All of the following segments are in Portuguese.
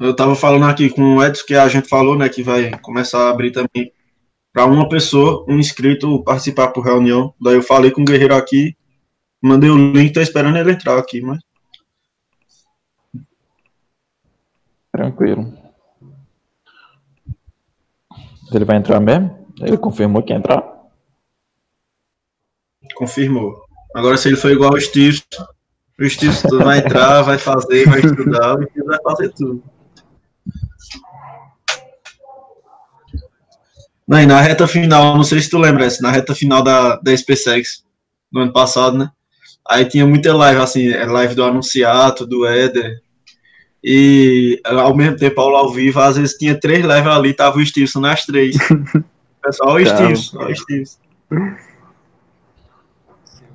eu tava falando aqui com o Edson que a gente falou, né, que vai começar a abrir também para uma pessoa, um inscrito participar por reunião. Daí eu falei com o Guerreiro aqui, mandei o link, tô esperando ele entrar aqui, mas Tranquilo. Ele vai entrar mesmo? Ele confirmou que ia entrar? confirmou. Agora se ele for igual ao Steve, o Steve vai entrar, vai fazer, vai estudar, o Steve vai fazer tudo. Não, e na reta final, não sei se tu lembra, na reta final da, da SpaceX, no ano passado, né? Aí tinha muita live, assim, é live do Anunciato, do Éder, e ao mesmo tempo, aula ao vivo, às vezes tinha três lives ali, tava o Stevenson nas três. Pessoal, o Stevenson, o Stevenson.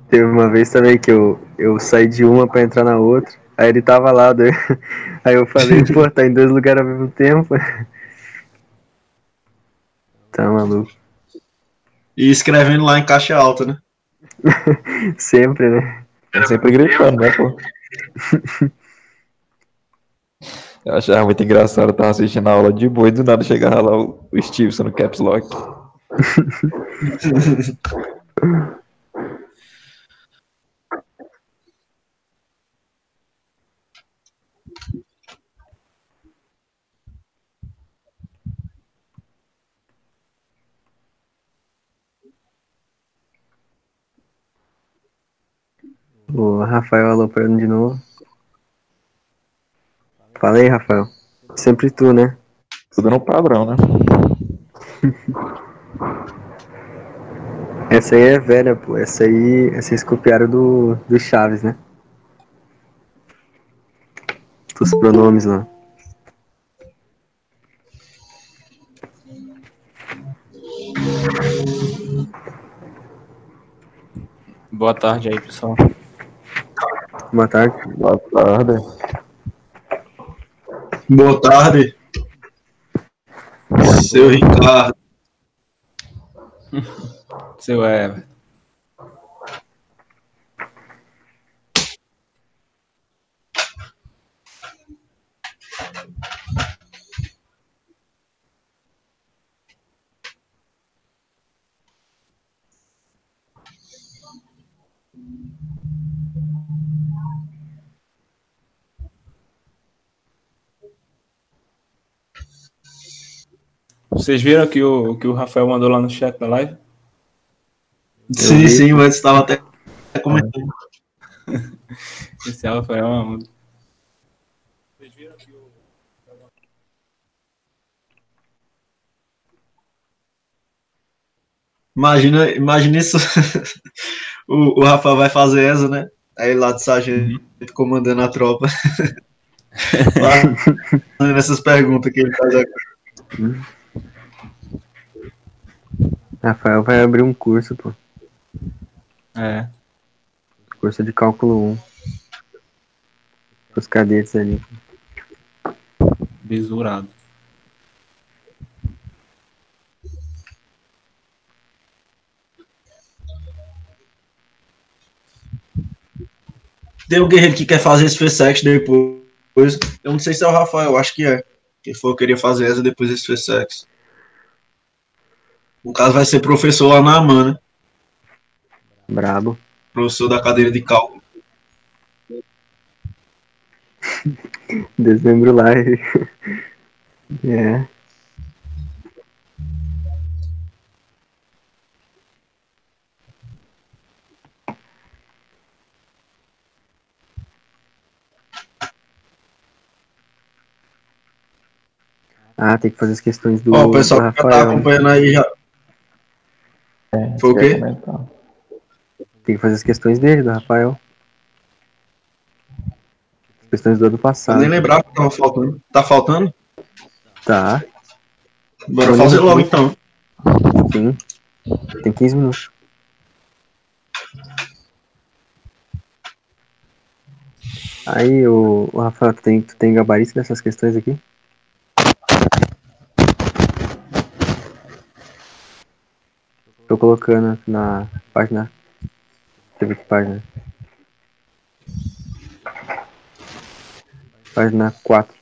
Teve uma vez também que eu, eu saí de uma pra entrar na outra, aí ele tava lá, daí, aí eu falei, pô, tá em dois lugares ao mesmo tempo. Tá maluco. E escrevendo lá em caixa alta, né? Sempre, né? Sempre gritando, né, pô? Eu achava muito engraçado, eu tava assistindo a aula de boa e do nada chegava lá o, o Stevenson no Caps Lock. O Rafael aloprando de novo. Fala aí, Rafael. Sempre tu, né? Tudo no padrão, né? Essa aí é velha, pô. Essa aí, essa eles copiaram do, do Chaves, né? Os pronomes lá. Boa tarde aí, pessoal. Boa tarde. Boa tarde. Boa tarde. Seu Ricardo. Seu Everton. Vocês viram que o, que o Rafael mandou lá no chat da live? Sim, sim, mas estava até comentando. Esse Rafael é uma. Vocês viram que o. Imagina, imagina isso. o, o Rafa vai fazer essa, né? Aí lá de sargento comandando a tropa. Fazendo essas perguntas que ele faz agora. Rafael vai abrir um curso, pô. É. Curso de cálculo 1. Os cadetes ali. Besurado. Tem um guerreiro que quer fazer esse depois. Eu não sei se é o Rafael, acho que é. Que falou que queria fazer essa depois desse FSEX. No caso, vai ser professor lá na AMAN, né? Brabo. Professor da cadeira de cálculo. Dezembro live. é. Ah, tem que fazer as questões do, Ó, o pessoal do que já tá acompanhando aí já. É, Foi o quê? comentar. Tem que fazer as questões dele, do Rafael. As questões do ano Eu passado. nem lembrava que tava faltando. Tá faltando? Tá, Bora Eu fazer logo que- então. sim. Tem 15 minutos. Aí, o, o Rafael, tu tem, tu tem gabarito dessas questões aqui? Tô colocando na página. Deixa eu ver que página. Página 4.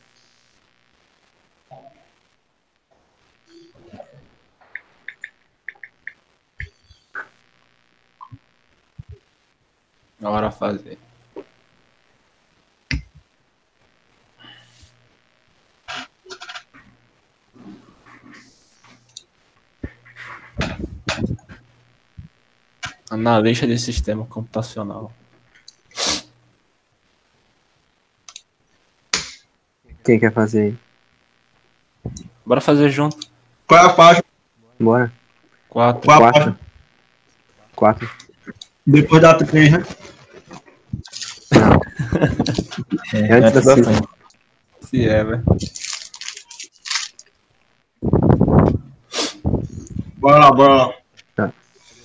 Na hora fazer. Analista de sistema computacional. Quem quer fazer aí? Bora fazer junto. Qual é a página? Bora. Quatro. Qual é a Quatro. página? Quatro. Depois da 3, né? É antes da cinco. cinco. Se é, velho. Bora lá, bora lá.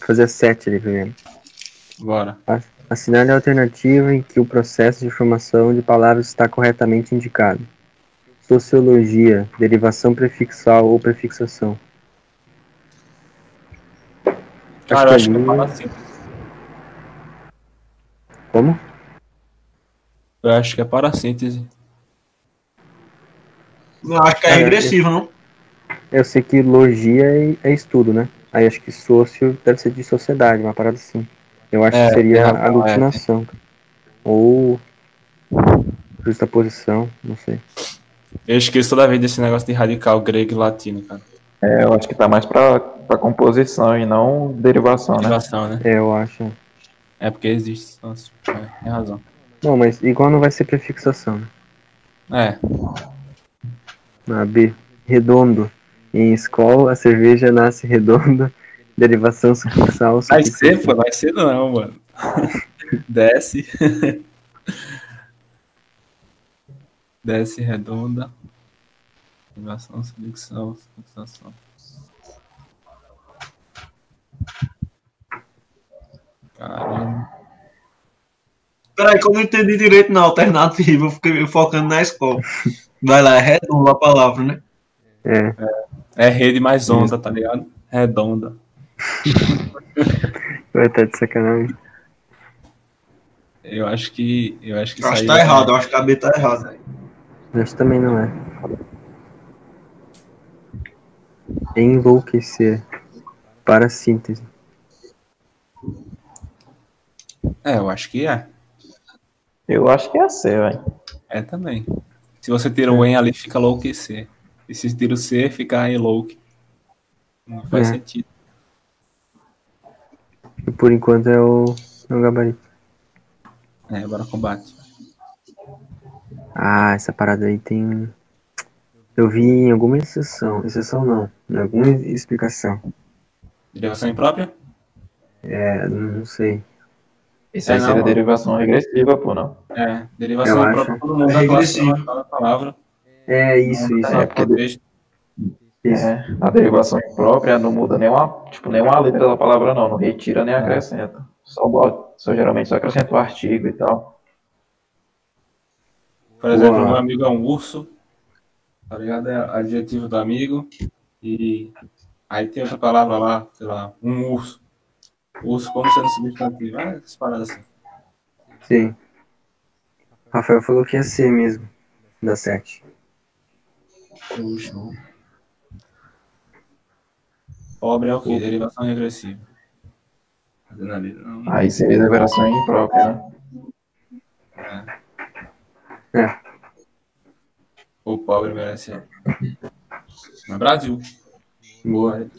Fazer a sete ali primeiro. Bora. Assinale a alternativa em que o processo de formação de palavras está corretamente indicado. Sociologia, derivação prefixal ou prefixação. Cara, eu acho que é ali- parassíntese. Como? Eu acho que é parassíntese. Eu acho que é regressivo, não? Eu sei que logia é, é estudo, né? Aí acho que sócio deve ser de sociedade, uma parada assim. Eu acho É, que seria razão, aglutinação. Ou justa posição, não sei. Eu esqueço toda vez desse negócio de radical grego e latino, cara. É, eu acho que tá mais pra, pra composição e não derivação, né? Derivação, né? É, eu acho. É porque existe. Nossa, é, tem razão. Não, mas igual não vai ser prefixação, né? É. A B. Redondo. Em escola, a cerveja nasce redonda. Derivação sufixal. Vai ser, pô, vai ser não, mano. Desce. Desce redonda. Derivação, subdicção, subdicção. Caramba. Peraí, que eu não entendi direito na alternativa, eu fiquei focando na escola. Vai lá, é redondo a palavra, né? É. É rede mais onda, tá ligado? Redonda. Vai estar de sacanagem. Eu acho que. Eu acho que Eu acho que tá é- errado, eu acho que a B tá errada. Acho que também não é. Enlouquecer. Para síntese. É, eu acho que é. Eu acho que é a C, velho. É também. Se você tira o en ali, fica louquecer. E se tira o C, fica enlouque. Não faz É. sentido. E por enquanto é o, é o gabarito. É, bora combate. Ah, essa parada aí tem. Eu vi em alguma exceção. Exceção não. Em alguma explicação. Derivação imprópria? É, não sei. Isso É, aí não, seria ó. derivação regressiva, pô, não. É, derivação Eu imprópria, acho. todo mundo É à palavra. É isso, isso. É, É, porque contexto. isso. É, a derivação imprópria não muda nenhuma, tipo, nenhuma letra da palavra, não. Não retira nem acrescenta. Só, só geralmente só acrescenta o artigo e tal. Por exemplo, Boa. meu amigo é um urso. Tá ligado? É adjetivo do amigo. E aí tem outra palavra lá, sei lá, um urso. Urso como sendo substantivo. Ah, essas paradas assim. Sim. Rafael falou que ia ser mesmo. Dá sete. Urso. Pobre é o quê? Derivação regressiva. Não. Aí seria derivação imprópria, né? O pobre merece. No Brasil. Boa.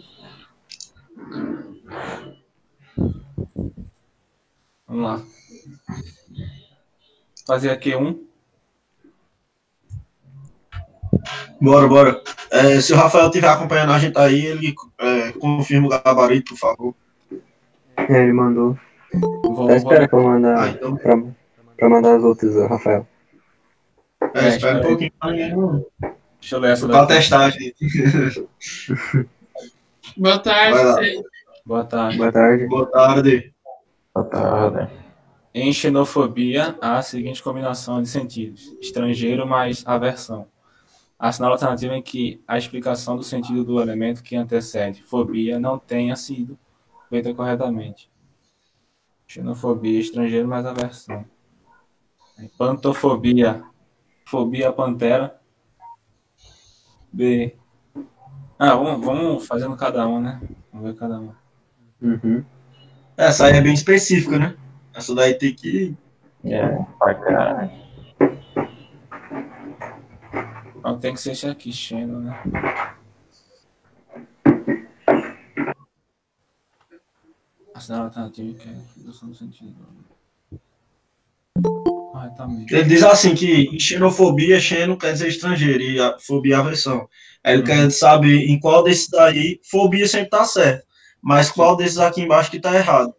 Vamos lá. Fazer aqui um. Bora, bora. É, se o Rafael estiver acompanhando a gente aí, ele é, confirma o gabarito, por favor. É, ele mandou. Vou, Tá esperando pra Ah, mandar. então. Pra, pra mandar as outras, Rafael. É, espera um pouquinho pra ninguém não- Deixa eu ler essa pra testar, gente. Boa tarde. Boa tarde. Boa tarde. Boa tarde. Boa tarde. Em xenofobia, há a seguinte combinação de sentidos: estrangeiro mais aversão. Assinala a alternativa em que a explicação do sentido do elemento que antecede fobia não tenha sido feita corretamente. Xenofobia, estrangeiro mais aversão. Pantofobia, fobia pantera. B. Ah, vamos, vamos fazendo cada um, né? Vamos ver cada um. Uhum. Essa aí é bem específica, né? Essa daí tem que. É, pra caralho. Não tem que ser esse aqui, Xeno, né? Assinar alternativa que é redução do sentido. Corretamente. Ele diz assim que xenofobia, xeno quer dizer estrangeiro e a fobia é aversão. Aí ele Uhum. quer saber em qual desses daí, fobia sempre tá certo. Mas qual desses aqui embaixo que tá errado?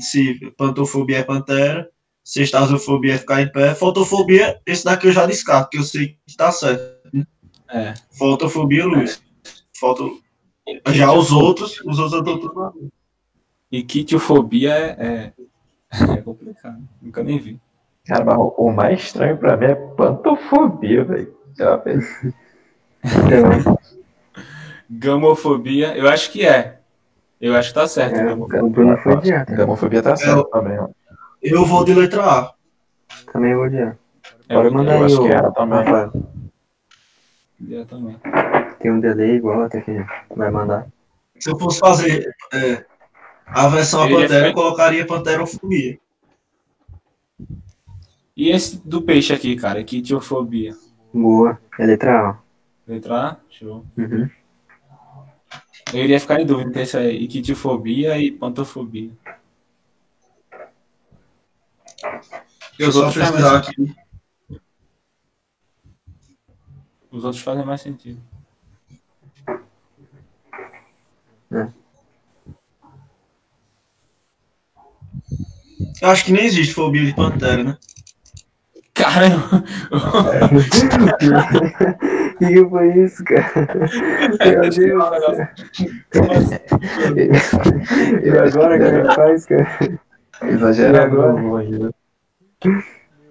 Se pantofobia é pantera, se estasofobia é ficar em pé, fotofobia, esse daqui eu já descarto, que eu sei que tá certo. É. Fotofobia, luz. Foto... Já os outros, os outros eu tudo rua. E quitiofobia é, é, é complicado. Nunca nem vi. Cara, mas o o mais estranho pra mim é pantofobia, velho. Gamofobia, eu acho que é. Eu acho que tá certo. é, gamofobia. o. Gamofobia tá certo também, ó. Eu vou de letra A. Também vou odiar. É, Pode eu mandar eu aí, acho ô, que era também. Também. Tem um delay igual até que vai mandar. Se eu fosse fazer é, a versão Ele é pantera, eu colocaria panterofobia. E esse do peixe aqui, cara, quitiofobia. Boa. É letra A. Letra A? Show. Uhum. Eu iria ficar em dúvida entre esse aí, iquitiofobia e pantofobia. E Eu os só pesquisar aqui. Os outros fazem mais sentido. Eu acho que nem existe fobia de pantera, né? Cara, O que, que foi isso, cara? Meu Deus. E agora o que ele faz, cara? Exagerado. Não.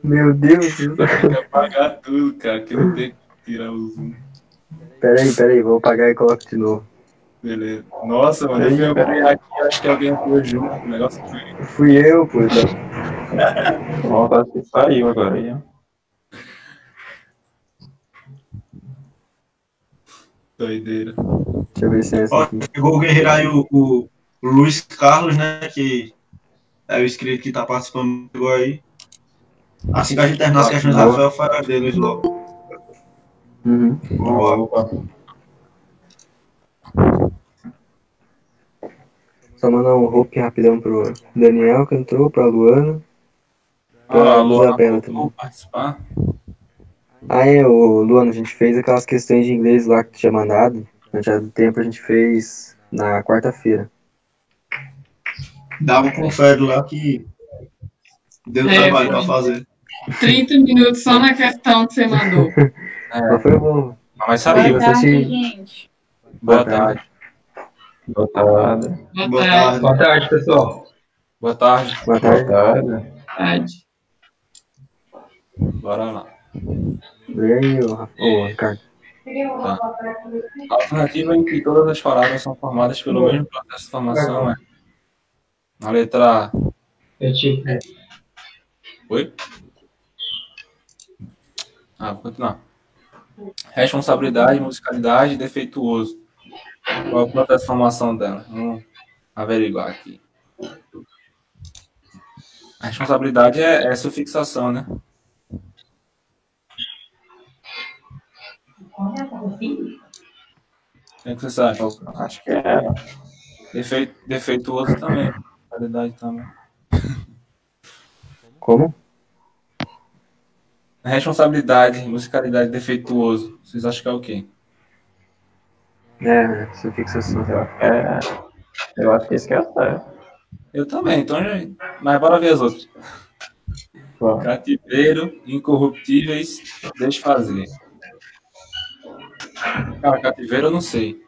Meu Deus. eu quero apagar tudo, cara, que eu tenho que tirar o zoom. Peraí, peraí, vou apagar e coloco de novo. Beleza. Nossa, mano, eu fui abrir aqui, acho que alguém entrou junto. O negócio foi Fui eu, pô. Tá? Nossa, acho que saiu agora aí, ó. doideira. Deixa eu ver se é essa Ó, pegou o guerreiro aí, o, o Luiz Carlos, né? Que é o inscrito que tá participando aí. Assim que a gente terminar as questões da Rafael, faz deles logo. Uhum. Vamos Só mandar um hope rapidão pro Daniel que entrou, pra Luana. Pra Ah, Luana, Isabela também. participar. Ah, é, o Luana, a gente fez aquelas questões de inglês lá que tu tinha mandado. Antes do tempo a gente fez na quarta-feira. Dá um confere lá que deu É, trabalho pra fazer. 30 minutos só na questão que você mandou. Foi bom. Mas Boa saiu. tá. tarde, gente. Boa Boa tarde. tarde. Botada. Boa Boa tarde. tarde. Boa tarde, pessoal. Boa tarde. Boa tarde. Botada. tarde. Bora lá. Ô, Rafa- Ricardo. A alternativa em que todas as palavras são formadas pelo mesmo processo de formação é a letra A. Eu te... Oi? Ah, vou continuar. Responsabilidade, musicalidade, defeituoso. Qual é o processo de formação dela? Vamos averiguar aqui. A responsabilidade é, é sufixação, né? O que você sabe? Acho que é. Defeito, defeituoso também. Qualidade também. Como? Responsabilidade, musicalidade, defeituoso. Vocês acham que é o quê? É, acho que é. Eu acho que esse que é certo. Eu também, então. Mas bora ver as outras. Vamos. Cativeiro, incorruptíveis, desfazer. Cara, cativeiro eu não sei.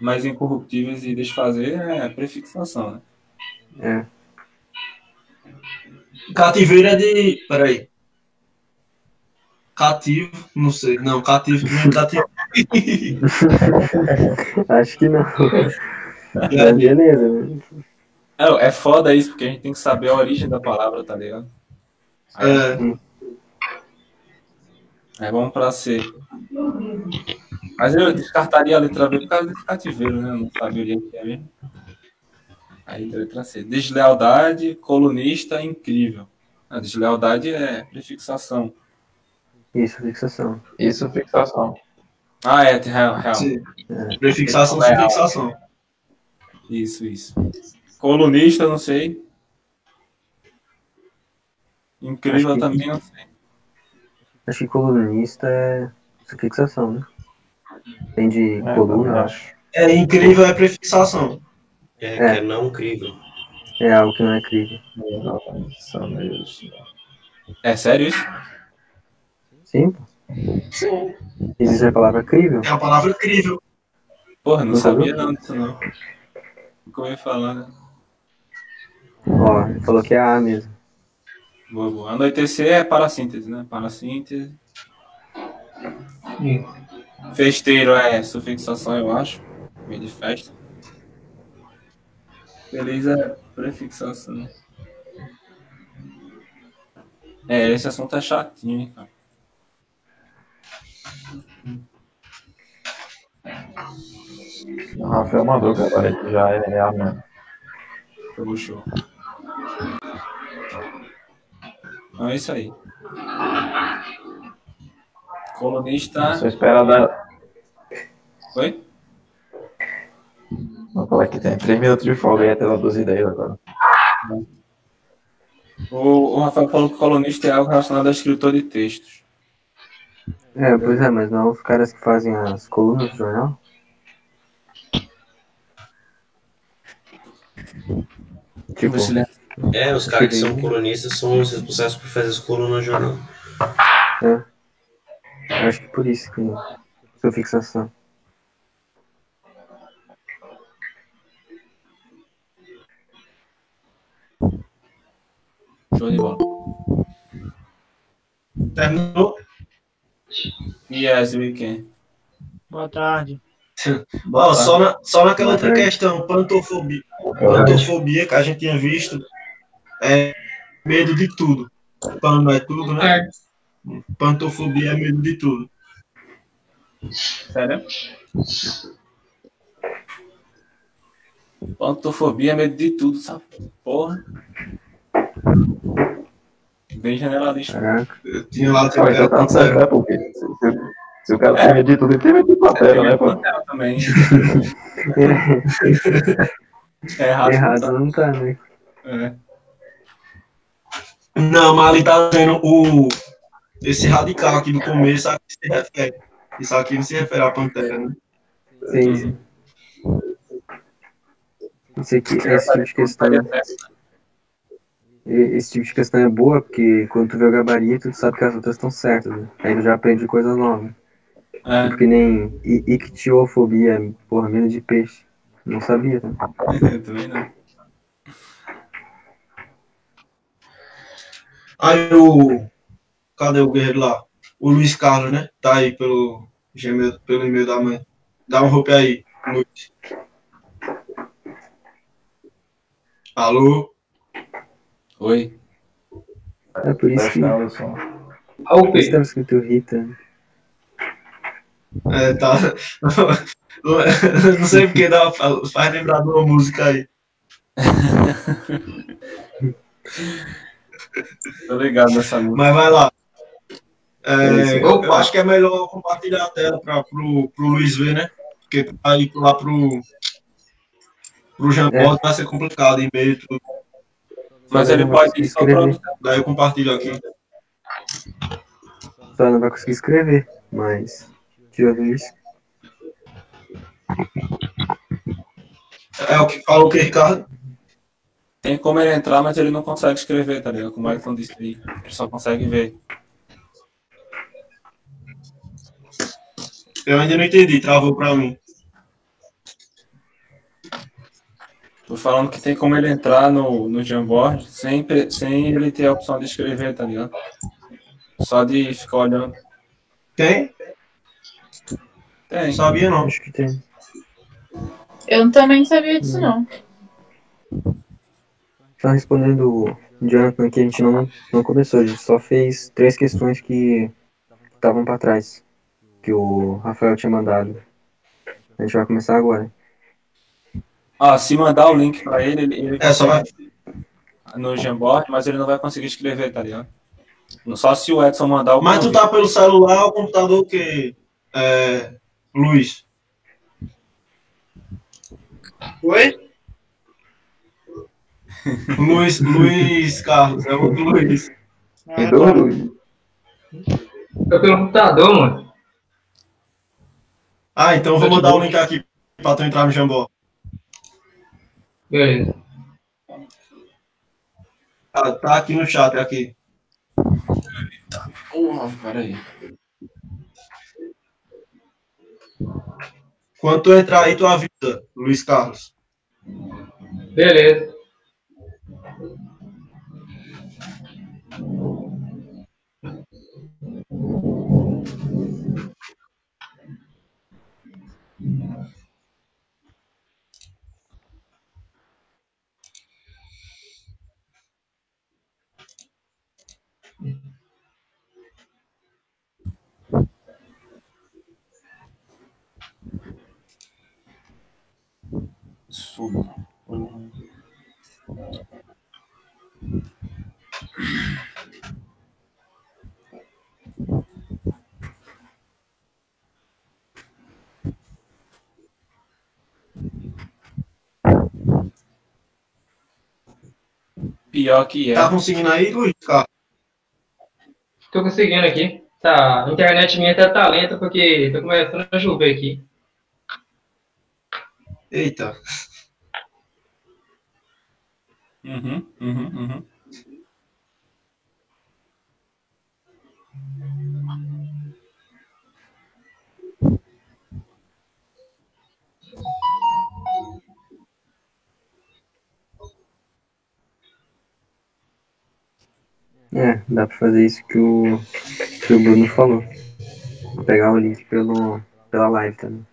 Mas incorruptíveis e desfazer é prefixação, né? É. Cativeiro é de. Peraí. Cativo, não sei. Não, cativo não é cativo. Acho que não. Mas beleza. É, é foda isso, porque a gente tem que saber a origem da palavra, tá ligado? Aí, É, aí vamos pra C. Mas eu descartaria a letra B por causa desse cativeiro, né? Eu não sabia o que é mesmo. Aí, letra C. Deslealdade, colunista, incrível. A deslealdade é prefixação. Isso, fixação. Isso, fixação. Ah, é, real, real. Prefixação, sufixação. Isso, isso. Colunista, não sei. Incrível Acho que- também, não sei. Acho que colunista é fixação, né? Tem de É, coluna, acho. É incrível é prefixação. É, É. que é não crível. é algo que não é crível. É sério isso? Sim, pô. Sim. Existe a palavra crível? É a palavra crível. Porra, não Nunca sabia não disso não. Nunca ouvi falar, né? Ó, ele falou que é A mesmo. Boa, boa. Anoitecer é parassíntese, né? Parassíntese. Festeiro é sufixação, eu acho. Meio de festa. Feliz é prefixação. É, esse assunto é chatinho, hein, cara. O Rafael mandou que agora ele já é a mesmo. Show. Então é isso aí. Colunista. Só espera dar. Oi? Vou falar que tem 3 minutos de folga aí até dar duas ideias agora. O, o Rafael falou que colunista é algo relacionado a escritor de textos. É, pois é, mas não os caras que fazem as colunas do jornal? Tipo, Você lembra? É, os caras que são colunistas são os responsáveis por fazer as colunas no jornal. eu acho que por isso que sua fixação. Show de bola. Terminou? Yes, we can. Boa tarde. Ó, só, na, só naquela Boa outra questão, pantofobia, pantofobia que a gente tinha visto, é medo de tudo. Pano é tudo, né? É. Pantofobia é medo de tudo. Sério? Pantofobia é medo de tudo, sabe? Porra. Bem generalista. Eu tinha lá Pô, então tá certo, né? Porque se, se- se o cara tem medo de tudo, ele tem medo de pantera, né, pô? Pantera também. É errado. Errado não tá, né? É. Não, mas ali tá vendo o, esse radical aqui do começo a que se refere. Isso aqui não se refere à pantera, né? Sim, sim. Esse aqui, esse tipo de questão, esse tipo de questão é boa, porque quando tu vê o gabarito, tu sabe que as outras estão certas, né? Aí tu já aprende coisas novas. É. Tipo que nem ictiofobia, porra, medo de peixe. Não sabia, né? Eu também não. Aí o. Cadê o guerreiro lá? O Luiz Carlos, né? Tá aí pelo, Gmail, pelo e-mail da mãe. Dá um roupa aí. Luiz. Alô? Oi. É por isso que. Ah, o isso quê? tava escrito Rita. É, tá. Não sei porque dá, faz lembrar de uma música aí. Tô ligado nessa música. Mas vai lá. É, Beleza. eu, eu acho que é melhor compartilhar a tela para pro, pro Luiz ver, né? Porque aí lá pro, pro Jean Paul vai ser complicado em meio e tudo. Mas ele pode ir só pra escrever. Daí eu compartilho aqui. Só não vai conseguir escrever, mas tirando isso. É o que fala o que, Ricardo? Tem como ele entrar, mas ele não consegue escrever, tá ligado? Como o Elton disse aí. Ele só consegue ver. Eu ainda não entendi, travou pra mim. Tô falando que tem como ele entrar no, no Jamboard sem, sem ele ter a opção de escrever, tá ligado? Só de ficar olhando. Tem? Tem. Não sabia não. Acho que tem. Eu também não sabia disso, não. Só respondendo o Jonathan que a gente não, não começou, a gente só fez três questões que estavam para trás, que o Rafael tinha mandado. A gente vai começar agora. Ó, se mandar o link pra ele, ele, ele É, só vai. no Jamboard, mas ele não vai conseguir escrever, tá ligado? Só se o Edson mandar o Mas tu convite. tá pelo celular ou computador o quê? É, Luiz. Oi? Luiz, Luiz Carlos, é outro Luiz. Tem dois Luiz. Tô pelo computador, mano. Ah, então eu vou mandar o link aqui pra tu entrar no Jambó. Beleza. Ah, tá aqui no chat, é aqui. Porra, peraí. Quando tu entrar aí, tu avisa, Luiz Carlos. Beleza. Suba. Pior que é. Tá conseguindo aí, Luiz Carlos? Tô conseguindo aqui. Tá, a internet minha tá tá lenta porque tô começando a chover aqui. Eita. Uhum, uhum, uhum. É, dá pra fazer isso que o, que o Bruno falou. Pegar o link pelo, pela live também.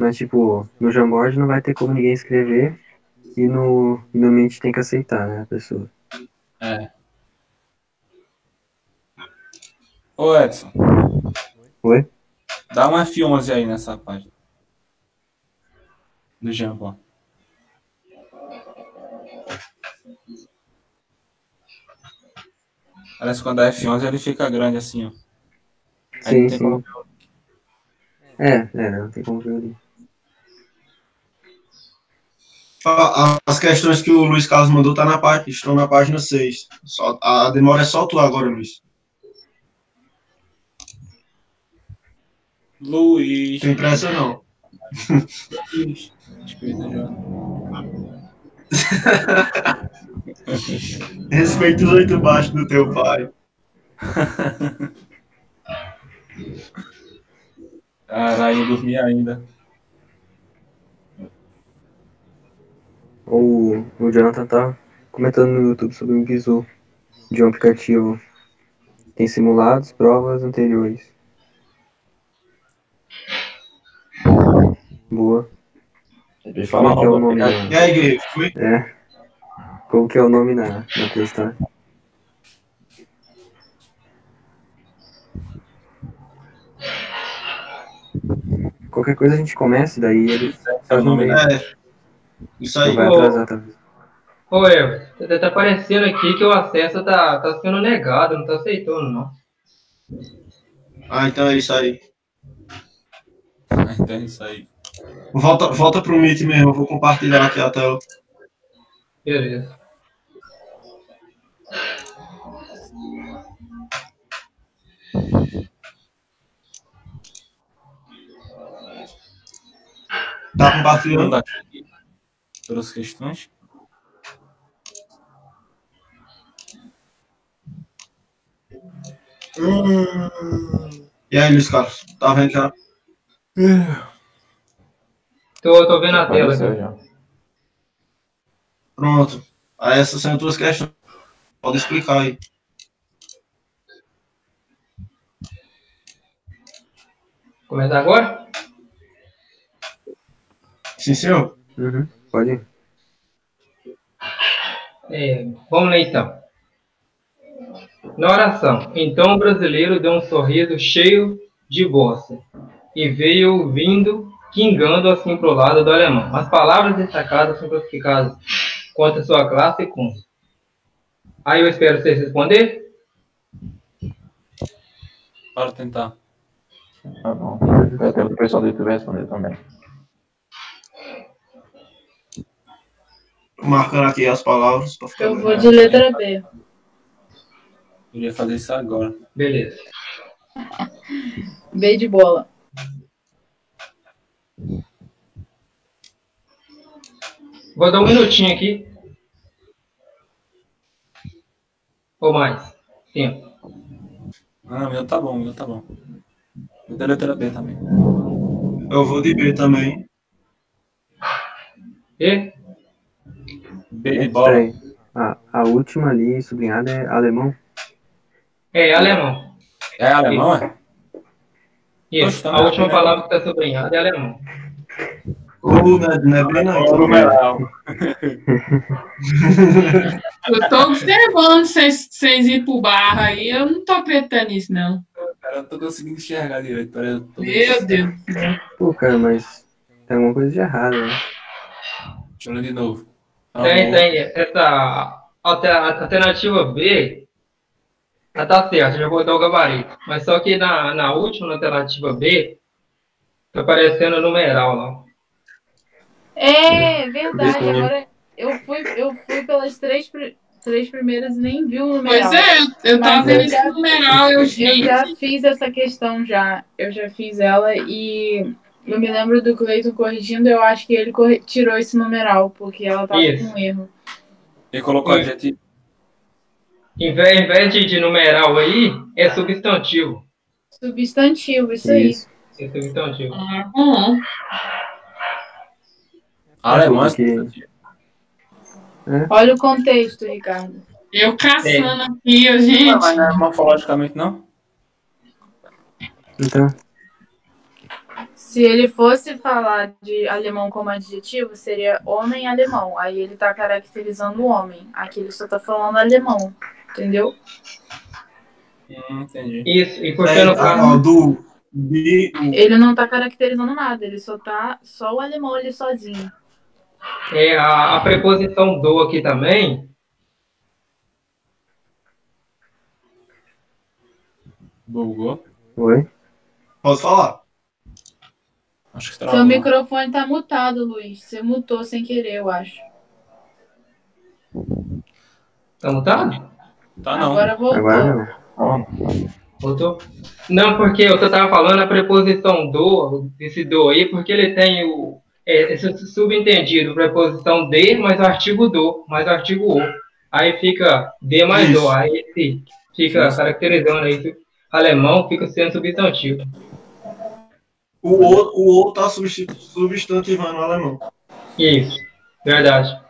Mas, tipo, no Jamboard não vai ter como ninguém escrever e no, no Mint tem que aceitar, né, a pessoa. É. Ô Edson, Oi? dá um F11 aí nessa página. Do Jambon. Parece que quando é F11 ele fica grande assim, ó. Aí Sim, não tem como sim. É, é, não tem como ver ali. As questões que o Luiz Carlos mandou tá na página, estão na página 6. Só, a demora é só tu agora, Luiz. Luiz. Tem pressa não. Luiz. Respeita os oito baixos do teu pai. Caralho, dormi ainda. O, o Jonathan tá comentando no YouTube sobre um bizu de um aplicativo. Tem simulados, provas anteriores. Boa. Deixa eu falar Como é que é o o nome nome. E aí, Gui? É. Como que é o nome na, na questão? Qualquer coisa a gente começa, daí ele faz no meio. É. Isso aí. Vai atrasar, talvez. Ô, eu, tá, tá aparecendo aqui que o acesso tá, tá sendo negado, não tá aceitando, não. Ah, então é isso aí. Então é isso aí. Volta, volta pro Meet mesmo, eu vou compartilhar aqui a tela. Beleza. Tá compartilhando? Manda pelas questões. E aí, Luiz Carlos, tá vendo já? Tô, tô vendo a tela aqui. já. Pronto. Aí essas são as tuas questões. Pode explicar aí. Começar agora? Sim, senhor? Uhum, pode. É, vamos lá então. Na oração, então o brasileiro deu um sorriso cheio de bossa e veio vindo quingando assim pro lado do alemão. As palavras destacadas são classificadas quanto à sua classe e com. Aí eu espero vocês responder. Bora tentar. Tá bom. Eu quero que o pessoal do YouTube responder também. Marcando aqui as palavras. pra ficar Eu vou de letra B. Eu ia fazer isso agora. Beleza. B de bola. Vou dar um minutinho aqui. Ou mais. Tempo. Ah, meu tá bom, meu tá bom. Eu da letra B também. Eu vou de B também. E? B de bola. Peraí. A, a última ali sublinhada é alemão. É alemão. É alemão, é? Isso. Poxa, A última né? palavra que está sublinhada é alemão. Ou não é, é numeral. Eu tô observando vocês vocês ir pro barro aí. Eu não tô acreditando nisso, não. Cara, eu não tô conseguindo enxergar direito. Peraí, eu tô... Meu Deus. Pô, cara, mas tem alguma coisa de errado, né? Deixa eu ler de novo. Tem, tem. Essa alter- alternativa B, ela tá certa, já vou dar o gabarito. Mas só que na, na última, na alternativa B, tá aparecendo o numeral lá. É, verdade. Agora eu fui, eu fui pelas três, três primeiras e nem vi o numeral. Pois é, eu, tava vendo esse numeral, eu Eu já fiz essa questão já. Eu já fiz ela e eu me lembro do Cleiton corrigindo, eu acho que ele corri- tirou esse numeral, porque ela tava Isso. com erro. Ele colocou Sim. adjetivo. Em vez, em vez de, de numeral aí, é substantivo. Substantivo, isso aí. Isso. É substantivo. Bom. Alemão é substantivo. Olha o contexto, Ricardo. Eu caçando É. aqui, gente. mas não é morfologicamente, não? Então, Se ele fosse falar de alemão como adjetivo, seria homem alemão. Aí ele tá caracterizando o homem. Aqui ele só tá falando alemão. Entendeu? Hum, entendi. Isso, e porque É, no caso. do B, Ele não tá caracterizando nada, ele só tá só o alemão ali sozinho. É, a, a preposição do aqui também, Bugou. oi? pode falar. Acho que Seu travou. microfone tá mutado, Luiz. Você mutou sem querer, eu acho. tá mutado? Tá não. Agora voltou. Agora não. Voltou? Não, porque eu tava falando a preposição do, desse do aí, porque ele tem o é, esse subentendido, preposição de mais o artigo do, mais o artigo o. Aí fica de mais Isso. o, aí esse fica caracterizando aí que alemão fica sendo substantivo. O O, o o tá substantivando o alemão. Isso, verdade.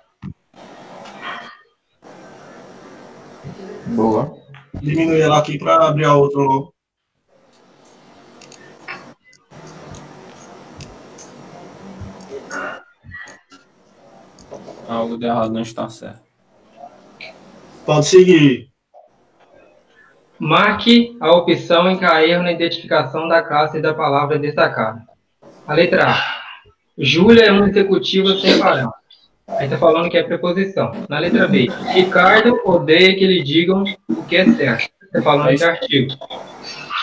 Boa. Diminui ela aqui pra abrir a outra logo. Algo de errado não está certo. Pode seguir. Marque a opção em cair na identificação da classe da palavra destacada. A letra A. Júlia é um executivo sem parar. Aí tá falando que é preposição. Na letra B. Ricardo odeia que lhe digam o que é certo. Tá falando de artigo.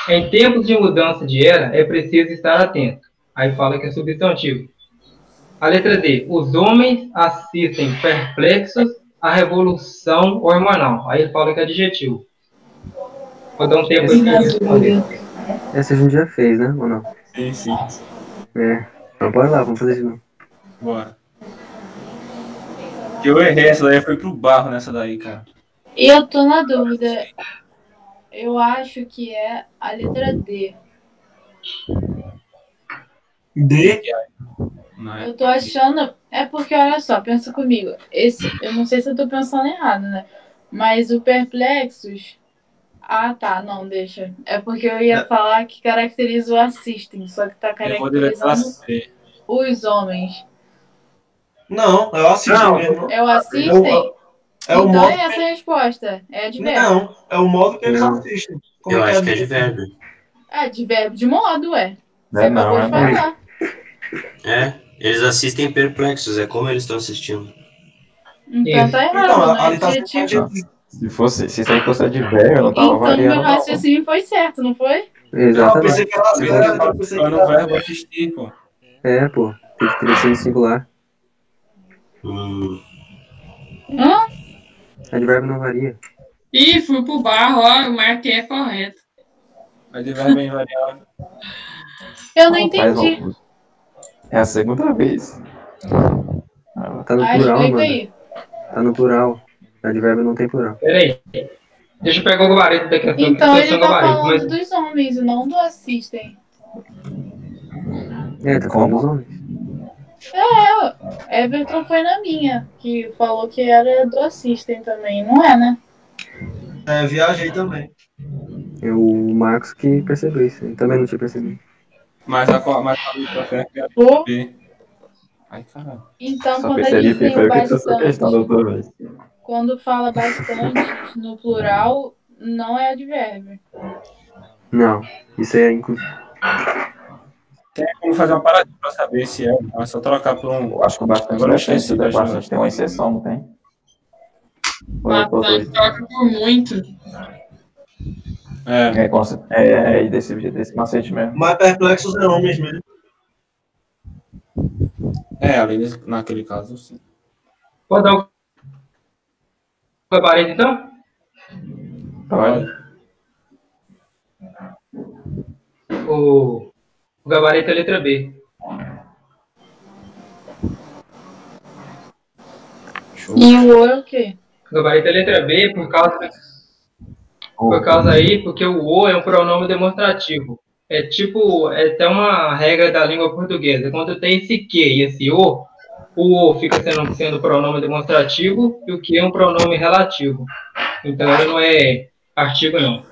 Em tempos de mudança de era, é preciso estar atento. Aí fala que é substantivo. A letra D. Os homens assistem perplexos à revolução hormonal. Aí fala que é adjetivo. Vou dar um tempo aqui. pra responder. Essa a gente já fez, né? Ou não? Sim, sim. É. Então bora lá, vamos fazer de novo. Bora. Que eu errei essa daí, foi pro barro nessa daí, cara. E eu tô na dúvida. Eu acho que é a letra D. D, Não é? Eu tô achando. É porque, olha só, pensa comigo. Esse, eu não sei se eu tô pensando errado, né? Mas o perplexos. Ah, tá, não, deixa. É porque eu ia falar que caracteriza o assistem, só que tá Eu caracterizando os homens. não, é o assisto Não. mesmo. É o assistem? É o então modo. é essa a resposta. É de verbo. Não, é o modo que eles Não. assistem. Como Eu acho que é D? de verbo. É de verbo de modo, ué. Não Você é não, é falar. É, eles assistem perplexos, é como eles estão assistindo. Então tá errado, Então, né? tá tipo, Se, fosse, se isso aí fosse advérbio, eu não tava então meu variando. não. raciocínio foi certo, não foi? Não, eu Exatamente. pensei que era advérbio, eu pensei que era verbo assistir, pô. É, pô. Tem que crescer em singular. Hum, Hã? Advérbio não varia. Ih, fui pro barro, ó, o marquei é correto. Advérbio é invariável. Eu não Rapaz, entendi. Augusto. É a segunda vez. Tá no Ah, plural, mano. aí. Tá no plural. Advérbio não tem plural. Peraí. Deixa eu pegar o gabarito da questão. Então da ele tá gabarito, falando mas dos homens e não do assistem. É, tá falando dos homens. É, Everton foi na minha, que falou que era do assistem também, não é, né? É, viajei também. É o Marcos que percebeu isso. Ele também não tinha percebido. Mas a, mas a a. Ai, caralho. então Só quando a percebi gente que foi o que essa questão da bastante, outra vez. Quando fala bastante no plural, não é advérbio. Não. Isso é inclusive. Tem como fazer uma paradinha pra saber se é. não. É só trocar por um. Eu acho que bastante Agora não esqueci tem, da bastante tem uma exceção, não tem? Ou é Bastante, dois? troca por muito. É. É, conce- é, é desse, desse macete mesmo. Mais perplexos é homens mesmo. É, ali naquele caso, sim. Pode dar o gabarito então? Pode. O, o gabarito é a letra B. E o O é o quê? O gabarito é a letra B por causa, por causa aí, porque o O é um pronome demonstrativo. É tipo, é até uma regra da língua portuguesa. Quando tem esse que e esse o, o fica sendo, sendo pronome demonstrativo e o que é um pronome relativo. Então ele não é artigo não.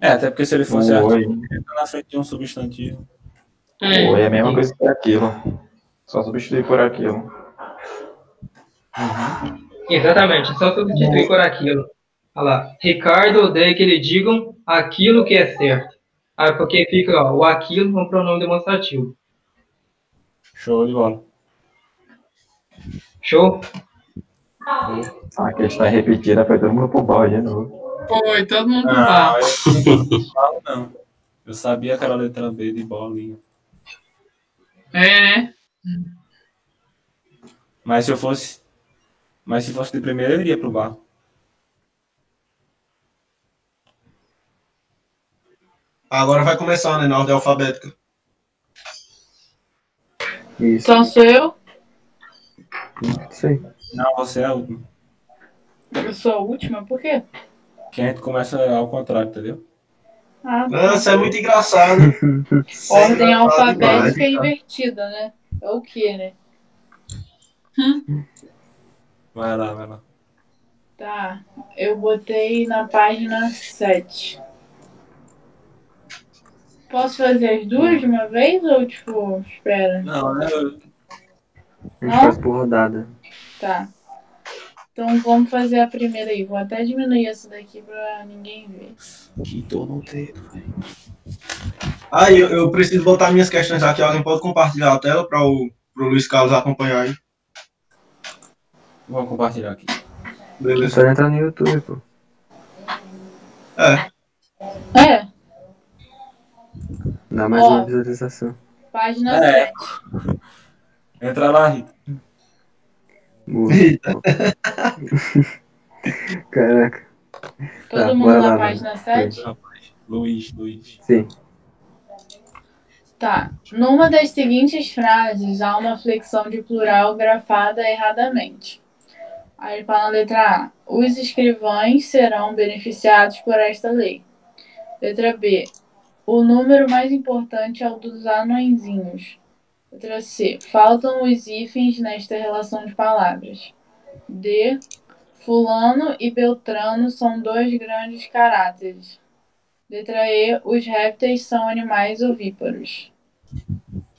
É, até porque se ele fosse O artigo, oi. ele tá na frente de um substantivo. É. Oi é a mesma coisa que aquilo. Só substituir por aquilo. Exatamente, só substituir por aquilo. Olha lá, Ricardo odeia que lhe digam aquilo que é certo. Ah, porque fica ó, o aquilo é um pronome demonstrativo. Show de bola. Show? A questão é repetida, foi todo mundo pro balde de novo. Foi, todo mundo pro Não, barro. eu não. Eu sabia que era a letra B de bolinha. É, né? Mas se eu fosse. Mas se fosse de primeira, eu iria pro bar. Agora vai começar, né? Na ordem alfabética. Isso. Então sou eu? Isso aí. Não, você é a última. Eu sou a última? Por quê? Que a gente começa ao contrário, entendeu? Ah, Nossa, é muito engraçado. É ordem engraçado alfabética demais. invertida, né? É o quê, né? Vai lá, vai lá. Tá, eu botei na página 7. Posso fazer as duas de uma vez ou, tipo, espera? Não, né? eu- A gente Não? faz por rodada. Tá. Então vamos fazer a primeira aí. Vou até diminuir essa daqui pra ninguém ver. Que dor no dedo, velho. Ah, eu, eu preciso botar minhas questões aqui. Alguém pode compartilhar a tela para o pro Luiz Carlos acompanhar aí. Vamos compartilhar aqui. Beleza. só entrar no YouTube, pô. É. É, Dá mais Ó. uma visualização. página É. 7. Entra lá, Rita. Boa. Caraca. Todo Tá, mundo na lá, página 7? Luiz, Luiz. Sim. Tá. Numa das seguintes frases há uma flexão de plural grafada erradamente. Aí ele fala na letra A: Os escrivães serão beneficiados por esta lei. Letra B: O número mais importante é o dos anõezinhos. Letra C: Faltam os hífens nesta relação de palavras. D: Fulano e Beltrano são dois grandes caráteres. Letra E: Os répteis são animais ovíparos.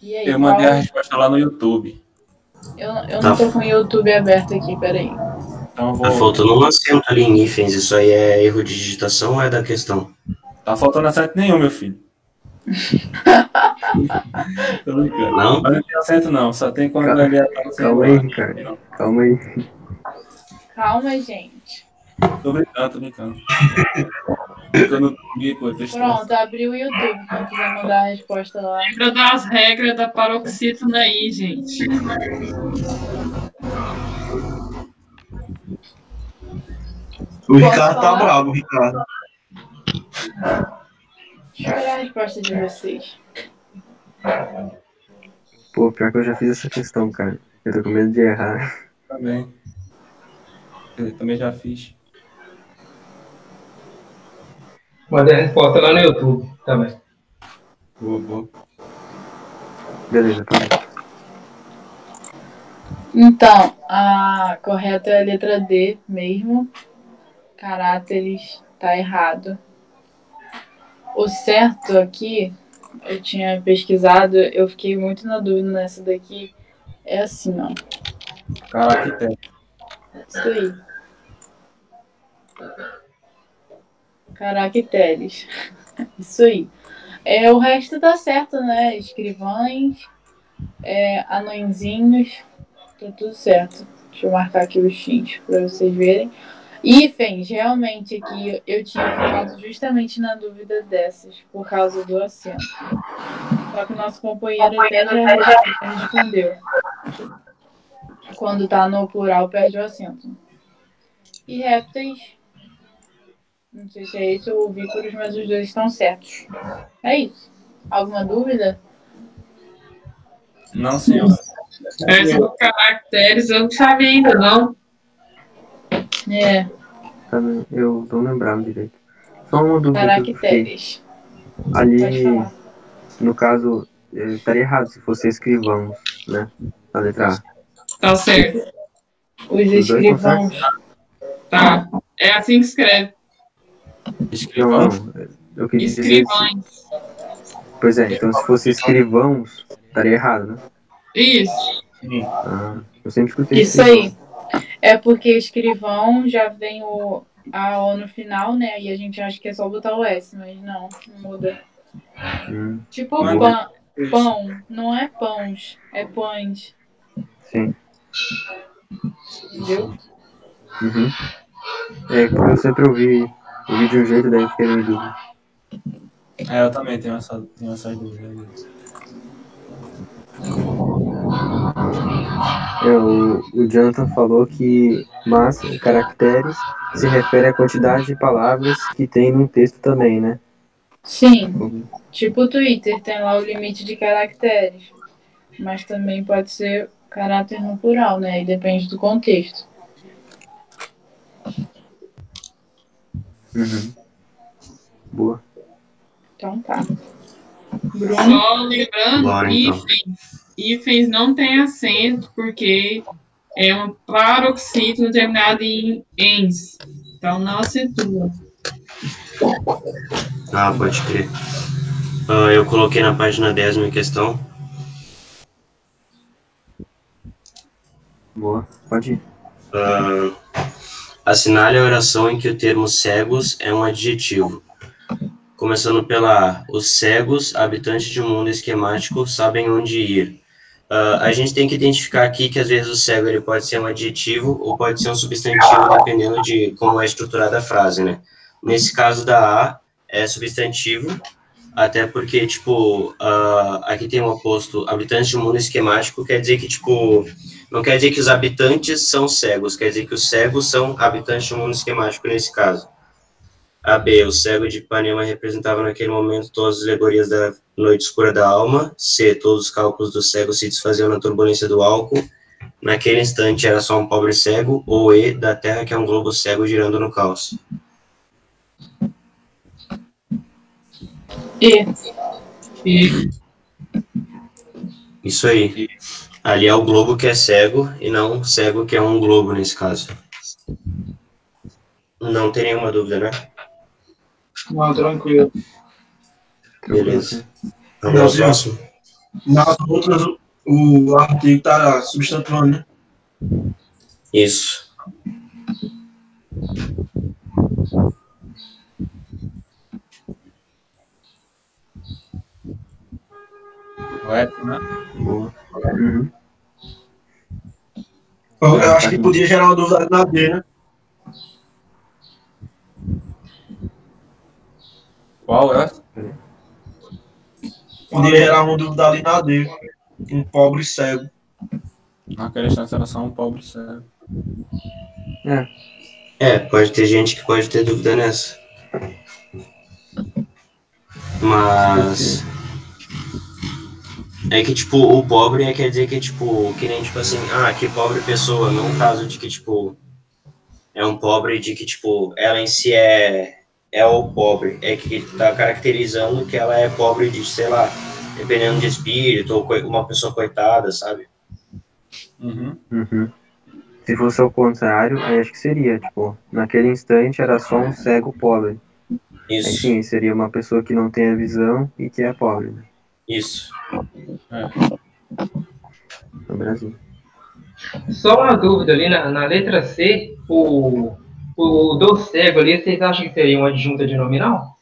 E aí, Eu mandei qual- a resposta lá no YouTube. eu, eu não tô com o YouTube aberto aqui, peraí. Então Tá vou. faltando um acento ali em hífens. Isso aí é erro de digitação ou é da questão? Tá faltando acento nenhum, meu filho. Tô brincando. Não? Mas não tem acento não, só tem quando Calma- ele é você Calma aí, Ricardo. Calma aí. Calma, gente. Tô brincando, tô brincando. Pô, tô. Pronto, abriu o YouTube. Quem quiser mandar a resposta lá. Lembra das regras da paroxítona aí, gente. O Ricardo tá bravo, o Ricardo. Deixa eu ver a resposta de vocês. Pô, pior que eu já fiz essa questão, cara. Eu tô com medo de errar. Também. Eu também já fiz. Mandei a resposta lá no YouTube também. Boa, boa. Beleza, tá. Então, a correta é a letra D mesmo. Caráteres tá errado. O certo aqui, eu tinha pesquisado, eu fiquei muito na dúvida nessa daqui. É assim, ó. Caractere. Isso aí. Caracteres. Isso aí. É, o resto tá certo, né? Escrivães, é, anõezinhos, tá tudo certo. Deixa eu marcar aqui os X pra vocês verem. Hífens, realmente aqui eu tinha ficado justamente na dúvida dessas, por causa do acento. Só que o nosso companheiro até já respondeu. Quando tá no plural, perde o acento. E répteis. Não sei se é esse ou ovíparos, mas os dois estão certos. É isso. Alguma dúvida? Não, senhor. Essa dos caracteres eu não sabia ainda, não. É, Tá? Eu não lembrava direito. Só uma dúvida caracteres. Ali, no caso, eh, estaria errado se fosse escrivãos, né? A letra A. Tá certo. Os dois estão escrivãos. Tá. É assim que escreve. Escrivão? não. Eu queria dizer. Escrivães. Pois é, então se fosse escrivãos, estaria errado, né? Isso. Ah, eu sempre escutei Isso aí. É porque escrivão já vem o a O no final, né? E a gente acha que é só botar o S, mas não, não muda. Hum, Tipo Mas- pão, pão, não é pães, é pães, sim. entendeu? Uhum. É, porque eu sempre ouvi, ouvi de um jeito, daí eu fiquei meio dúvida. É, eu também tenho essa, tenho essa dúvida. É, o, Jonathan falou que mas caracteres se refere à quantidade de palavras que tem num texto também, né? Sim, tipo o Twitter tem lá o limite de caracteres, mas também pode ser caráter no plural, né? E depende do contexto. Uhum. Boa. Então tá. Bruno, Só lembrando, Bora, então. Hífens. Não tem acento, porque é um paroxítono terminado em ens. Então não acentua. Ah, pode crer. Ah, eu coloquei na página 10 minha questão. Boa. Pode ir. Ah, assinale a oração em que o termo cegos é um adjetivo. Começando pela A. Os cegos, habitantes de um mundo esquemático, sabem onde ir. Ah, a gente tem que identificar aqui que às vezes o cego ele pode ser um adjetivo ou pode ser um substantivo, dependendo de como é estruturada a frase, né? Nesse caso da A, é substantivo, até porque, tipo, ah, aqui tem o oposto, habitantes de um mundo esquemático, quer dizer que, tipo, não quer dizer que os habitantes são cegos, quer dizer que os cegos são habitantes de um mundo esquemático nesse caso. A B, o cego de Ipanema representava naquele momento todas as alegorias da noite escura da alma. C, todos os cálculos do cego se desfaziam na turbulência do álcool. Naquele instante era só um pobre cego. Ou E, da terra que é um globo cego girando no caos. E. E Isso aí. Ali é o globo que é cego e não cego que é um globo nesse caso. Não tem nenhuma dúvida, né? Não, tranquilo. Beleza. Ao próximo. Nas outras, o artigo tá substantivando, né? Isso. O né? Boa. Uhum. Eu, eu acho que podia gerar uma dúvida na B, né? Qual é? Gerar uma dúvida ali na D. Um pobre cego. Naquela instância era só um pobre cego. É, É, pode ter gente que pode ter dúvida nessa. Mas. É que, tipo, o pobre é, quer dizer que, tipo, que nem, tipo assim, ah, que pobre pessoa, não um caso de que, tipo, é um pobre de que, tipo, ela em si é, é o pobre. É que tá caracterizando que ela é pobre de, sei lá, dependendo de espírito, ou uma pessoa coitada, sabe? Uhum. Uhum. Se fosse ao contrário, aí acho que seria, tipo, naquele instante era só um cego pobre. Aí Isso, sim, seria uma pessoa que não tem a visão e que é pobre, né? isso. No Brasil. Só uma dúvida ali na, na letra C, o, o do cego ali, vocês acham que seria uma adjunta de nominal?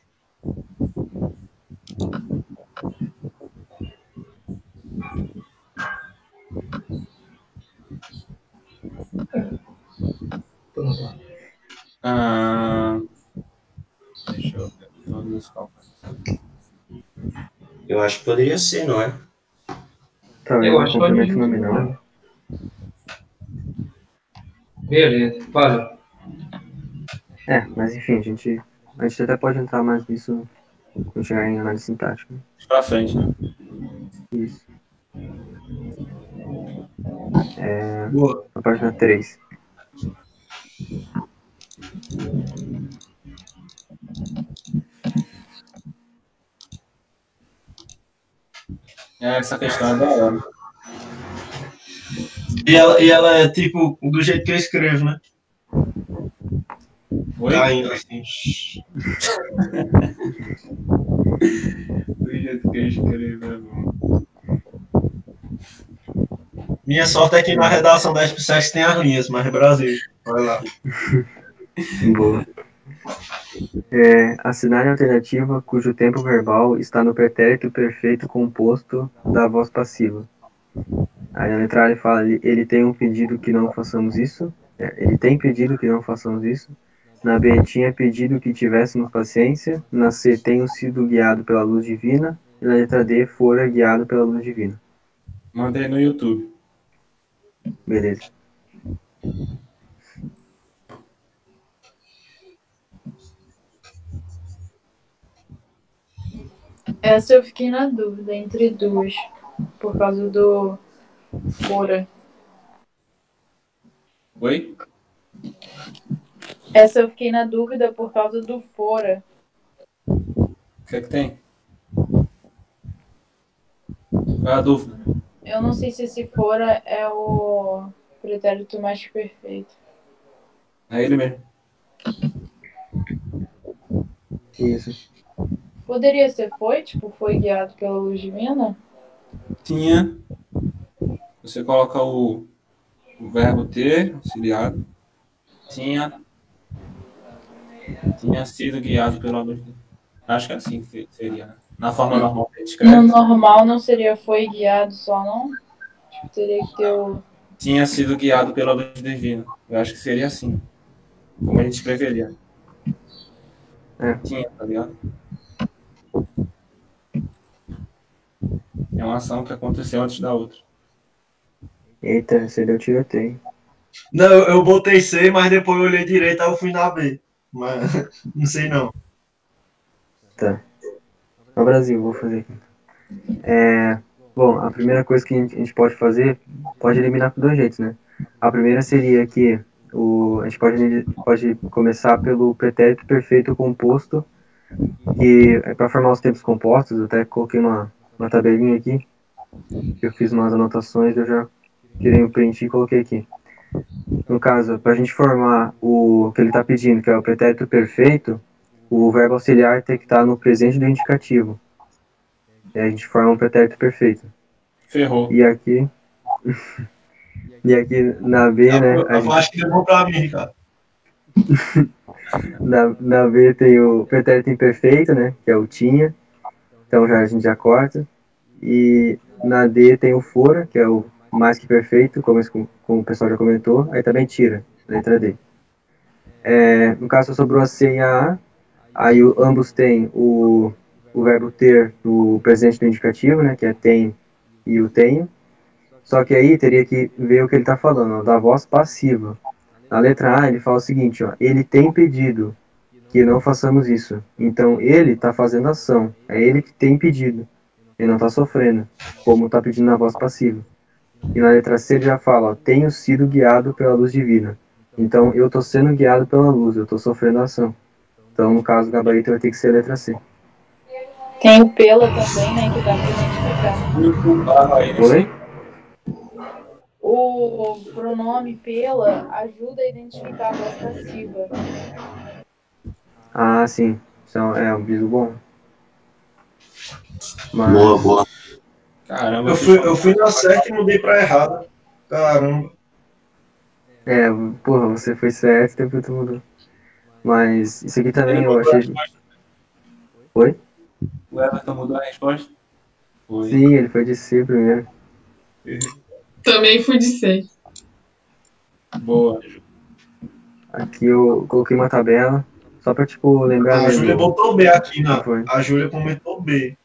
Ah, deixa eu ver. Eu acho que poderia ser, não é? Talvez Eu um acho que complemento pode- nominal. Beleza, valeu. É, mas enfim, a gente, a gente até pode entrar mais nisso quando chegar em análise sintática. Pra frente, né? Isso. É, Boa. na página 3. É, essa questão é da hora. E ela, e ela é tipo do jeito que eu escrevo, né? Oi? Caindo assim. Do jeito que eu escrevo, é bom. Minha sorte é que na redação da SPSEX tem as linhas, mas é Brasil. Vai lá. Boa. É, a alternativa cujo tempo verbal está no pretérito perfeito composto da voz passiva. Aí na letra A ele fala, ele, ele tem um pedido que não façamos isso. É, ele tem pedido que não façamos isso. Na B, tinha pedido que tivéssemos paciência. Na C, tenho sido guiado pela luz divina. E na letra D, fora guiado pela luz divina. Mandei no YouTube. Beleza. Essa eu fiquei na dúvida entre duas. Por causa do fora. Oi? Essa eu fiquei na dúvida por causa do fora. O que é que tem? Qual é a dúvida? Eu não sei se esse fora é o pretérito mais perfeito. É ele mesmo. Isso. Poderia ser foi, tipo, foi guiado pela luz divina? Tinha. Você coloca o, o verbo ter, auxiliado. Tinha. Tinha sido guiado pela luz. de- Acho que é assim que seria, né? Na forma normal que a gente No escreve. normal não seria foi guiado só, não? Tipo, teria que ter o. Tinha sido guiado pela luz divina. Eu acho que seria assim. Como a gente escreveria. É. Tinha, tá ligado? É uma ação que aconteceu antes da outra. Eita, você deu tiroteio. Não, eu eu botei C, mas depois eu olhei direito, aí eu fui na B. Mas não sei não. Tá. No Brasil, vou fazer aqui. É, bom, a primeira coisa que a gente, pode fazer, pode eliminar por dois jeitos, né? A primeira seria que o, a gente pode, pode começar pelo pretérito perfeito composto, que é para formar os tempos compostos, eu até coloquei uma, uma tabelinha aqui, eu fiz umas anotações, eu já tirei um print e coloquei aqui. No caso, para a gente formar o que ele está pedindo, que é o pretérito perfeito, o verbo auxiliar tem que estar no presente do indicativo. E aí a gente forma um pretérito perfeito. Ferrou. E aqui. e aqui na B, né? Eu, a eu gente- acho que levou pra mim, Ricardo. na, na B tem o pretérito imperfeito, né? Que é o tinha. Então já, a gente já corta. E na D tem o fora, que é o mais que perfeito, como, como o pessoal já comentou. Aí também tira, letra D. É, no caso, só sobrou a C e a A. Aí o- ambos têm o, o verbo ter no presente do indicativo, né? Que é tem e o tenho. Só que aí teria que ver o que ele está falando, ó, da voz passiva. Na letra A ele fala o seguinte, ó, ele tem pedido que não façamos isso. Então ele está fazendo ação, é ele que tem pedido. Ele não está sofrendo, como está pedindo na voz passiva. E na letra C ele já fala, ó, tenho sido guiado pela luz divina. Então eu estou sendo guiado pela luz, eu estou sofrendo ação. Então no caso o gabarito vai ter que ser a letra C. Tem o pela também, né? Que dá pra identificar. Oi? O pronome pela ajuda a identificar a voz passiva. Ah, sim. Então, é um biso bom. Mas, Boa, boa. Caramba, Eu fui, eu fui na certa e mudei pra errada. Caramba. É, porra, você foi certo, depois tu mudou. Mas isso aqui também eu achei. Oi? O Everton mudou a resposta? Foi. Sim, ele foi de C primeiro. Também fui de C. Boa. Aqui eu coloquei uma tabela, só pra, tipo, lembrar A. Júlia botou B aqui, na. Foi. A Júlia comentou B.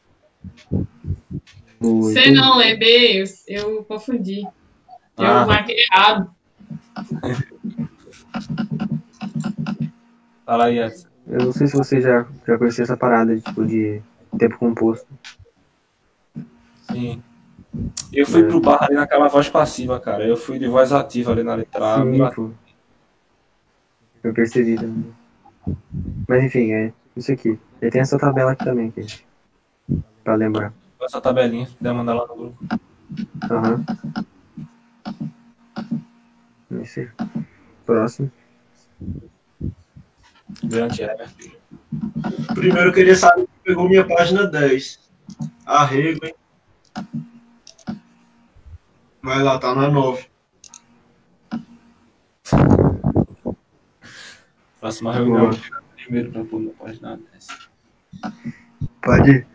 C não, é B, eu, eu confundi. Eu Ah. marquei errado. Fala aí, Edson. Eu não sei se você já, já conhecia essa parada de, tipo, de tempo composto. Sim. Eu fui É. pro bar ali naquela voz passiva, cara. Eu fui de voz ativa ali na letra A. Sim, pô. Eu percebi também. Mas enfim, é isso aqui. E tem essa tabela aqui também, aqui, pra lembrar. Essa tabelinha, se puder mandar lá no grupo. Aham. Isso aí. Próximo. Grande Everton. Primeiro eu queria saber quem pegou minha página 10. Arrego, hein? Vai lá, tá na 9. Próxima reunião. Primeiro pra pôr na página dessa. Pode ir.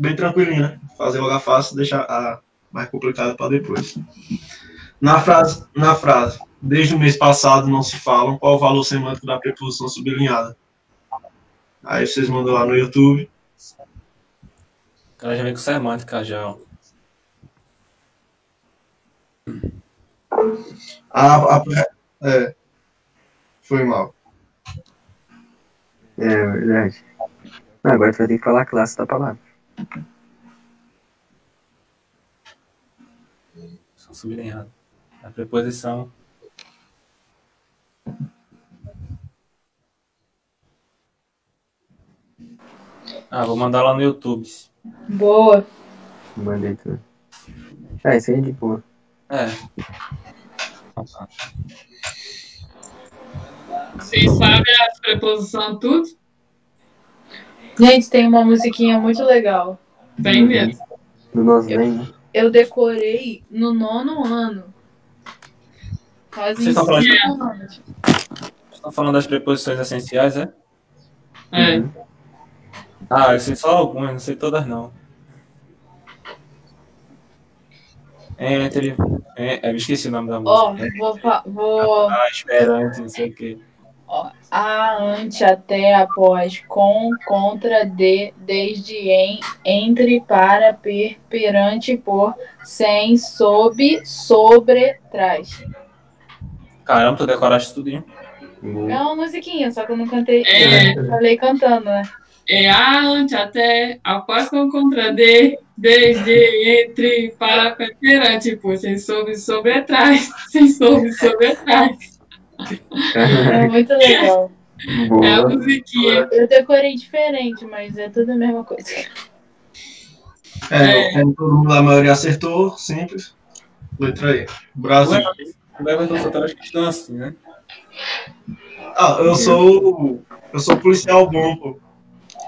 Bem tranquilinho, né? Fazer logo a fácil, deixar a mais complicada para depois. Na frase, na frase, desde o mês passado não se falam qual o valor semântico da preposição sublinhada. Aí vocês mandam lá no YouTube. O cara já vem com semântica já, ó. A, a- é, foi mal. É verdade. Agora tu vai ter que falar a classe da palavra. Só sublinhado. A preposição. Ah, vou mandar lá no YouTube. Boa. Mandei tudo. É, isso aí é de boa. É. Vocês sabem as preposições tudo? Gente, tem uma musiquinha muito legal. Tem mesmo. Do nosso bem, né? Eu decorei no nono ano. Fazem Vocês estão falando anos. Estão falando das preposições essenciais, é? É. Uhum. Ah, eu sei só algumas, não sei todas não. Entre. É, eu esqueci o nome da Ó, música. vou, vou Ah, esperante, não sei o quê. A, ante, até, após, com, contra, de, desde, em, entre, para, per, perante, por, sem, sob, sobre, trás. Caramba, tu decoraste tudinho. É uma musiquinha, só que eu não cantei. É. Eu falei cantando, né? É a, ante, até, após, com, contra, de, desde, entre, para, per, perante, por, sem, sob, sobre, atrás. Sem, sob, sobre, atrás. É muito legal. É a Boa. musiquinha. Eu decorei diferente, mas é tudo a mesma coisa. É, como todo mundo, a maioria acertou, simples. Letra E. Brasil. O Everton só tá as questões assim, né? Ah, eu sou. Eu sou policial bom, pô.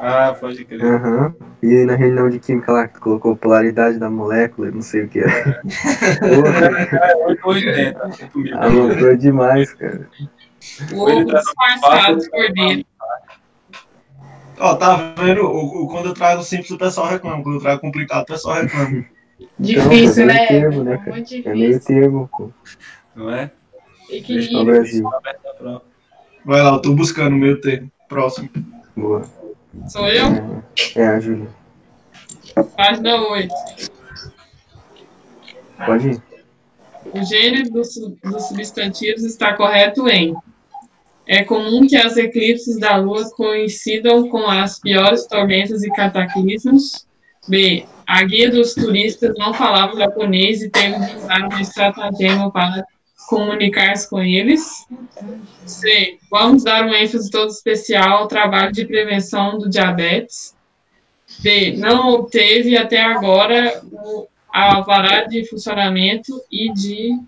Ah, pode crer. Aham. E na reunião de química lá, colocou polaridade da molécula, não sei o que. Porra, É 880. comigo. aloprou demais, cara. Lobo disfarçado por dentro. Ó, tá vendo? O, o- quando eu trago simples, o pessoal reclama. Quando eu trago complicado, o pessoal reclama. Difícil, é meio né? termo, né, É muito É meio difícil. termo, pô. Não é? Equilíbrio. Prova. Vai lá, eu tô buscando o meu termo. Próximo. Boa. Sou eu? É, a Júlia. Página 8. Pode ir. O gênero dos, dos substantivos está correto em. É comum que as eclipses da Lua coincidam com as piores tormentas e cataclismos. B. A guia dos turistas não falava japonês e teve de usar um estratagema para comunicar-se com eles. C. Vamos dar um ênfase todo especial ao trabalho de prevenção do diabetes. D. Não obteve até agora o alvará de funcionamento e de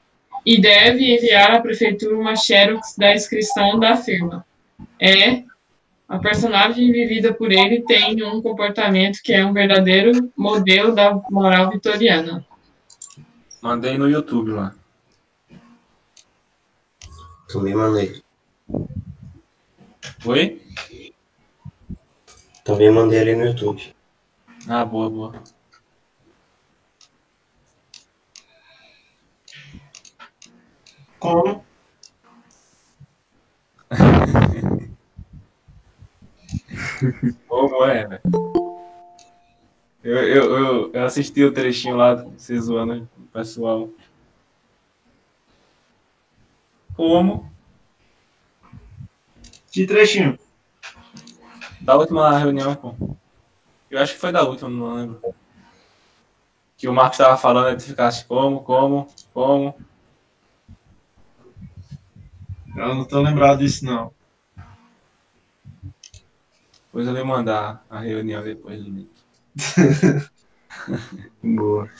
e deve enviar à prefeitura uma xerox da inscrição da firma. É a personagem vivida por ele tem um comportamento que é um verdadeiro modelo da moral vitoriana. Mandei no YouTube lá. Também mandei. Oi? Também mandei ali no YouTube. Ah, boa, boa. Como? Como é, velho? Eu, eu, eu, eu assisti o trechinho lá, você zoando o pessoal. Como? Que trechinho? Da última reunião, pô. Eu acho que foi da última, não lembro. Que o Marcos tava falando, tu ficasse como, como, como. Eu não tô lembrado disso, não. Depois eu vou mandar a reunião depois do link. Boa.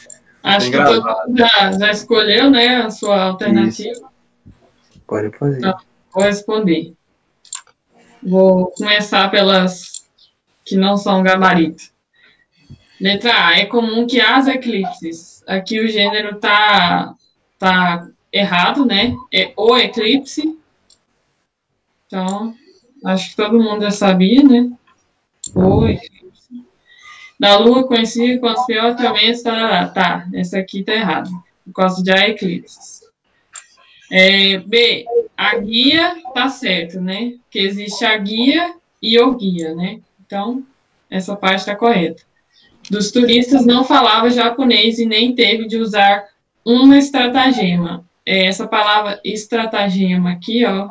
Acho Tem que todo gravado. mundo já, já escolheu né, a sua alternativa. Pode fazer. Tá. Vou responder. Vou começar pelas que não são gabarito. Letra A. É comum que as eclipses. Aqui o gênero tá, tá errado, né? É o eclipse. Então, acho que todo mundo já sabia, né? O eclipse. Da Lua coincide com as piores tormentas. Tá, tá, essa aqui tá errada. Por causa de há eclipses. É, B, a guia tá certo, né? Que existe a guia e o guia, né? Então, essa parte está correta. Dos turistas não falava japonês e nem teve de usar uma estratagema. É, essa palavra estratagema aqui, ó,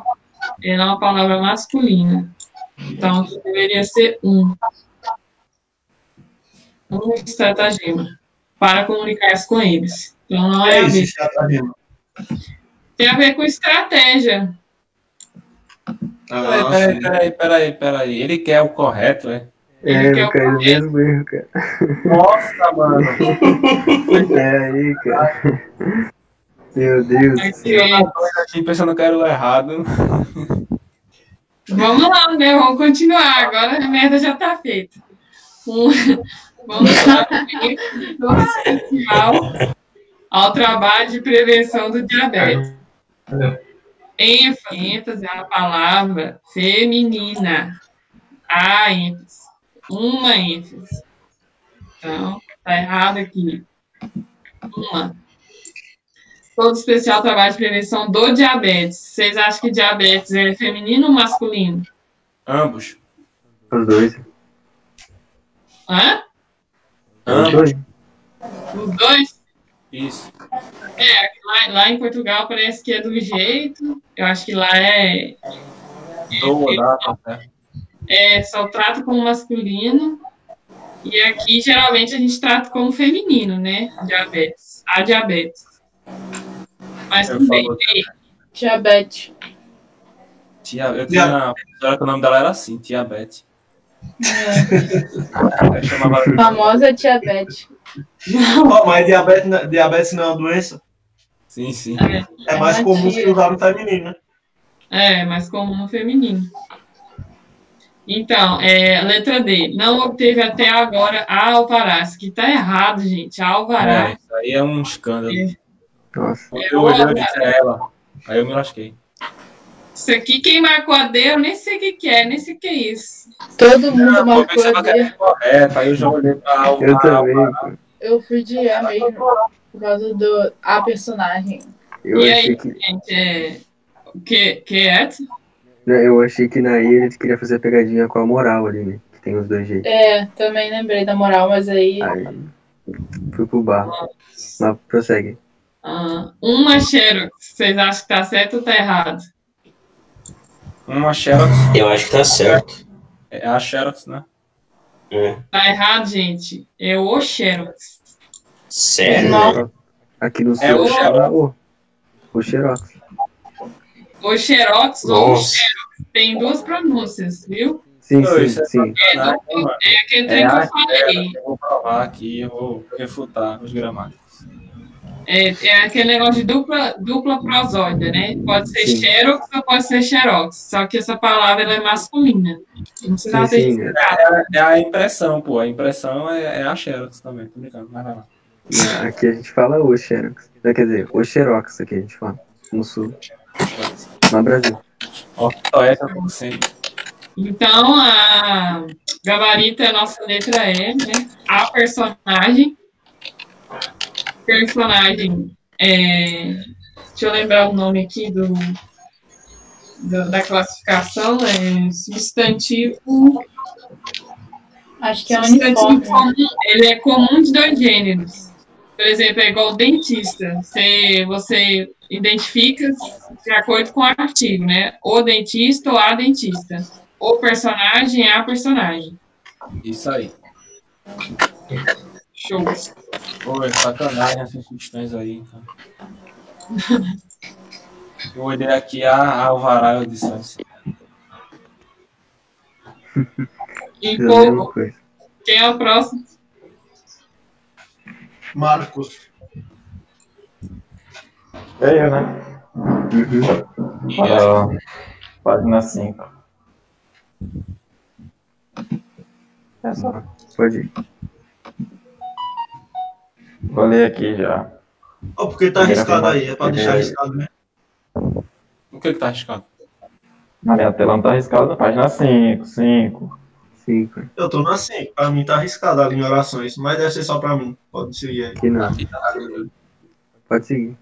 ela é uma palavra masculina. Então, deveria ser um. Um estratagema para comunicar-se com eles. Então, não é É a isso, estratagema. Tem a ver com estratégia. Peraí, Ah, peraí, peraí, peraí, peraí. Ele quer o correto, é? É, quer eu o correto. mesmo erro, cara. Nossa, mano. É aí, cara. Meu Deus. Aqui, Aqui pensando que era o errado. Vamos lá, né? Vamos continuar. Agora a merda já tá feita. Um- Vamos lá. Ao trabalho de prevenção do diabetes. Ênfase, ênfase é uma palavra feminina. A ênfase. Uma ênfase. Então, tá errado aqui. Uma. Todo especial trabalho de prevenção do diabetes. Vocês acham que diabetes é feminino ou masculino? Ambos. Os dois. Hã? Os Ambos. dois. Os dois? Isso. Lá, lá em Portugal parece que é do jeito. Eu acho que lá é, Doa, dá, tá certo. é só trata como masculino. E aqui geralmente a gente trata como feminino, né? Diabetes. A diabetes. Mas Eu. Ei, Diabetes. Tia, eu tinha uma professora que o nome dela era assim, chamava ela de- Famosa diabetes. Ó, mas diabetes, não- diabetes não é uma doença? Sim, sim. É mais uma comum se usar no feminino, né? É, mais comum no feminino. Então, é, letra D. Não obteve até agora a alvará. Isso aqui tá errado, gente. A alvará. É, isso aí é um escândalo. Nossa. Eu olhei e disse a ela. Aí eu me lasquei. Isso aqui, quem marcou a D, eu nem sei o que, que é, nem sei o que é isso. Todo mundo Não, marcou a que D. correto, aí eu já olhei pra Eu Alva. também. Eu fui de E mesmo. Por causa do a personagem. Eu e achei aí, que. gente, é... O que, que é? Eu achei que na ilha ele queria fazer a pegadinha com a moral ali, né? Que tem os dois jeitos. É, também lembrei da moral, mas aí. Aí fui pro bar. Mas prossegue. Ah, uma Xerox, vocês acham que tá certo ou tá errado? Uma Xerox. Eu acho que tá certo. É a Xerox, né? É. Tá errado, gente. É o Xerox. Sério? Não. Aqui no sul É o chama o, o Xerox. O Xerox ou. Xerox. Tem duas pronúncias, viu? Sim, sim, é sim. É, Não, do- é aquele trem É que eu falei. Eu vou provar aqui, eu vou refutar os gramáticos. É, é aquele negócio de dupla, dupla prosódia, né? Pode ser Sim. Xerox ou pode ser Xerox. Só que essa palavra ela é masculina. Não precisa Sim, ter sim. registrado. É a impressão, pô. A impressão é, é a Xerox também. Tô brincando, mas vai lá. Aqui a gente fala o Xerox. Quer dizer, o Xerox aqui a gente fala. No sul. No Brasil. Ó, só essa como sempre. Então, a gabarita, a nossa letra E, né? A personagem. Personagem. É... Deixa eu lembrar o nome aqui do, do- da classificação. É substantivo. Acho que é substantivo uniforme. comum. Ele é comum de dois gêneros. Por exemplo, é igual dentista. Você, você identifica de acordo com o artigo, né? O dentista ou a dentista. O personagem é a personagem. Isso aí. Show. Pô, é sacanagem essas questões aí. Então. Eu olhei aqui a, Alvará disse assim. E a povo, coisa. quem é o próximo? Marcos. É eu, né? Uhum. Ó, página 5. É só. Pode ir. Vou ler aqui já. Ó, porque tá arriscado aí, é pra deixar arriscado mesmo. O que que tá arriscado? Na minha tela não tá arriscado, na página 5. 5. Cinco. Eu tô na 5, pra mim tá arriscado ali em orações, mas deve ser só pra mim. Pode seguir aí. Aqui não. Pode seguir.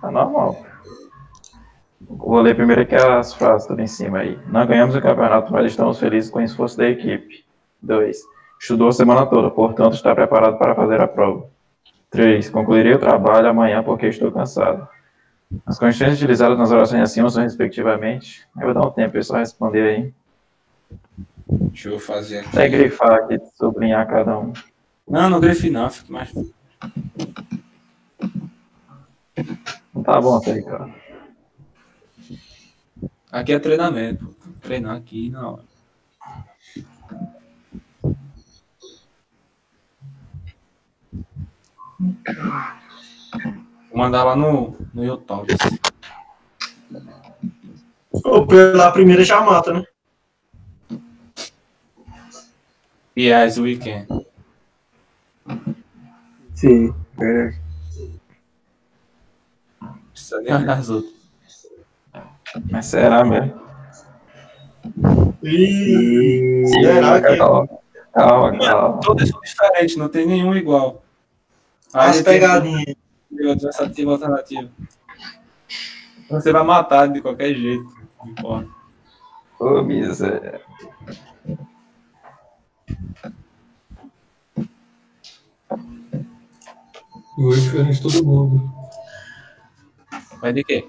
Tá normal. Vou ler primeiro aqui as frases tudo em cima aí. Não ganhamos o campeonato, mas estamos felizes com o esforço da equipe. 2. Estudou a semana toda, portanto está preparado para fazer a prova. 3. Concluirei o trabalho amanhã porque estou cansado. As condições utilizadas nas orações acima são respectivamente. Eu vou dar um tempo para só responder aí. Deixa eu fazer aqui. Até grifar aqui, sublinhar cada um. Não, não grife não, fica mais. Tá bom, tá aí, cara. Aqui é treinamento. pô. Treinar aqui na hora. Vou mandar lá no, no YouTube. Ou pela primeira já mata, né? Yes, we can. Sim, verdade. Precisa nem olhar as outras. Mas será mesmo? E E... será que Calma, calma, calma. Todas são diferentes, não tem nenhum igual. as Aí tem pegadinhas? Alternativa, alternativa. Você vai matar de qualquer jeito. Não importa. Ô, miséria. Hoje diferente de todo mundo. Vai de quê?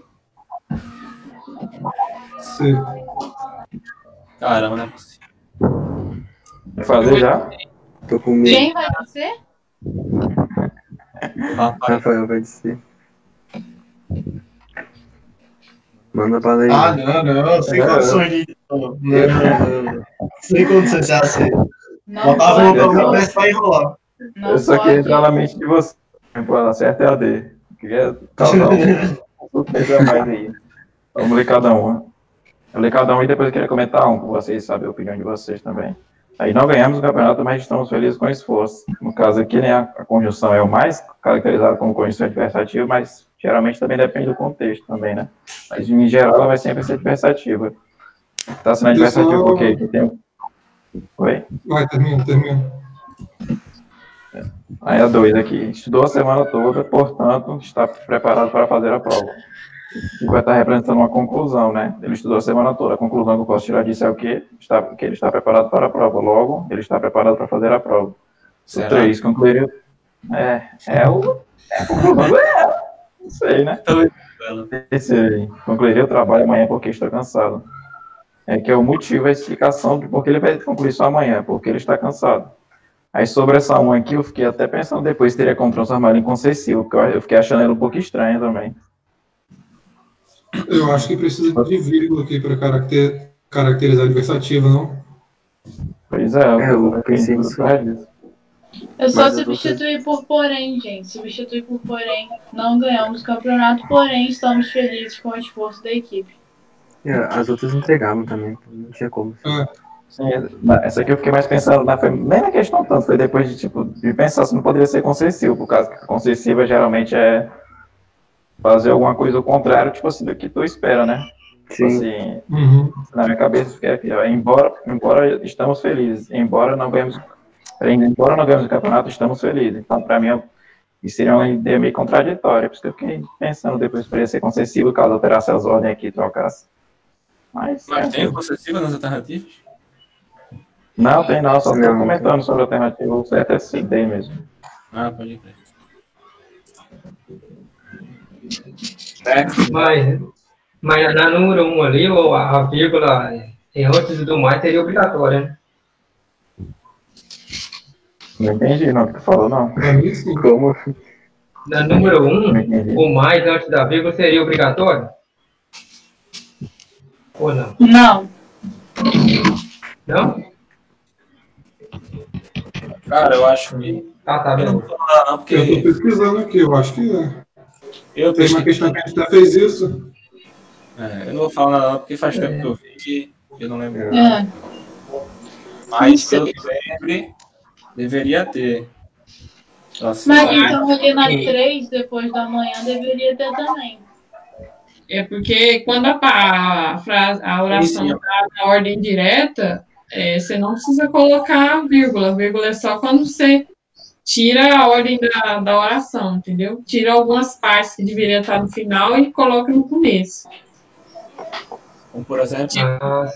C. Caramba, não é possível. Vai fazer já? Tô com medo. Quem vai ser? Rapaz, Rafael vai descer. Manda pra ler. Ah, não, não, sem É. condições de. Não, não, não. Sem condições de ser. Não Botava uma pra mim, mas pra enrolar. Não eu só queria entrar na mente de você. Ela certa é a D. Queria causar um surpresa mais aí. Vamos ler cada uma. Eu ler cada um e depois eu queria comentar um com vocês, saber a opinião de vocês também. Aí não ganhamos o campeonato, mas estamos felizes com o esforço. No caso aqui, né, a, conjunção é o mais caracterizado como conjunção adversativa, mas Geralmente também depende do contexto também, né? Mas em geral ela vai sempre ser adversativa. Tá sendo adversativa por quê? Que tem... Oi? Vai, termina, termina. Aí a 2 aqui. Estudou a semana toda, portanto, está preparado para fazer a prova. E vai estar representando uma conclusão, né? Ele estudou a semana toda. A conclusão que eu posso tirar disso é o quê? Está, que ele está preparado para a prova. Logo, ele está preparado para fazer a prova. O 3, concluiria. É, é o. É a conclusão. É, não sei, né? Terceiro, concluiria o trabalho amanhã porque estou cansado. É que é o motivo, a explicação de por que ele vai concluir só amanhã, porque ele está cansado. Aí sobre essa 1 aqui, eu fiquei até pensando depois se teria como transformar ela em concessivo, porque eu fiquei achando ela um pouco estranha também. Eu acho que precisa de vírgula aqui para caracter, caracterizar adversativa, não? Pois é, eu, É, eu eu pensei nisso. Eu só Mas as substituir por porém, gente. Substituir por porém. Não ganhamos o campeonato, porém estamos felizes com o esforço da equipe. É, as outras entregavam também, não tinha como. É, Sim, essa aqui eu fiquei mais pensando, na, foi nem na questão tanto, foi depois de, tipo, de pensar se não poderia ser concessivo, por causa que a concessiva geralmente é fazer alguma coisa ao contrário, tipo assim, do que tu espera, né? Tipo Sim. assim, uhum. na minha cabeça fica aqui, ó, embora, embora estamos felizes, embora não ganhemos, embora não ganhemos o campeonato, estamos felizes. Então, para mim, isso seria uma ideia meio contraditória, por isso que eu fiquei pensando depois se poderia ser concessivo, caso alterasse as ordens aqui e trocasse. Mas, Mas é, tem concessiva nas alternativas? Não, tem não, só estou comentando sobre a alternativa, o certo é sim, tem mesmo. Ah, pode crer. É, Mas, mas na número 1 um ali, ou a, a vírgula em antes do mais seria obrigatória, né? Não entendi não o que tu falou, não. Mim, sim. Como? Na número 1, um, o mais antes da vírgula seria obrigatório? Ou não? Não. Não? Cara, eu acho que. Ah, tá Eu não vendo? vou falar não, Eu tô porque pesquisando aqui, eu acho que é. eu Tem uma questão que a gente até fez isso. É, eu não vou falar nada não, porque faz tempo que eu vi que eu não lembro. É. Mas pelo que lembre, deveria ter. Nossa, Mas então ali na 3, depois da manhã, deveria ter também. É porque quando a, a, frase, a oração está na ordem direta, é, você não precisa colocar vírgula. Vírgula é só quando você tira a ordem da, da oração, entendeu? Tira algumas partes que deveriam estar no final e coloca no começo. como por exemplo, Ah,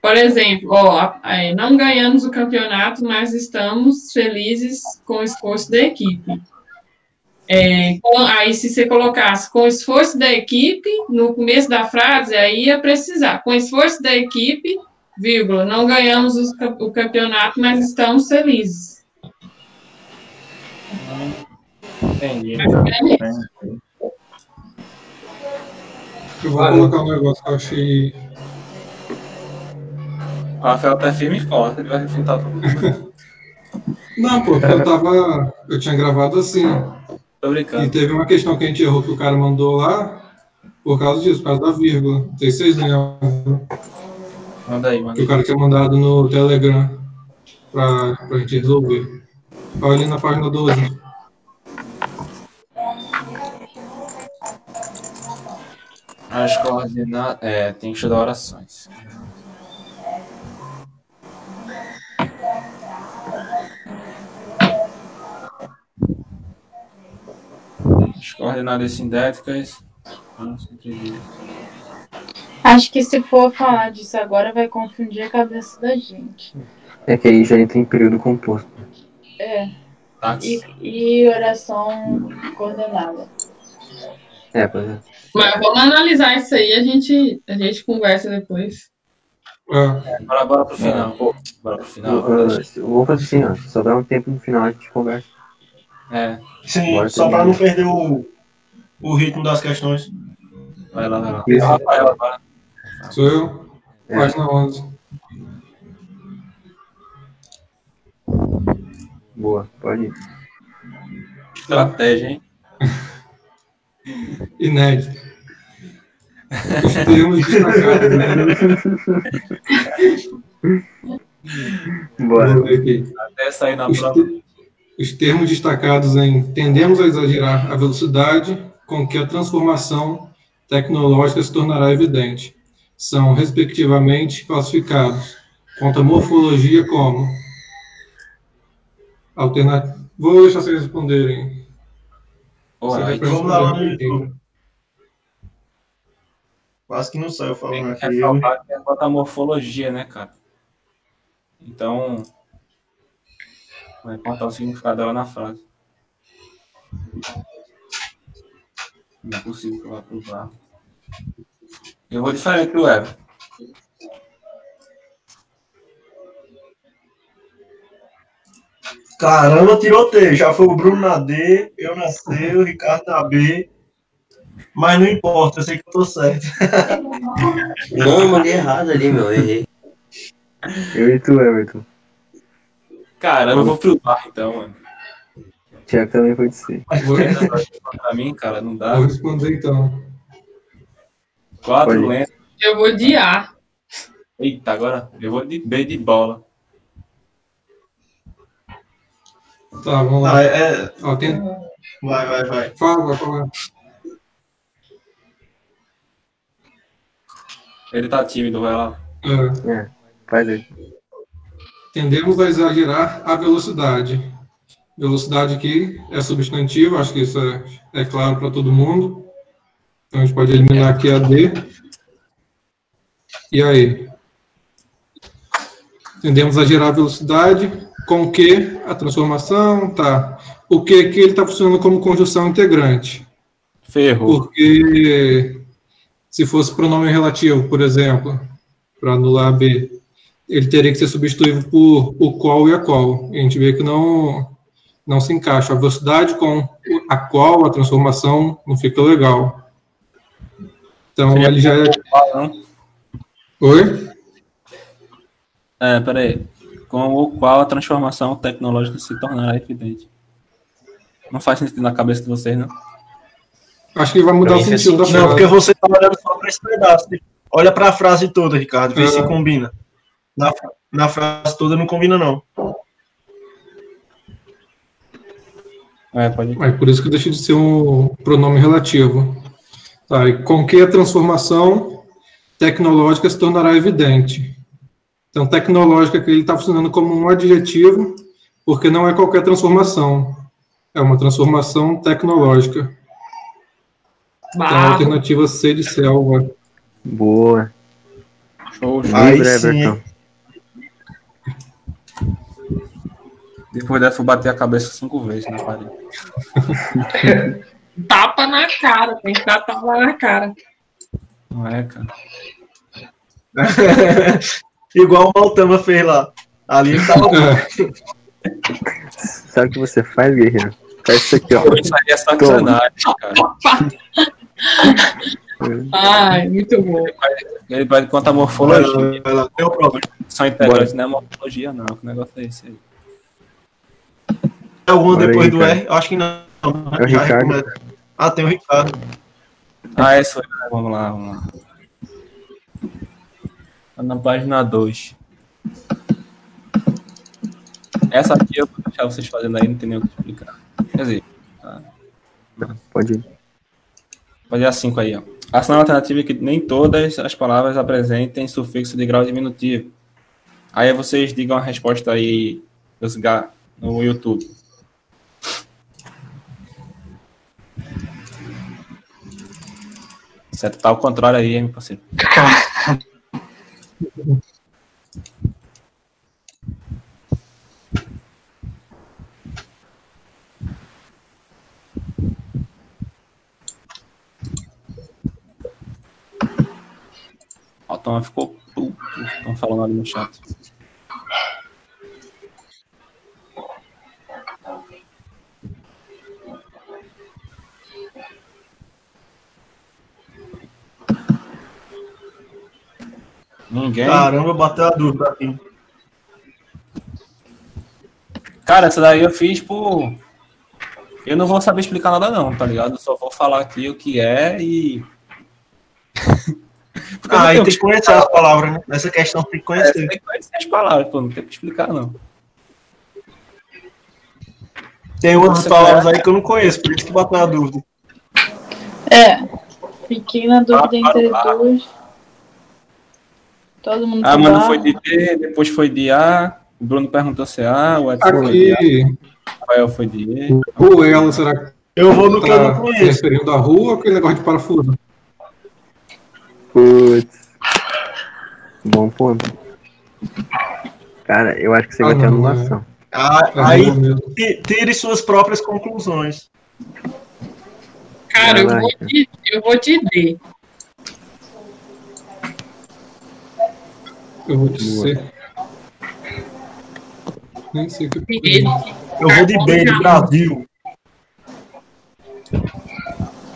Por exemplo, ó, é, não ganhamos o campeonato, mas estamos felizes com o esforço da equipe. É, aí, se você colocasse com o esforço da equipe, no começo da frase, aí ia precisar. Com o esforço da equipe, vírgula, não ganhamos os o campeonato, mas estamos felizes. entendi. Eu vou Valeu. colocar um negócio que eu achei. O Rafael tá firme e forte, ele vai refutar tudo. Não, pô, porque eu tava. Eu tinha gravado assim. Tô E brincando. teve uma questão que a gente errou que o cara mandou lá por causa disso, por causa da vírgula. Não sei se vocês lembram. Manda aí, manda Que o cara tinha mandado no Telegram pra, pra gente resolver. Olha ali na página 12. As coordenadas. É, tem que estudar orações. As coordenadas sintéticas. Vamos entender. Acho que se for falar disso agora, vai confundir a cabeça da gente. É que aí já entra em período composto. É. E, e oração coordenada. É, pois é. Mas vamos analisar isso aí, a gente, a gente conversa depois. É, Bora, bora pro final. Bora pro final. Eu, eu, eu vou fazer assim, ó. Se sobrar um tempo no final, a gente conversa. É, Sim, Bora só para não perder o, o ritmo das questões. vai lá, vai lá. Isso. Rafael agora. Sou eu. É. Página 11. Boa, pode ir. Estratégia, hein? Inédito. Os termos destacados, né? Bora. Até sair na Os, prova. te- os termos destacados em tendemos a exagerar a velocidade, com que a transformação tecnológica se tornará evidente. São, respectivamente, classificados quanto à morfologia como alternativa. Vou deixar vocês responderem. Alright. Vocês Vamos lá. Quase que não saiu falando Tem aqui. que ressaltar que é botar morfologia, né, cara? Então, vai contar o significado dela na frase. Não é possível que eu vá provar. Eu vou diferente do Ever. Caramba, tiroteio. Já foi o Bruno na D, eu na C, o Ricardo na B. Mas não importa, eu sei que eu tô certo. Não, eu mandei errado ali, meu. Errei. Eu e tu, Everton. Caramba, eu vou pro bar então, mano. Tiago também foi de C. Vou, Pra mim, cara, não dá. vou responder então. Quatro lenços. Eu vou de A. Eita, agora eu vou de B de bola. Tá, vamos lá. Ah, é, Ó, tem... vai, vai, vai. Fala, vai falar. Ele tá tímido, vai lá. É. Faz aí. Tendemos a exagerar a velocidade. Velocidade aqui é substantivo, acho que isso é, é claro para todo mundo. Então a gente pode eliminar aqui a D. E aí? Tendemos a gerar velocidade com o que? A transformação, tá. O que aqui ele está funcionando como conjunção integrante. Ferrou. Porque se fosse pronome relativo, por exemplo, para anular B, ele teria que ser substituído por o qual e a qual. E a gente vê que não, não se encaixa. A velocidade com a qual, a transformação, não fica legal. Então, Seria ele já é... Não? Oi? É, peraí. Com o qual a transformação tecnológica se tornará evidente. Não faz sentido na cabeça de vocês, não? Acho que vai mudar o faz sentido da sentido. Não, frase. porque você tá olhando só pra esse pedaço. Olha pra frase toda, Ricardo, vê É. se combina. Na, na frase toda não combina, não. É, pode. É por isso que deixa de ser um pronome relativo. Tá, e com que a transformação tecnológica se tornará evidente. Então, tecnológica que ele está funcionando como um adjetivo, porque não é qualquer transformação. É uma transformação tecnológica. Então, a alternativa C de selva. Boa. Show, show. Aí Everton. Depois dessa, eu bater a cabeça cinco vezes na parede. Tapa na cara, tem que dar tapa na cara. Não é, cara? Igual o Maltama fez lá. Ali ele tava. Sabe o que você faz, guerreiro? Faz isso aqui, ó. Isso aí é sacanagem, cara. Ai, muito bom. Ele vai contar Vai morfologia. lá, vai lá. Tem o próprio. São integrantes, não é morfologia, não. Que negócio é esse aí? É alguma Bora aí, depois do Ricardo. R? Eu acho que não. É o Já Ricardo. Ah, tem o Ricardo. Ah, é isso aí. Vamos lá, vamos lá. Tá Na página 2. Essa aqui eu vou deixar vocês fazendo aí, não tem nem o que explicar. Quer dizer, tá. Pode ir. fazer a 5 aí, ó. Ação alternativa é que nem todas as palavras apresentem sufixo de grau diminutivo. Aí vocês digam a resposta aí no YouTube. Certo, tá ao contrário aí, meu parceiro. Ó, Tom ficou puto. Estão falando ali no chat. Ninguém. Caramba, bateu a dúvida aqui. Cara, essa daí eu fiz por. Eu não vou saber explicar nada, não, tá ligado? Eu só vou falar aqui o que é e. Ah, aí tenho tem que conhecer as palavras, né? Nessa questão tem que É, conhecer. tem que conhecer as palavras, pô, não tem que explicar, não. Tem outras palavras aí que eu não conheço, por isso que bateu a dúvida. É. Fiquei na dúvida Ah, entre ah, ah. duas. Todo mundo A pro Amanda A. foi de D, depois foi de A. O Bruno perguntou se é A, o Edson foi de A, o Rafael foi de E. ou ela, será que Eu vou no que eu tá não conheço. referindo à rua ou aquele negócio de parafuso? Putz. Bom ponto. Cara, eu acho que você Ah, vai ter anulação. Ah, É aí mesmo. ti- tire suas próprias conclusões. Cara, eu vou, de, eu vou de D. Eu vou dizer. Nem sei o que. D. Eu vou de B, de Brasil.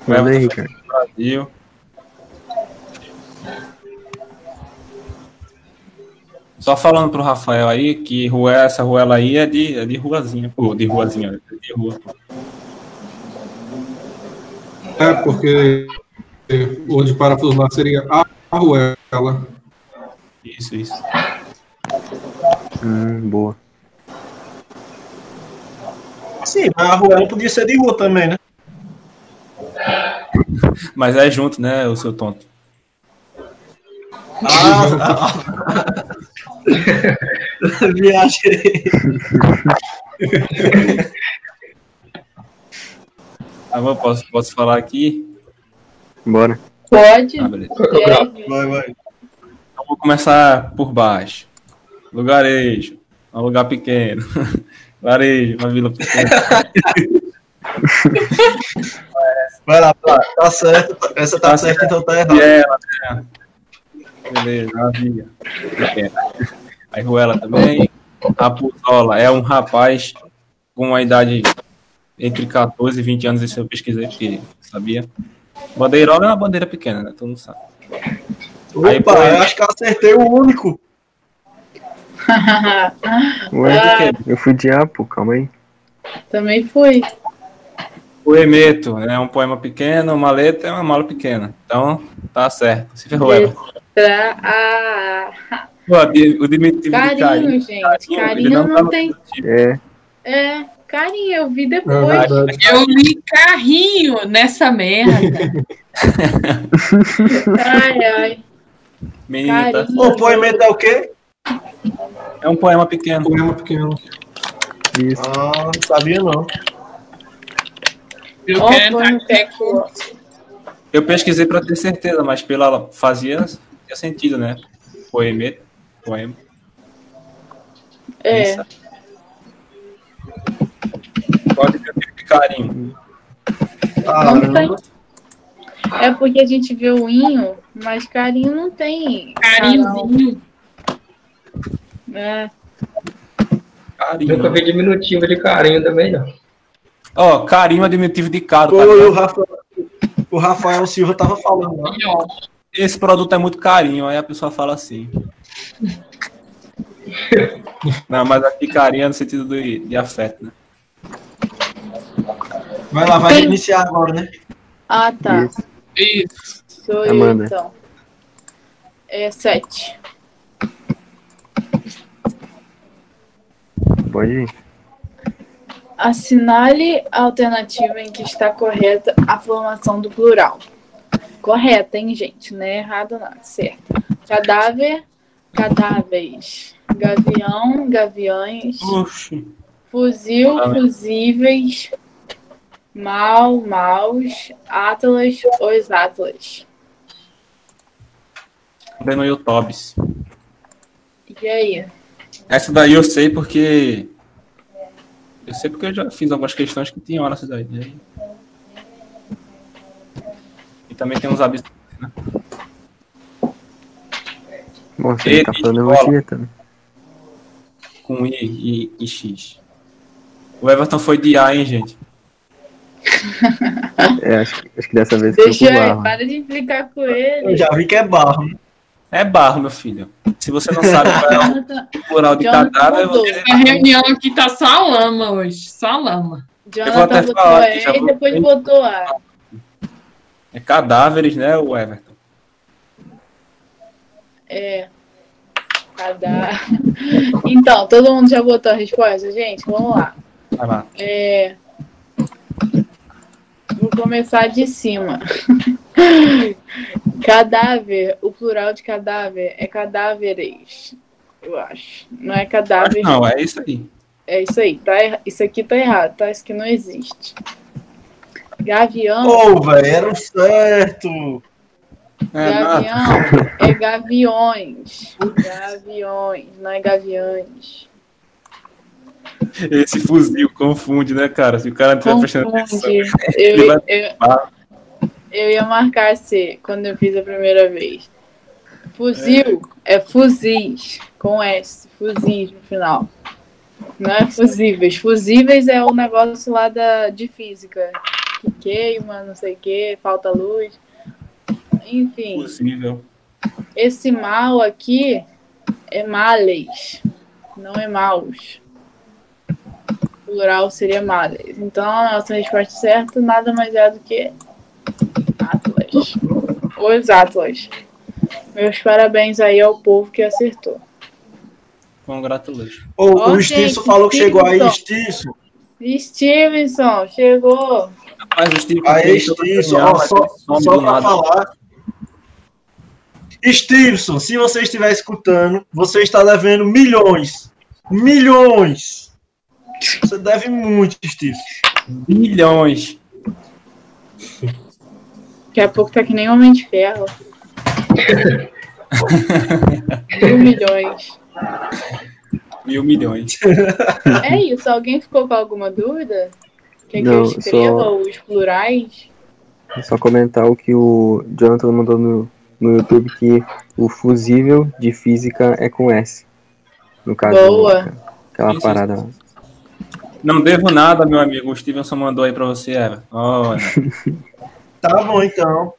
Manda aí, Ricardo. de Brasil. Só falando pro Rafael aí que rua, essa ruela aí é de, é de ruazinha, pô, de ruazinha, é de rua. pô. É, porque o de parafuso lá seria a arruela. Isso, isso. Hum, boa. Sim, mas a Ruela podia ser de rua também, né? Mas é junto, né, o seu tonto. Ah, viajei. Ah, eu posso, posso falar aqui? Bora. Pode? Ah, beleza. Vai, vai. Vou começar por baixo. Lugarejo, um lugar pequeno. Lugarejo, uma vila pequena. Vai lá, tá, tá certo. Essa tá, Tá certa, então tá E errado. ela, né? Beleza, uma vila pequena. Aí Ruela também. A Puzola é um rapaz com uma idade entre 14 e 20 anos, isso eu pesquisei porque sabia. Bandeirola é uma bandeira pequena, né? Todo mundo sabe. Aí, Opa, pô, eu acho que eu acertei o único. Ué, Ah, eu fui pô, calma aí. também fui. Poemeto é um poema pequeno, uma letra é uma mala pequena. Então, tá certo. Se ferrou, Eva. Pra A. Pô, O diminutivo de Carinho, carinho. gente. Carinho, Carinho ele não, não tem. É, É, carinho, eu vi É depois. verdade. Eu li carrinho nessa merda. ai, ai. Menina, tá-. O poemento é o quê? é um poema pequeno. Poema pequeno. isso. Ah, não sabia não. Eu Ó, quero Eu pesquisei pra ter certeza, mas pela fazia, fazia sentido, né? Poemeto, poema. É. Isso. Qual diminutivo de carinho? Não tem. É porque a gente vê o inho, mas carinho não tem. carinhozinho. É. Carinho. Nunca vi diminutivo de carinho também, não. Ó, carinho é diminutivo de caro. O o Rafael Silva tava falando lá. Esse produto é muito carinho, aí a pessoa fala assim. Não, mas aqui carinho é no sentido de, de afeto, né? Vai lá, vai iniciar agora, né? Ah, tá. Isso. Isso. Sou eu, Amanda. então. É sete. Pode ir. Assinale a alternativa em que está correta a formação do plural. Correta, hein, gente? Não é errado, não. Certo. Cadáver, cadáveres. Gavião, gaviões. Oxi. Fuzil, Ah, fusíveis. Mal, maus. Atlas, os atlas. Também no YouTube. E aí? Essa daí eu sei porque. Eu sei porque eu já fiz algumas questões que tinham nessa daí. E aí- E também tem uns absurdos. Bom, você E tá falando elogio também. com I e, e X. O Everton foi de A, hein, gente? É, acho, que- acho que dessa vez Deixa pro aí, barro. para de implicar com Eu ele. já vi que é barro. É barro, meu filho. Se você não sabe qual é o plural de cadáver, você. A reunião aqui tá só lama hoje. Só lama. vou Jonathan botou falar E e vou- depois botou A. É cadáveres, né, o Everton? É. Cadá. Então, todo mundo já botou a resposta, gente? Vamos lá. Vai lá. É. Vou começar de cima. cadáver, o plural de cadáver é cadáveres, eu acho. Não é cadáver. Não, é isso aí. É isso aí, tá? erra- Isso aqui tá errado, tá? Isso aqui não existe. Gavião. Pô, velho, era o certo. É, Gavião é gaviões. Gaviões, não é gaviões. Esse fuzil confunde, né, cara? Se o cara não tiver prestando atenção. Confunde. ele Eu, vai- eu, eu ia marcar C quando eu fiz a primeira vez. Fuzil é fuzis, com S, fuzis no final. Não é fusíveis. Fusíveis é o negócio lá da, de física. Que queima, não sei o que, falta luz. Enfim. Possível. Esse mal aqui é males, não é maus. Plural seria males. Então, a nossa resposta certa nada mais é do que Atlas. Os Atlas. Meus parabéns aí ao povo que acertou. Congratulations. Ô, Ó, o Stilson falou que chegou aí, Stevenson. Stilson. Stevenson, chegou. Rapaz, o Steve Aí, ó, só, só pra falar. Stilson, se você estiver escutando, você está devendo milhões. Milhões. Você deve muito, Stilson. Bilhões. Daqui a pouco tá que nem Homem de Ferro. Mil milhões. Mil milhões. É isso. Alguém ficou com alguma dúvida? Quer que Não, eu escreva só- os plurais? É só comentar o que o Jonathan mandou no, no YouTube, que o fusível de física é com S. No caso, Boa. aquela parada lá. Não devo nada, meu amigo. O Stevenson mandou aí pra você, Eva. Olha. Tá bom, então.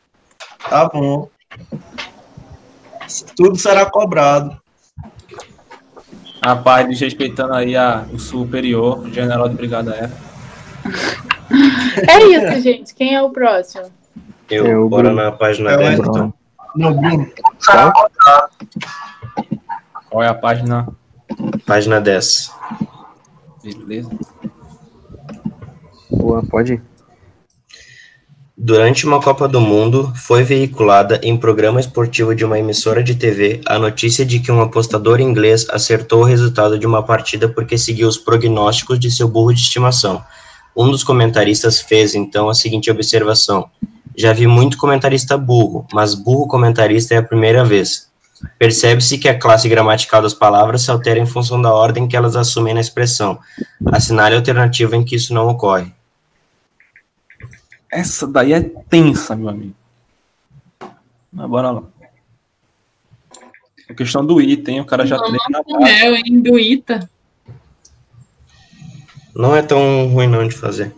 Tá bom. Tudo será cobrado. Rapaz, desrespeitando aí a, o superior, o general de brigada Eva. É isso, gente. Quem é o próximo? Eu, É, o bora Bruno. na página É o 10, Everton. então. Não, Bruno. Qual é a página? Página 10. Beleza. Boa, pode ir. Durante uma Copa do Mundo, foi veiculada em programa esportivo de uma emissora de TV a notícia de que um apostador inglês acertou o resultado de uma partida porque seguiu os prognósticos de seu burro de estimação. Um dos comentaristas fez então a seguinte observação: Já vi muito comentarista burro, mas burro comentarista é a primeira vez. Percebe-se que a classe gramatical das palavras se altera em função da ordem que elas assumem na expressão. Assinale a alternativa em que isso não ocorre. Essa daí é tensa, meu amigo. Mas bora lá. A questão do item, o cara já treina na Nossa, mel, hein? Do Ita. Não é tão ruim não de fazer.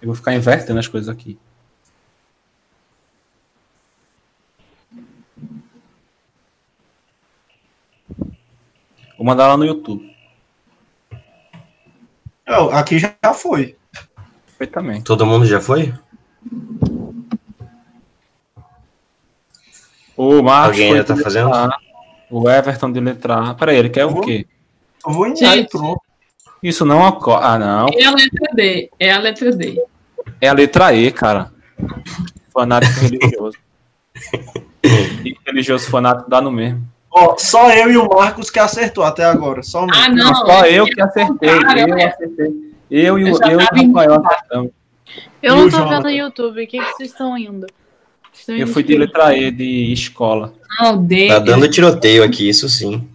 Eu vou ficar invertendo as coisas aqui. Vou mandar lá no YouTube. Não, aqui já já foi. Perfeitamente. Todo mundo já foi? O Marcos Alguém foi ainda tá fazendo? A, O Everton de letra A. Peraí, ele quer o Uhum. quê? Eu vou em. Isso não ocorre. Ah, não. É a letra D. É a letra D. É a letra E, cara. Fanático religioso. E religioso fanático dá no mesmo. Ó, só eu e o Marcos que acertou até agora. Só Ah, não. Só eu que acertei. Cara, Eu acertei. Eu e o Eu eu e o Rafael acertamos. Eu não o tô Jonathan? vendo no YouTube. O que, que vocês estão indo? Estão Eu indo fui de letra E de escola. D. Tá dando tiroteio aqui, isso sim.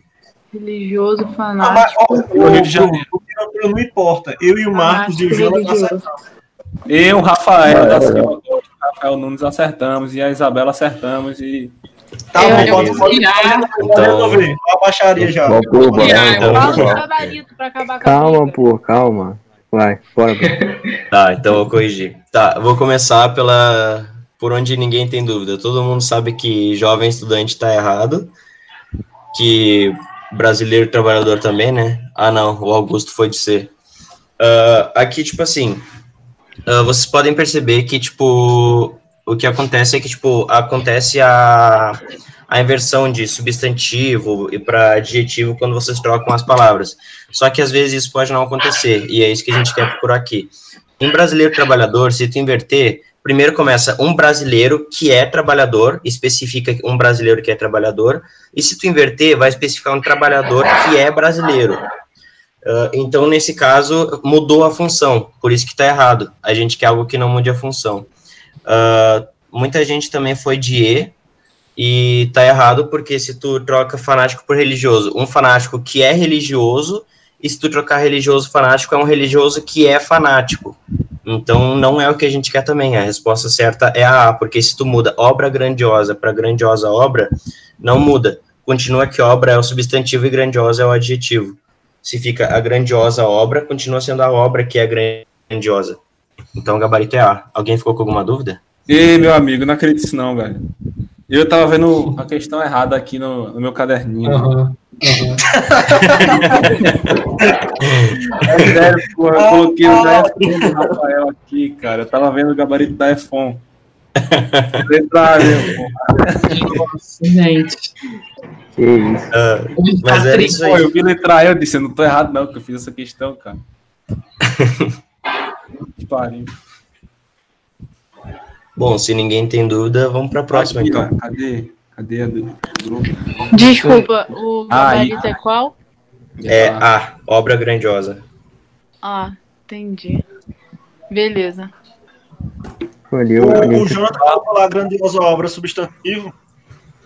Religioso Ah, mas, fanático. ó, ô, Rio de Janeiro. o tiroteio não importa. Eu e o Marcos e o Fanático Jonas acertamos. Eu, Rafael da Silva Rafael Nunes acertamos e a Isabela acertamos e Tá Eu- bom, pode, Então- baixaria já. Vamos pro Tirar, bora, eu vamos Fala pro o bora. gabarito pra acabar com a Calma, briga. pô, calma. Vai, bora. Tá, então vou corrigir. Tá, vou começar pela por onde ninguém tem dúvida. Todo mundo sabe que jovem estudante tá errado, que brasileiro trabalhador também, né? Ah, não, o Augusto foi de ser. Ah, aqui, tipo assim, ah, vocês podem perceber que, tipo, o que acontece é que, tipo, acontece a, a inversão de substantivo e para adjetivo quando vocês trocam as palavras. Só que às vezes isso pode não acontecer, e é isso que a gente quer procurar aqui. Em brasileiro trabalhador, se tu inverter, primeiro começa um brasileiro que é trabalhador, especifica um brasileiro que é trabalhador, e se tu inverter, vai especificar um trabalhador que é brasileiro. Uh, então, nesse caso, mudou a função, por isso que está errado. A gente quer algo que não mude a função. Uh, muita gente também foi de E, e tá errado porque se tu troca fanático por religioso, um fanático que é religioso, e se tu trocar religioso fanático, é um religioso que é fanático. Então não é o que a gente quer também. A resposta certa é a A, porque se tu muda obra grandiosa para grandiosa obra, não muda. Continua que obra é o substantivo e grandiosa é o adjetivo. Se fica a grandiosa obra, continua sendo a obra que é grandiosa. Então o gabarito é A. Alguém ficou com alguma dúvida? Ei, meu amigo, não acredito nisso não, velho. Eu tava vendo a questão errada aqui no, no meu caderninho. Uhum. Uhum. é sério, porra, eu coloquei o da do Rafael aqui, cara. Eu tava vendo o gabarito da Efon. Letra Nossa, gente. Que isso. Uh, mas é isso aí. Pô, eu vi letra E, eu disse, eu não tô errado não, que eu fiz essa questão, cara. que pariu. Bom, se ninguém tem dúvida, vamos para a próxima, Aqui, então. ó, Cadê? Cadê a do grupo? Desculpa, o gabarito é qual? É A, obra grandiosa. Ah, entendi. Beleza. Ali, O, o Jonathan falou lá, grandiosa obra, substantivo.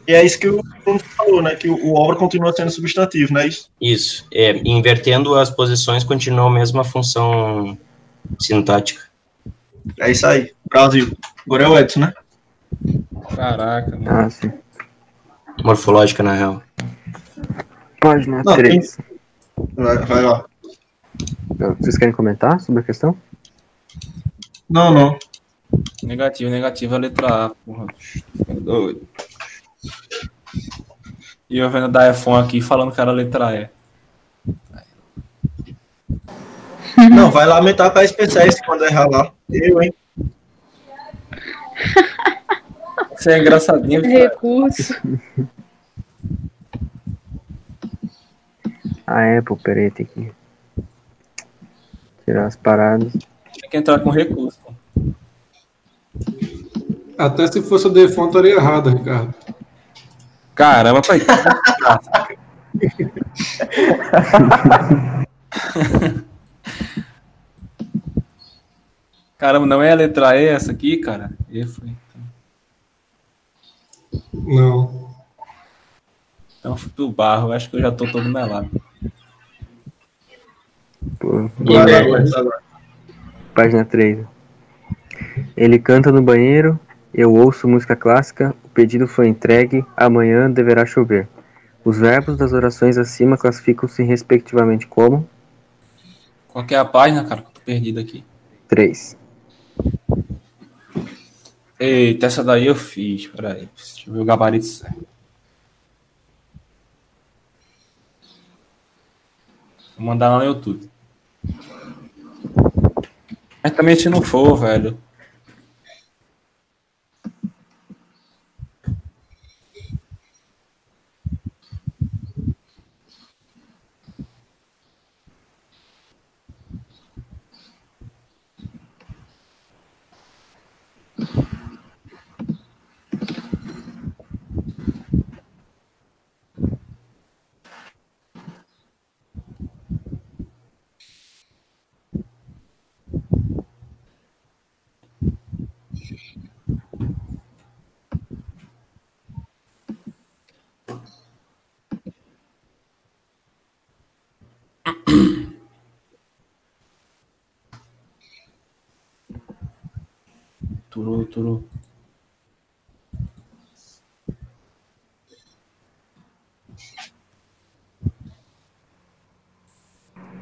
E é isso que o Bruno falou, né? Que o, o obra continua sendo substantivo, não é isso? Isso. É, invertendo as posições, continua a mesma função sintática. É isso aí. Brasil. Agora é o Edson, né? Caraca, mano. Ah, sim. Morfológica, na real. Página Não, 3. Vai, vai lá. Vocês querem comentar sobre a questão? Não, não. Negativo, negativo, a letra A, porra. Fica doido. E eu vendo da iPhone aqui falando que era a letra E. Não, vai lamentar com a SpaceX quando errar lá. Eu, hein? Você é engraçadinho, cara. Recurso. A Apple, peraí, tem que tirar as paradas. Tem que entrar com recurso. pô. Até se fosse o default, estaria errado, Ricardo. Caramba, pai. Caramba, não é a letra E essa aqui, cara? E foi. Não. Então, do barro, acho que eu já tô todo melado. Pô, página 3. Ele canta no banheiro, eu ouço música clássica, o pedido foi entregue, amanhã deverá chover. Os verbos das orações acima classificam-se respectivamente como Qual que é a página, cara? Que eu tô perdido aqui. 3. Eita, essa daí eu fiz. Peraí. Deixa eu ver o gabarito certo. Vou mandar lá no YouTube. Mas também se não for, velho. Turu, turu.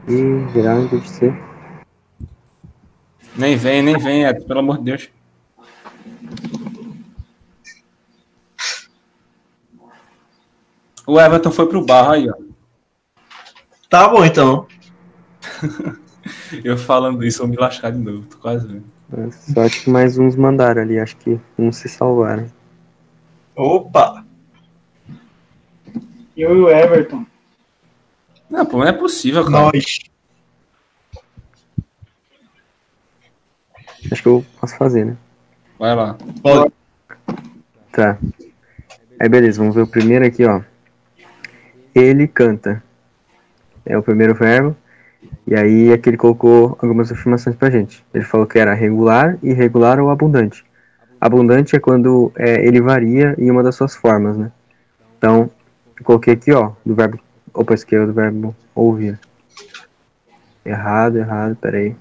E geral deve ser. Nem vem, nem vem, é, pelo amor de Deus. O Everton foi pro barro aí, ó. Tá bom, então. Eu falando isso, vou me lascar de novo, tô quase vendo. Só acho que mais uns mandaram ali, acho que uns se salvaram. Opa! Eu e o Everton. Não, pô, não é possível, cara. Nós. Acho que eu posso fazer, né? Vai lá. Pode. Tá. Aí beleza, vamos ver o primeiro aqui, ó. Ele canta. É o primeiro verbo. E aí aqui ele colocou algumas afirmações pra gente. Ele falou que era regular, irregular ou abundante. Abundante é quando é, ele varia em uma das suas formas, né? Então, eu coloquei aqui, ó, do verbo. Opa, esquerda do verbo ouvir. Errado, errado, peraí.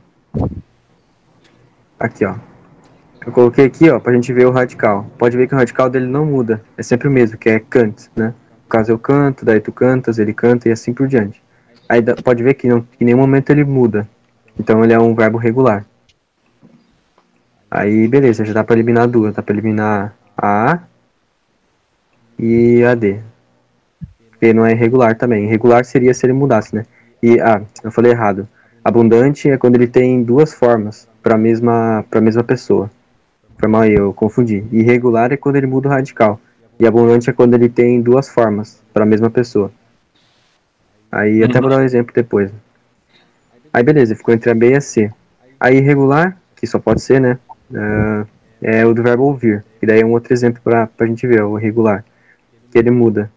Aqui, ó. Eu coloquei aqui, ó, pra gente ver o radical. Pode ver que o radical dele não muda. É sempre o mesmo, que é cante, né? No caso eu canto, daí tu cantas, ele canta e assim por diante. Aí pode ver que não, em nenhum momento ele muda. Então ele é um verbo regular. Aí beleza, já dá pra eliminar duas. Dá pra eliminar a A e a D. Porque não é irregular também. Irregular seria se ele mudasse, né? E, ah, eu falei errado. Abundante é quando ele tem duas formas para mesma para mesma pessoa. Foi mal eu confundi. Irregular é quando ele muda o radical. E abundante é quando ele tem duas formas para a mesma pessoa. Aí até vou dar um exemplo depois. Aí beleza, ficou entre a B e a C. Aí irregular, que só pode ser, né? ah, é o do verbo ouvir. E daí é um outro exemplo pra, pra gente ver, o irregular. Que ele muda.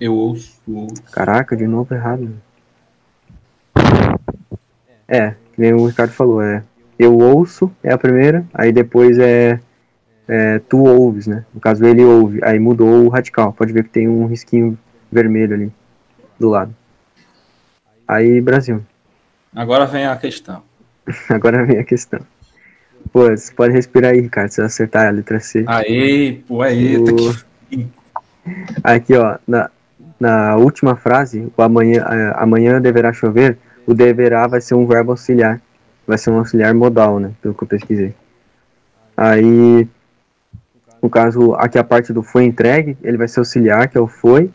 Eu ouço. ouço. Caraca, de novo errado. É, que nem o Ricardo falou, é. Eu ouço é a primeira, aí depois é, é tu ouves, né? No caso ele ouve, aí mudou o radical. Pode ver que tem um risquinho vermelho ali do lado. Aí Brasil. Agora vem a questão. Agora vem a questão. Pô, você pode respirar aí, Ricardo, se você acertar a letra C. Aí, pô, eita, O- que... Aqui, ó, na, na última frase, o amanhã, é, amanhã deverá chover, o deverá vai ser um verbo auxiliar. Vai ser um auxiliar modal, né? Pelo que eu pesquisei. Aí, no caso, aqui a parte do foi entregue, ele vai ser auxiliar, que é o foi.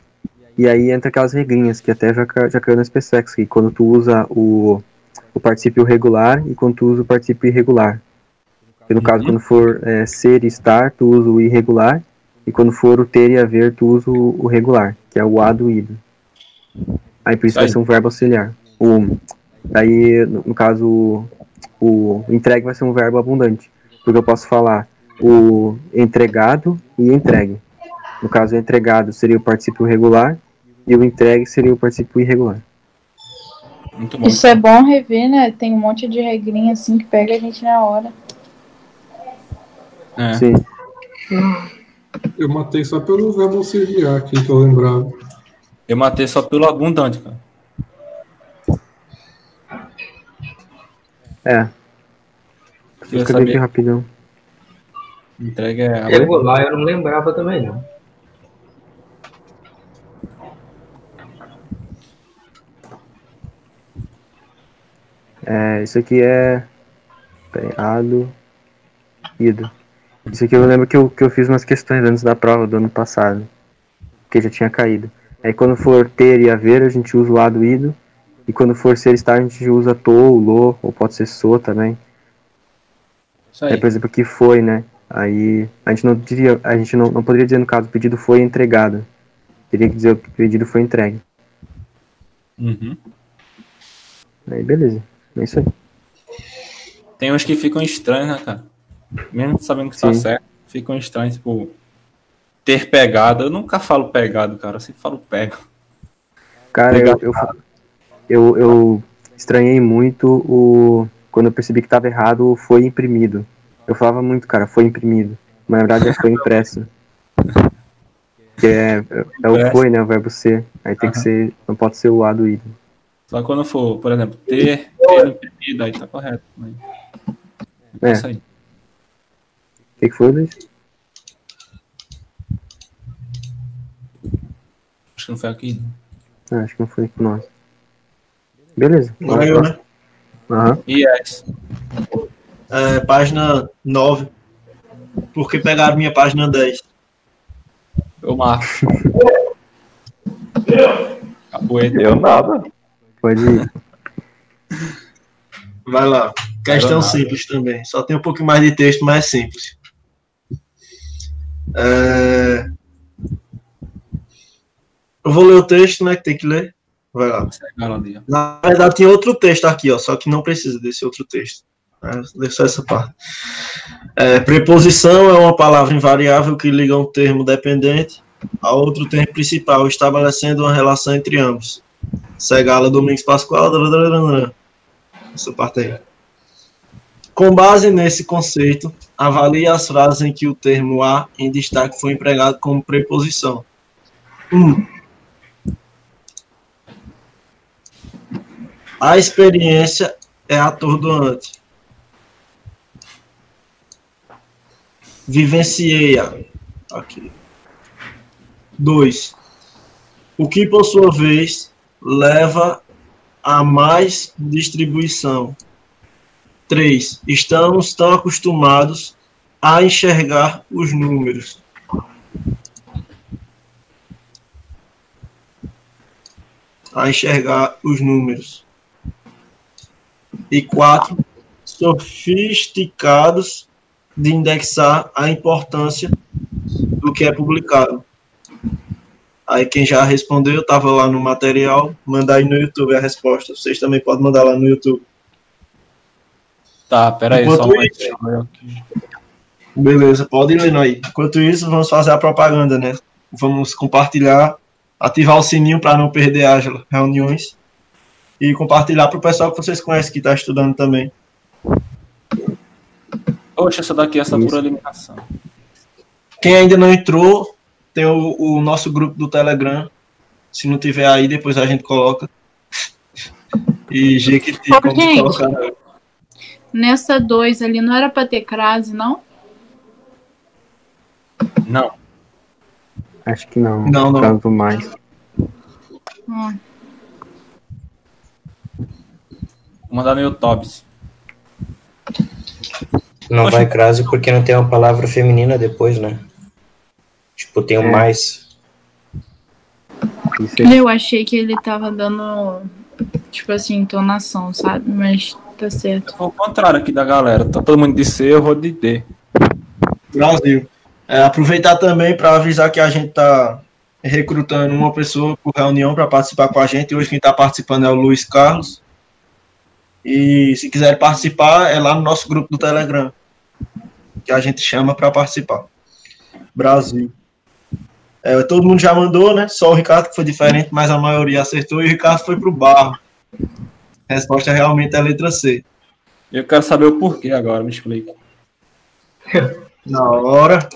E aí entra aquelas regrinhas que até já, já caiu na SpaceX, que quando tu usa o, o particípio regular e quando tu usa o particípio irregular. Que no caso, quando for é, ser e estar, tu usa o irregular. E quando for o ter e haver, tu usa o, o regular, que é o a do ido. Aí por isso vai Aí. ser um verbo auxiliar. O, daí, no, no caso, o, o entregue vai ser um verbo abundante. Porque eu posso falar o entregado e entregue. No caso, entregado seria o particípio regular e o entregue seria o particípio irregular. Muito bom. Isso é bom rever, né? Tem um monte de regrinha assim que pega a gente na hora. É. Sim. Eu matei só pelo verbo auxiliar aqui que eu lembrava. Eu matei só pelo abundante, cara. É. Queria Escrevi aqui rapidão. Entrega é. Regular eu não lembrava também, não. É, isso aqui é. Peraí, ado. Ido. Isso aqui eu lembro que eu, que eu fiz umas questões antes da prova do ano passado. Que já tinha caído. Aí quando for ter e haver, a gente usa o ado ido. E quando for ser estar, a gente usa to, lo, ou pode ser so também. Isso aí. Aí, por exemplo, aqui foi, né? Aí a gente não diria, a gente não, não poderia dizer no caso, o pedido foi entregado. Teria que dizer que o pedido foi entregue. Uhum. Aí beleza. É isso aí. Tem uns que ficam estranhos, né, cara? Mesmo sabendo que tá Sim. certo, ficam estranhos, tipo. Ter pegado. Eu nunca falo pegado, cara. Eu sempre falo pego. Cara, eu, eu, eu, eu estranhei muito o. Quando eu percebi que tava errado, o foi imprimido. Eu falava muito, cara, foi imprimido. Mas na verdade é foi impresso. Que é, é o Impresso. foi, né? O verbo ser. Aí tem que ser. Não pode ser o A do ido. Só quando for, por exemplo, ter, ter imprimido, aí tá correto. Né? É. Isso aí. O que, que foi, Luiz? Acho que não foi aqui. não. Ah, acho que não foi com nós. Beleza. Agora eu, né? Aham. Yes. É, página 9. Porque pegaram minha página 10. Eu marco. Capoeira. Eu nada. Pode ir. Vai lá. Questão simples também. Só tem um pouquinho mais de texto, mas é simples. É... Eu vou ler o texto, né? Que tem que ler. Vai lá. Na verdade, tinha outro texto aqui, ó, só que não precisa desse outro texto. Né? Lê só essa parte. É, preposição é uma palavra invariável que liga um termo dependente a outro termo principal, estabelecendo uma relação entre ambos. Segala Domingos Pascoal. Essa parte aí. Com base nesse conceito, avalie as frases em que o termo a em destaque foi empregado como preposição. 1. Um, a experiência é atordoante. Vivenciei-a. Aqui. 2. O que, por sua vez, leva a mais distribuição. 3. Estamos tão acostumados a enxergar os números. A enxergar os números. E 4. Sofisticados de indexar a importância do que é publicado. Aí quem já respondeu, estava lá no material, mandar aí no YouTube a resposta. Vocês também podem mandar lá no YouTube. Tá, peraí, Enquanto só isso, Beleza, pode ir lendo aí. Enquanto isso, vamos fazer a propaganda, né? Vamos compartilhar, ativar o sininho para não perder as reuniões e compartilhar para o pessoal que vocês conhecem que está estudando também. Poxa, essa daqui é essa por eliminação. Quem ainda não entrou, tem o, o, nosso grupo do Telegram. Se não tiver aí, depois a gente coloca. E Jequiti, Ô, como gente. colocar. Nessa 2 ali não era pra ter crase, não? Não. Acho que não. Não, não. Caso mais. Hum. Vou mandar no YouTube. Não vai crase porque não tem uma palavra feminina depois, né? Tipo, tem o É. mais. Eu achei que ele tava dando, tipo assim, entonação, sabe? Mas tá certo. Foi o contrário aqui da galera. Tá todo mundo de C, eu vou de D. Brasil. É, aproveitar também para avisar que a gente está recrutando uma pessoa por reunião para participar com a gente. Hoje quem está participando é o Luiz Carlos. E se quiser participar, é lá no nosso grupo do Telegram, que a gente chama para participar. Brasil. É, todo mundo já mandou, né? Só o Ricardo que foi diferente, mas a maioria acertou e o Ricardo foi para o barro. A resposta realmente é a letra C. Eu quero saber o porquê agora, me explica. Na hora.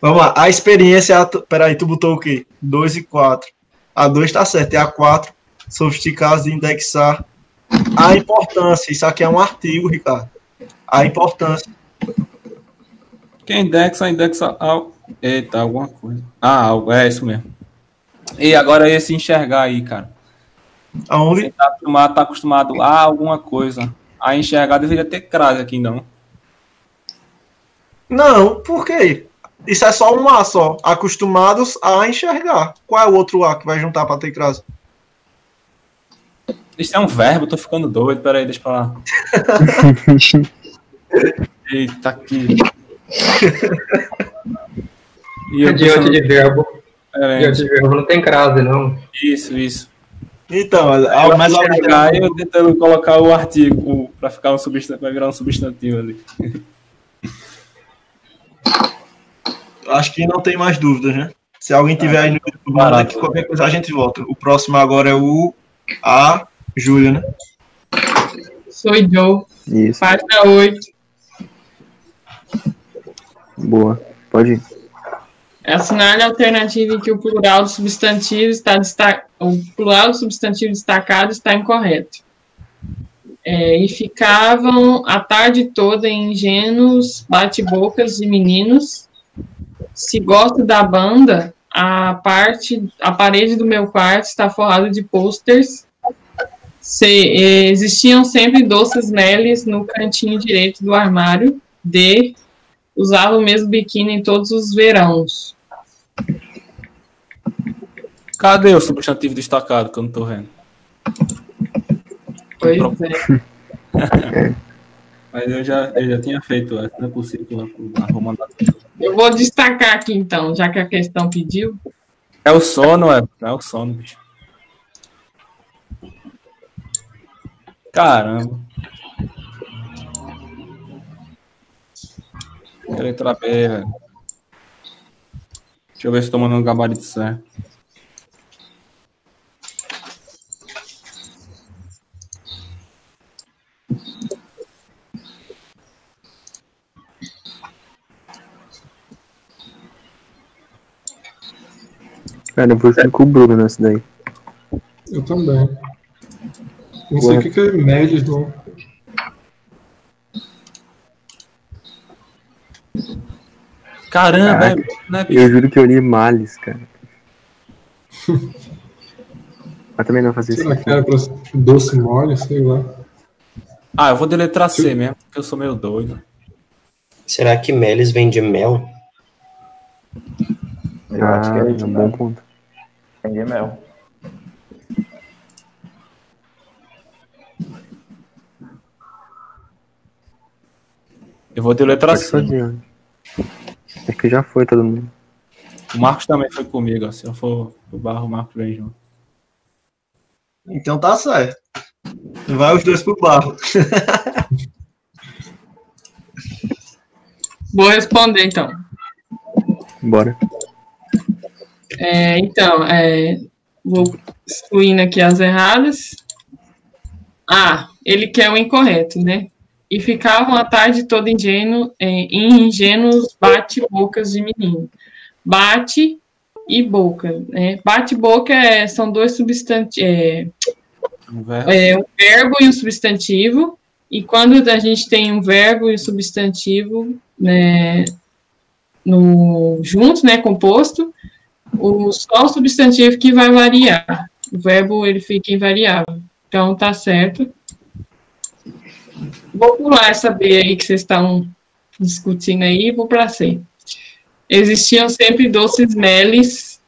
Vamos lá. A experiência. atu- Peraí, tu botou o quê? 2 e 4. A 2 tá certo. É a 4. Sofisticados de indexar. A importância. Isso aqui é um artigo, Ricardo. A importância. Quem indexa, indexa ao. Eita, alguma coisa. Ah, algo, é isso mesmo. E agora esse enxergar aí, cara. Aonde? Você tá acostumado, tá acostumado a alguma coisa. A enxergar deveria ter crase aqui, não. Não, por quê? Isso é só um A só. Acostumados a enxergar. Qual é o outro A que vai juntar para ter crase? Isso é um verbo, tô ficando doido. Peraí, deixa pra lá. Eita, aqui. E eu Diante pensando- de verbo. Diante de verbo não tem crase, não. Isso, isso. Então, Aí, mas mas chegar, eu tentando colocar o artigo para ficar um substantivo, vai virar um substantivo ali. acho que não tem mais dúvidas, né? Se alguém tiver aí no YouTube, manda aqui qualquer coisa, a gente volta. O próximo agora é o A, Júlia, né? Sou Joe. Isso. Página 8. Boa. Pode ir. Assinale a alternativa em que o plural do substantivo está o plural do substantivo destacado está incorreto. É, e ficavam a tarde toda em ingênuos bate-bocas de meninos. Se gosto da banda, a parte, a parede do meu quarto está forrada de posters. Se, existiam sempre doces meles no cantinho direito do armário. D. Usava o mesmo biquíni em todos os verãos. Cadê o substantivo destacado que eu não tô vendo? Pois é. Mas eu já, eu já tinha feito essa, não é possível. Vou mandar. Eu vou destacar aqui então, já que a questão pediu. É o sono, é. É o sono, bicho. Caramba. Letra B, velho. Deixa eu ver se tô mandando o gabarito certo. Cara, eu vou junto com o Bruno nessa daí. Eu também. Não sei o que, que é médios não. Caramba, Caraca, é, né, Eu juro que eu li Males, cara. Mas também não fazer isso. Será que era pra doce mole, sei lá. Ah, eu vou deletrar C mesmo, porque eu sou meio doido. Será que Melis vem de mel? Eu acho que é Ah, um bom ponto. Tem de mel. Eu vou deletrar Pode C. fazer. Acho que já foi todo mundo. O Marcos também foi comigo, ó. Se eu for o barro, o Marcos vem junto. Então tá certo. Vai os dois pro barro. Vou responder, então. Bora. É, então, é, vou excluindo aqui as erradas. Ah, ele quer o incorreto, né? E ficavam a tarde toda ingênuo, é, em ingênuos bate-bocas de menino. Bate e boca. Né? Bate-boca é, são dois substantivos. É, Um verbo. é, um verbo e um substantivo. E quando a gente tem um verbo e um substantivo né, no, juntos, né, composto, o, só o substantivo que vai variar. O verbo ele fica invariável. Então tá certo. Vou pular essa B aí que vocês estão discutindo aí, vou para C. Existiam sempre doces meles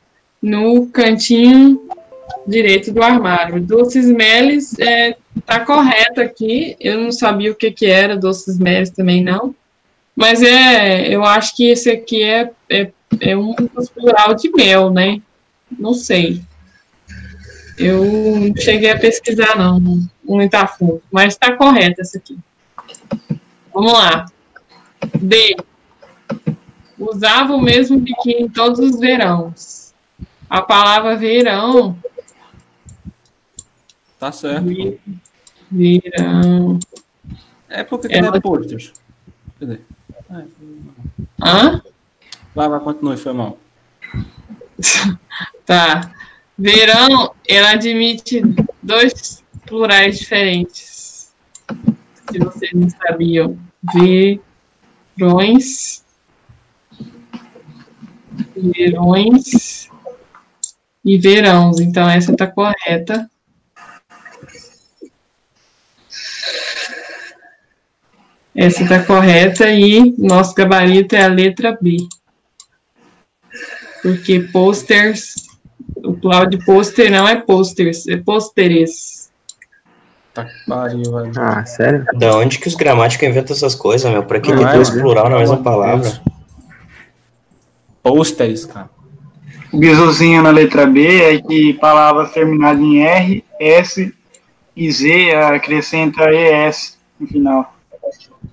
no cantinho direito do armário. Doces meles é, tá correto aqui. Eu não sabia o que que era doces meles também não. Mas é, eu acho que esse aqui é, é, é um plural de mel, né? Não sei. Eu não cheguei a pesquisar, não, muito a fundo. Mas está correto essa aqui. Vamos lá. D. Usava o mesmo biquíni todos os verões. A palavra verão. Tá certo. Verão. É porque É, tem mas- posters. Cadê? Hã? Vai, vai, continue, foi mal. Tá. Verão, ela admite dois plurais diferentes. Se vocês não sabiam. Verões. Verões. E verãos. Então, essa tá correta. Essa tá correta e nosso gabarito é a letra B. Porque posters, o plural de pôster não é posters, é pôsteres. Tá que pariu, velho. Ah, sério? Da onde que os gramáticos inventam essas coisas, meu? Pra que Não ter é, dois né? plural na mesma palavra? Posters, cara. O bizuzinho na letra B é que palavras terminadas em R, S e Z acrescenta ES no final.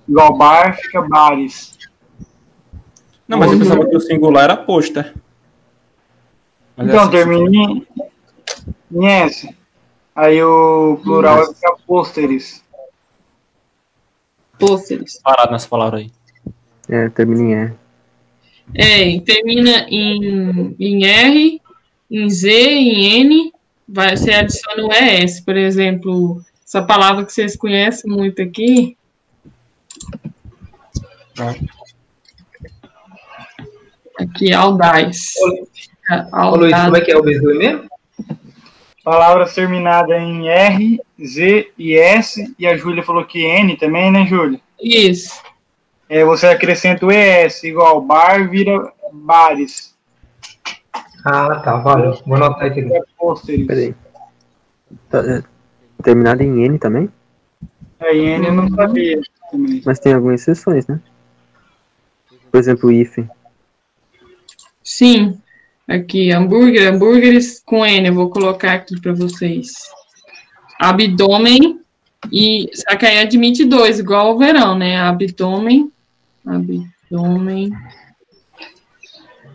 Igual bar fica bares. Não, mas eu pensava que o singular era pôster. Mas é Então, assim que se termina em S. Aí o plural vai ficar pôsteres. Pôsteres. Parado nessa palavra aí. É, termina em R. É, termina em, em R, em Z, em N, vai, você adiciona o ES, por exemplo, essa palavra que vocês conhecem muito aqui. Aqui, audaz. Ô, Luiz, como é que é o bizu mesmo? Palavras terminadas em R, Z e S. E a Júlia falou que N também, né, Júlia? Isso. É, você acrescenta o ES, igual bar vira bares. Ah, tá, valeu. Vou anotar aqui. É. Peraí. Tá, é, terminado em N também? Aí N eu não sabia também. Mas tem algumas exceções, né? Por exemplo, o hífen. Sim. Aqui, hambúrguer, hambúrgueres com N, eu vou colocar aqui para vocês. Abdômen e só que aí admite dois, igual o verão, né? Abdômen, abdômen.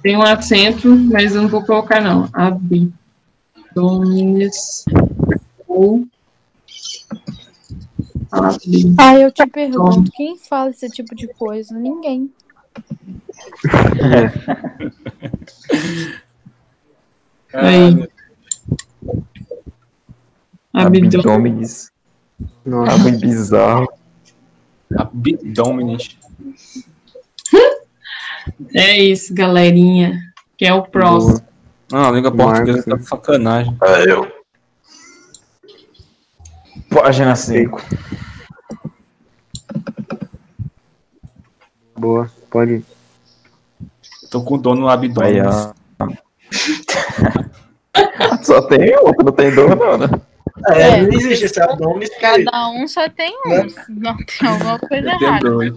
Tem um acento, mas eu não vou colocar não. Abdômenes ou abdômen. Ah, eu te pergunto, quem fala esse tipo de coisa? Ninguém. Aí. Abdômen. Abdômenes. Nossa. Ah, muito bizarro. Abdômenes. É isso, galerinha. Que é o próximo. Ah, a língua portuguesa tá sacanagem. É eu. Página 5. Boa, pode ir. Tô com dor no abdômen. Ó. Só tem outro, não tem dor, não, né? É, É. não existe esse abdômen. Cada um só tem um. Não tem alguma coisa Eu errada. dois.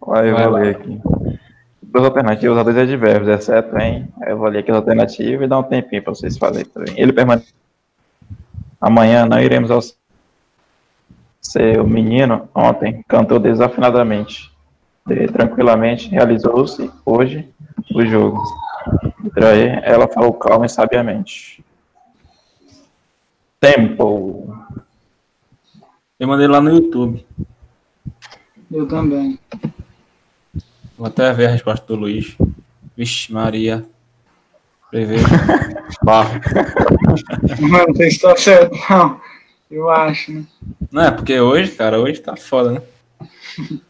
Olha, eu Vai vou lá. ler aqui. Duas alternativas a dois advérbios, exceto em. Eu vou ler aqui as alternativas e dar um tempinho para vocês fazerem também. Ele permanece. Amanhã não iremos ao. Seu menino, ontem, cantou desafinadamente. Tranquilamente, realizou-se hoje o jogo. E, ela falou calma e sabiamente. Tempo. Eu mandei lá no YouTube. Eu também. Vou até ver a resposta do Luiz. Vixe, Maria. Prever. Barro. Mano, tá certo, não. Eu acho, né? Não é, porque hoje, cara, hoje tá foda, né?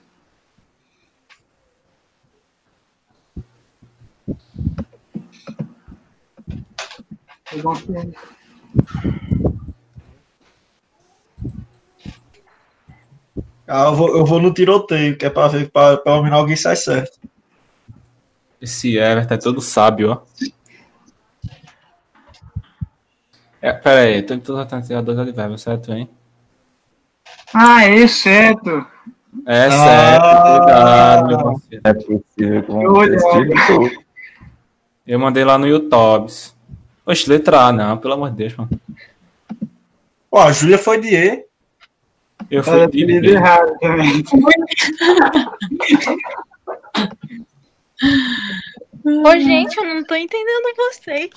Eu gosto dele. Ah, eu vou, eu vou no tiroteio, que é pra ver, pra, pelo menos alguém sai certo. Esse Everton é todo sábio, ó. É, pera aí, tô em todas as alternativas dois advérbios, certo, hein? Ah. É Ah. certo, cuidado, meu parceiro. É possível que Eu todo. Eu mandei lá no YouTube. Oxe, letra A, não, pelo amor de Deus, mano. Ó, a Júlia foi de E. Eu fui de B. errado também. Ô, gente, eu não tô entendendo vocês.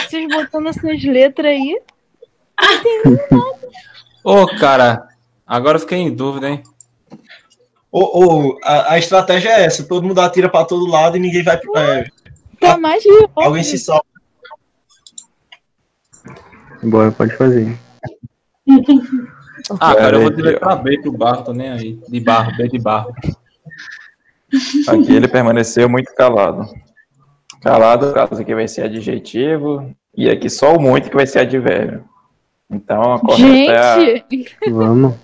Vocês botando essas letras aí. Ô, cara, agora eu fiquei em dúvida, hein? Ou, ou a, a estratégia é essa: todo mundo atira pra todo lado e ninguém vai. pro- É, Tá mais de alguém se salva. Bora, pode fazer. Ah, cara, eu vou aí, letra B pro barro, tô nem aí. De barro, B de barro. Aqui ele permaneceu muito calado. Calado, caso aqui vai ser adjetivo, e aqui só o muito que vai ser advérbio. Então a correta é a Gente, Vamos.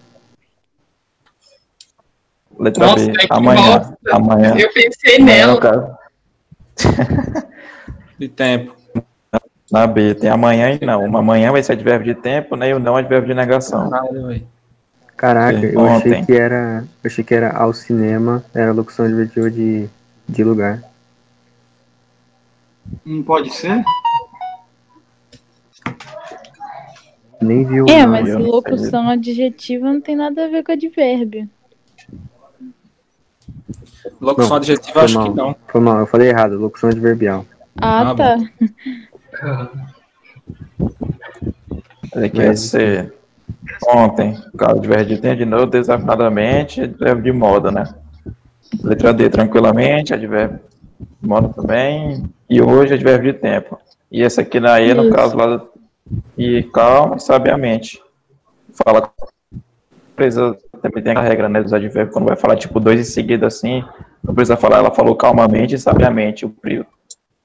letra Nossa, B. que Amanhã. Amanhã. Eu pensei amanhã, nela. De tempo. Na B tem amanhã e não. Uma amanhã vai ser advérbio de tempo, né? E o não advérbio de negação. Caraca, eu achei que era. Eu achei que era ao cinema, era locução advertiva de, de lugar. Não pode ser? Nem vi o. é, nome. mas não locução adjetiva não tem nada a ver com advérbio. Locução Não, adjetiva, acho mal. que não. Foi mal, eu falei errado, locução adverbial. Ah, Ah, tá. Mas aqui vai ser ontem. O caso de tempo de novo, desafinadamente, advérbio de moda, né? Letra D, tranquilamente, advérbio de moda também. E hoje, advérbio de tempo. E esse aqui na E, no Isso. caso lá, e calma e sabiamente. Fala, precisa, também tem a regra, né, dos advérbios, quando vai falar, tipo, dois em seguida, assim, não precisa falar, ela falou calmamente e sabiamente. O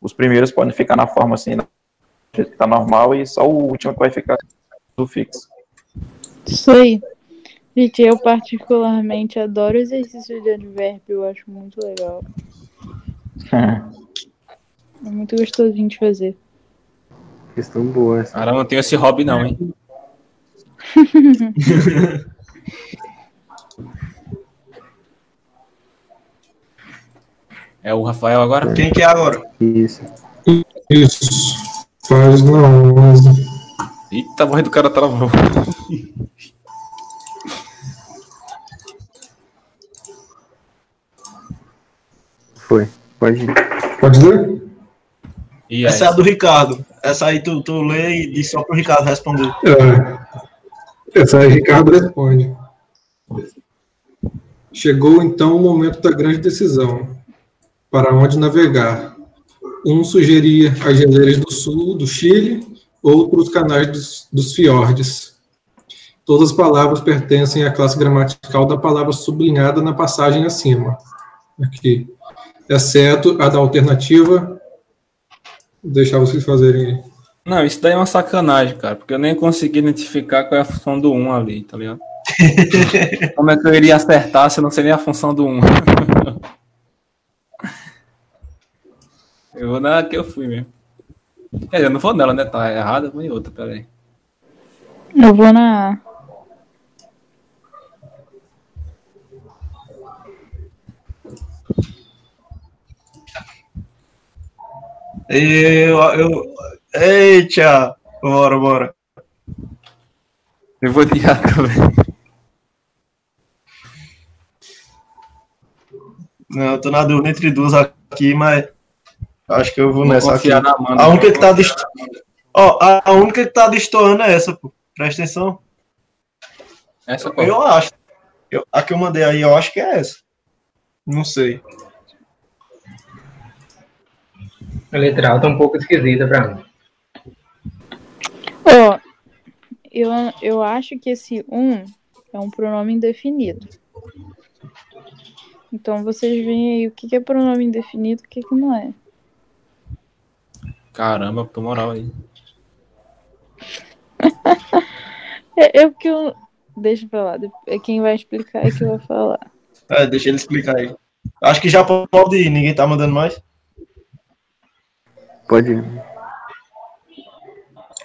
Os primeiros podem ficar na forma, assim, tá normal, e só o último que vai ficar do fixo. Isso aí. Gente, eu particularmente adoro exercício de advérbio, eu acho muito legal. É muito gostosinho de fazer. Questão boa. essa. Cara, eu não tenho esse hobby, não, hein? É o Rafael agora? Quem que é agora? Isso. Isso. Página 11. Eita, a voz do cara travou. Foi. Pode ir. Pode ler? E Essa é a do Ricardo. Essa aí tu, tu lê e diz só pro Ricardo responder. É. Essa aí Ricardo responde. Chegou então o momento da grande decisão. Para onde navegar? Um sugeria as geleiras do sul do Chile, outro os canais dos, dos fiordes. Todas as palavras pertencem à classe gramatical da palavra sublinhada na passagem acima. Aqui. Exceto a da alternativa. Vou deixar vocês fazerem aí. Não, isso daí é uma sacanagem, cara, porque eu nem consegui identificar qual é a função do 1 ali, tá ligado? Como é que eu iria acertar se eu não sei nem a função do 1? eu vou na que eu fui mesmo. Quer dizer, eu não vou nela, né? Tá errada, vou em outra, peraí. Eu vou na. Eu, eu... Eita! Bora, bora. Eu vou de A também. Não, eu tô na dúvida entre duas aqui, mas acho que eu vou Vou nessa aqui. Amanda. A única que tá dist... Ó, a, a única que tá destoando é essa, pô. Presta atenção. Essa qual? Eu acho. Eu, a que eu mandei aí, eu acho que é essa. Não sei. A letra A tá um pouco esquisita pra mim. Ó, eu, eu acho que esse um é um pronome indefinido. Então vocês veem aí o que que é pronome indefinido e o que, que não é. Caramba, tô moral aí. É, é porque eu. Deixa pra lá. É quem vai explicar é que vai falar. É, deixa ele explicar aí. Acho que já pode ir, ninguém tá mandando mais. Pode ir.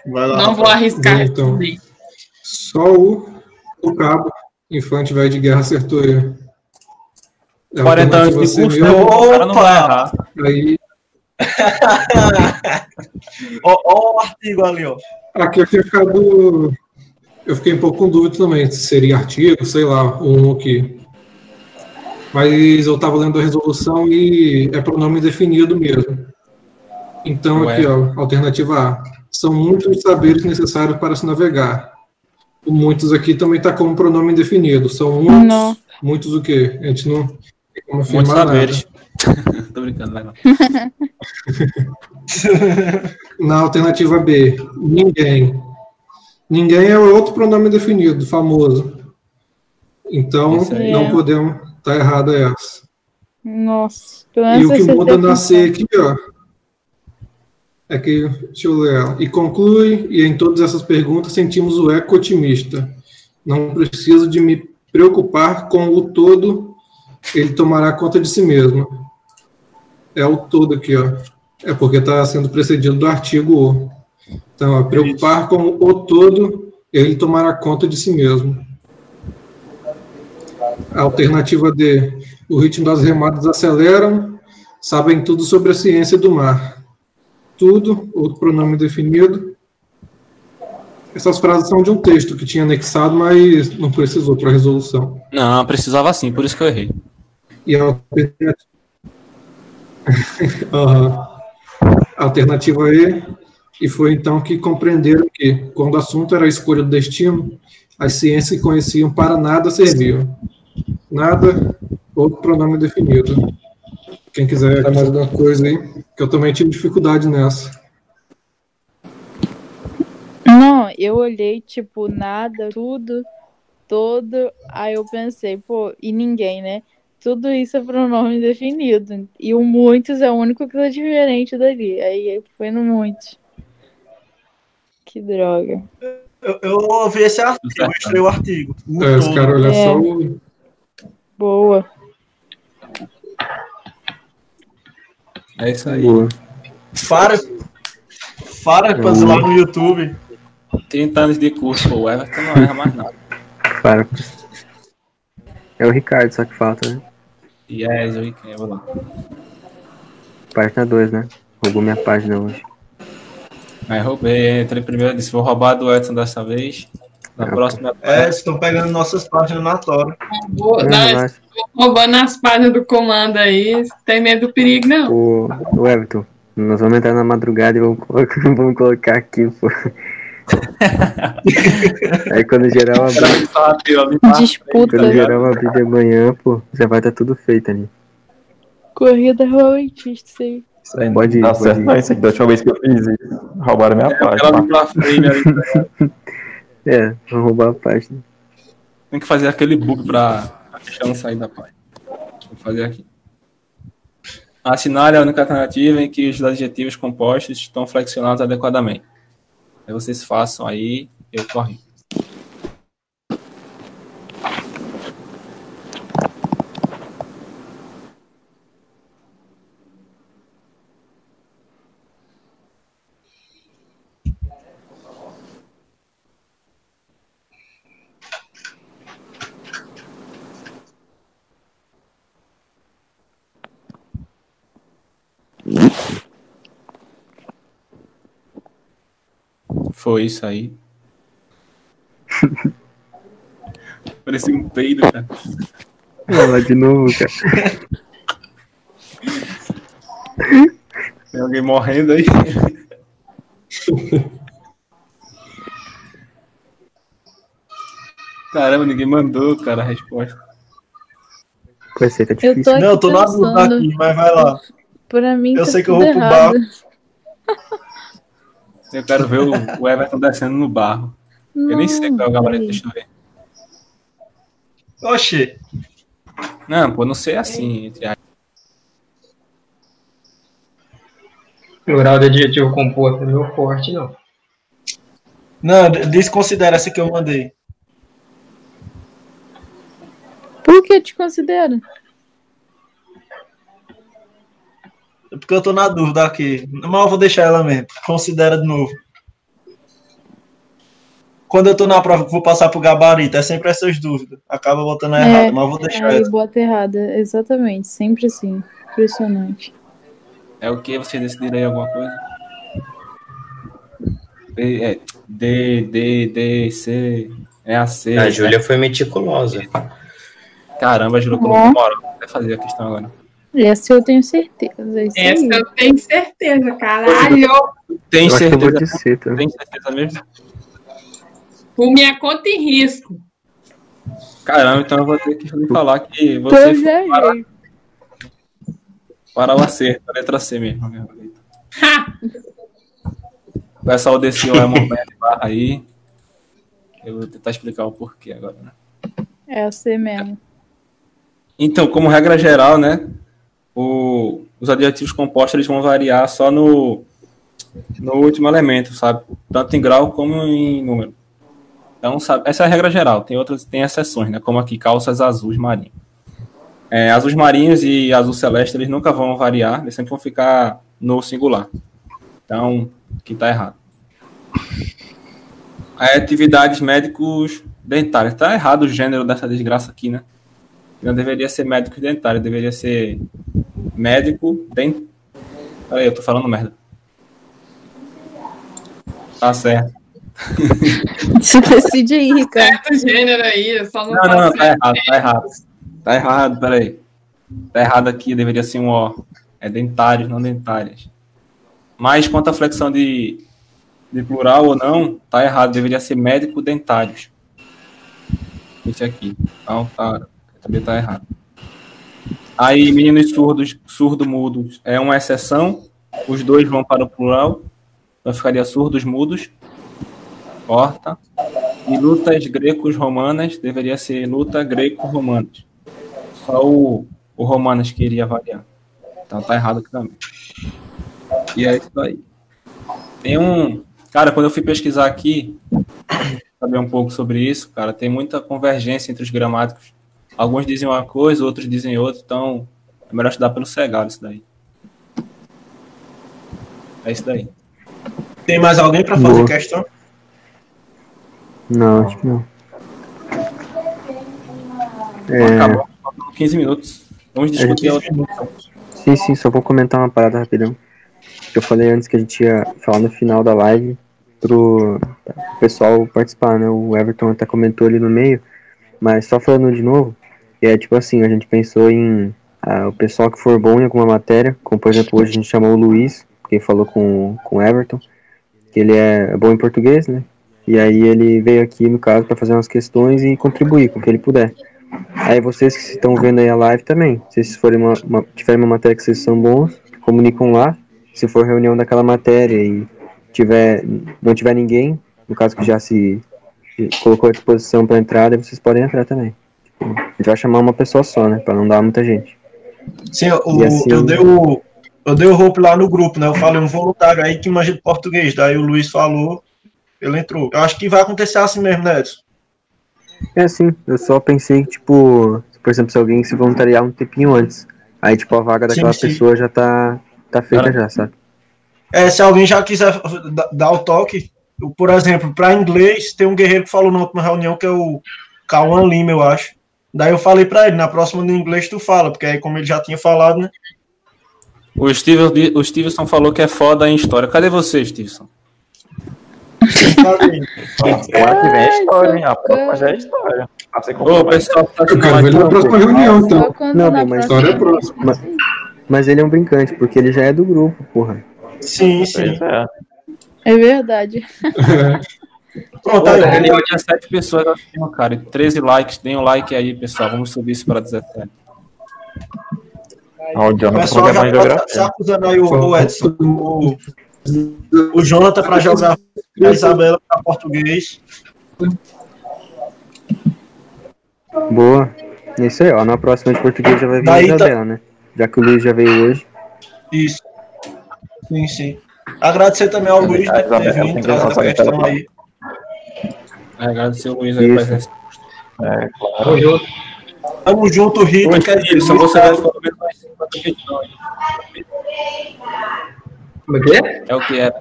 Vai lá. Não vou arriscar Então. Só o, o cabo Infante vai de guerra acertou ele. É 40 anos de curso, né? O cara não vai errar. Aí, Ó, ó o artigo ali, ó. aqui eu fiquei ficado. Eu fiquei um pouco com dúvida também, se seria artigo, sei lá, um aqui. Mas eu estava lendo a resolução e é pronome definido mesmo. Então, Ué. aqui, ó, alternativa A. São muitos os saberes necessários para se navegar. O muitos aqui também está como pronome indefinido. São muitos. Não. Muitos o quê? A gente não tem como Muitos afirmar saberes. tô brincando, vai lá. Na alternativa B, ninguém. Ninguém é outro pronome definido, famoso. Então, aí. não É. podemos. Tá errada essa. Nossa. Pelo E o que muda na C aqui, ó. É que, deixa eu ler ela. E conclui, e em todas essas perguntas sentimos o eco otimista. Não preciso de me preocupar com o todo, ele tomará conta de si mesmo. É o todo aqui, ó. É porque está sendo precedido do artigo O. Então, ó, preocupar com o todo, ele tomará conta de si mesmo. A alternativa D. O ritmo das remadas aceleram, sabem tudo sobre a ciência do mar. Tudo, outro pronome definido. Essas frases são de um texto que tinha anexado, mas não precisou para resolução. Não, precisava sim, por isso que eu errei. E a alternativa, A alternativa E, e foi então que compreenderam que, quando o assunto era a escolha do destino, as ciências que conheciam para nada serviam. Nada, outro pronome definido. Quem quiser mais alguma coisa aí, que eu também tive dificuldade nessa. Não, eu olhei, tipo, nada, tudo, todo. Aí eu pensei, pô, e ninguém, né? Tudo isso é pronome definido. E o muitos é o único que tá diferente dali. Aí foi no muitos. Que droga. Eu, eu ouvi esse artigo, eu mostrei o artigo. O É, os caras olham É. só o. Boa. É isso aí. Boa. Para, para lá no YouTube. 30 anos de curso, pô, o Everton não erra mais nada. Para. É o Ricardo, só que falta, né? Yes, eu quem? Vou lá. Página 2, né? Roubou minha página hoje. Aí roubei, entrei primeiro, disse, vou roubar do Edson dessa vez. Na Ah, próxima. É, estão pegando nossas páginas na tora. Vou, relaxa. roubando as páginas do comando aí. Tem medo do perigo, não. O, o Everton, nós vamos entrar na madrugada e vamos colocar, vamos colocar aqui, pô. Aí quando geral abrir, Disputa. quando geral abrir de manhã, pô, já vai estar tudo feito ali. Corrida armamentista, isso aí. Isso aí Pode ir, pode certo, ir. não. Isso aqui da última vez que eu fiz isso. Roubaram minha Ela página. pra frame ali. É, vamos roubar a página. Tem que fazer aquele bug pra a questão sair da página. Vou fazer aqui. Assinale é a única alternativa em que os adjetivos compostos estão flexionados adequadamente. Aí vocês façam aí, eu corri. Foi isso aí. Parecia um peido, cara. Lá de novo, cara. Tem alguém morrendo aí. Caramba, ninguém mandou, cara, a resposta. Vai ser, tá Eu tô difícil. aqui Não, eu tô na dúvida pensando. aqui, mas vai lá. Pra mim, Eu tá sei que eu vou pro errado. Eu quero ver o, o Everton descendo no barro. Eu nem sei qual é o gabarito, deixa eu ver. Oxê. Não, pô, não sei assim, entre aspas. Plural de adjetivo composto, não é meu forte, não. Não, desconsidera essa que eu mandei. Por que te considera? É Porque eu tô na dúvida aqui. Mas eu vou deixar ela mesmo. Considera de novo. Quando eu tô na prova vou passar pro gabarito, é sempre essas dúvidas. Acaba botando a errada, mas eu vou deixar aí essa. bota errada. Exatamente, sempre assim. Impressionante. É o que? Vocês decidiram aí alguma coisa? D, é, D, D, D, C, é a C. A Júlia foi meticulosa. Caramba, a Júlia colocou moral. Vai fazer a questão agora. Essa eu tenho certeza. Essa aí. eu tenho certeza, caralho. Tem certeza? Tem certeza mesmo? Por minha conta e risco. Caramba, então eu vou ter que falar que você Pois é, para, para o acerto, a letra C mesmo. amigo. O pessoal desceu a montanha de barra aí. Eu vou tentar explicar o porquê agora, né? É a C mesmo. Então, como regra geral, né? O- os adjetivos compostos eles vão variar só no, no último elemento, sabe? Tanto em grau como em número. Então, sabe, essa é a regra geral. Tem outras, tem exceções, né? Como aqui, calças azuis marinhos. É, azuis marinhos e azul celeste, eles nunca vão variar, eles sempre vão ficar no singular. Então, aqui tá errado. Aí, atividades médicos dentários. Tá errado o gênero dessa desgraça aqui, né? Não deveria ser médico dentário, deveria ser médico dent... Peraí, eu tô falando merda. Tá certo. Se decide aí, Ricardo. Certo gênero aí, eu só não, Não, não, não, tá errado, tá errado. Tá errado, peraí. Tá errado aqui, deveria ser um O. É dentários, não dentárias. Mas quanto à flexão de, de plural ou não, tá errado, deveria ser médico dentários. Esse aqui. Então tá, também tá errado. Aí, meninos surdos, surdo-mudos é uma exceção. Os dois vão para o plural. Então ficaria surdos mudos. Corta. E lutas grecos-romanas deveria ser luta greco-romanas. Só o, o romanas que iria variar. Então tá errado aqui também. E é isso aí. Tem um. Cara, quando eu fui pesquisar aqui, saber um pouco sobre isso, cara, tem muita convergência entre os gramáticos. Alguns dizem uma coisa, outros dizem outra, então é melhor estudar pelo cegal isso daí. É isso daí. Tem mais alguém pra fazer Boa. questão? Não, acho que não. É, acabou, faltam 15 minutos. Vamos discutir outra. Sim, sim, só vou comentar uma parada rapidão. Eu falei antes que a gente ia falar no final da live pro pessoal participar, né? O Everton até comentou ali no meio, mas só falando de novo, é tipo assim, a gente pensou em ah, o pessoal que for bom em alguma matéria, como por exemplo hoje a gente chamou o Luiz, que falou com, com o Everton, que ele é bom em português, né? E aí ele veio aqui, no caso, para fazer umas questões e contribuir com o que ele puder. Aí vocês que estão vendo aí a live também, se vocês forem uma, uma, tiverem uma matéria que vocês são bons, comunicam lá. Se for reunião daquela matéria e tiver, não tiver ninguém, no caso que já se colocou à disposição para entrar, aí vocês podem entrar também. A gente vai chamar uma pessoa só, né? Para não dar muita gente. Sim, o, assim- eu dei o. Eu dei o roupa lá no grupo, né? Eu falei um voluntário aí que manja de português. Daí o Luiz falou, ele entrou. Eu acho que vai acontecer assim mesmo, né, Edson? É assim, eu só pensei que, tipo, por exemplo, se alguém se voluntariar um tempinho antes, aí, tipo, a vaga daquela Sim, sim. pessoa já tá, tá feita já, sabe? É, se alguém já quiser da- dar o toque, eu, por exemplo, para inglês, tem um guerreiro que falou na última reunião que é o Cauã Lima, eu acho. Daí eu falei para ele, na próxima no inglês tu fala, porque aí como ele já tinha falado, né? O, Steven, o Stevenson falou que é foda em história. Cadê você, Stevenson? Semana que vem é história, hein? A próxima já é história. Ô, pessoal, tá Eu quero ver ele na próxima reunião, então. Não, bem, mas, História é próxima. mas, mas ele é um brincante, porque ele já é do grupo, porra. Sim, sim. É. É verdade. Pronto, aí, reunião tinha 7 pessoas assistindo, cara. e 13 likes. Deem um like aí, pessoal. Vamos subir isso para 17. Ó, o pessoal programando já tá se geografia. acusando aí, o, o Edson. O, o Jonathan para geografia, a Isabela para português. Boa. É isso aí, ó. Na próxima de português já vai vir Daí a tá- Isabela, né? Já que o Luiz já veio hoje. Isso. Sim, sim. Agradecer também ao Luiz né, por ter vindo, trazer essa a questão aí. É, agradecer o Luiz aí Isso. presença. É, claro. Tamo junto. Rita. Ô, Quer dizer, Stevenson, Luiz, você vai falar mais 50 questão aí. Como é que é? É o que era.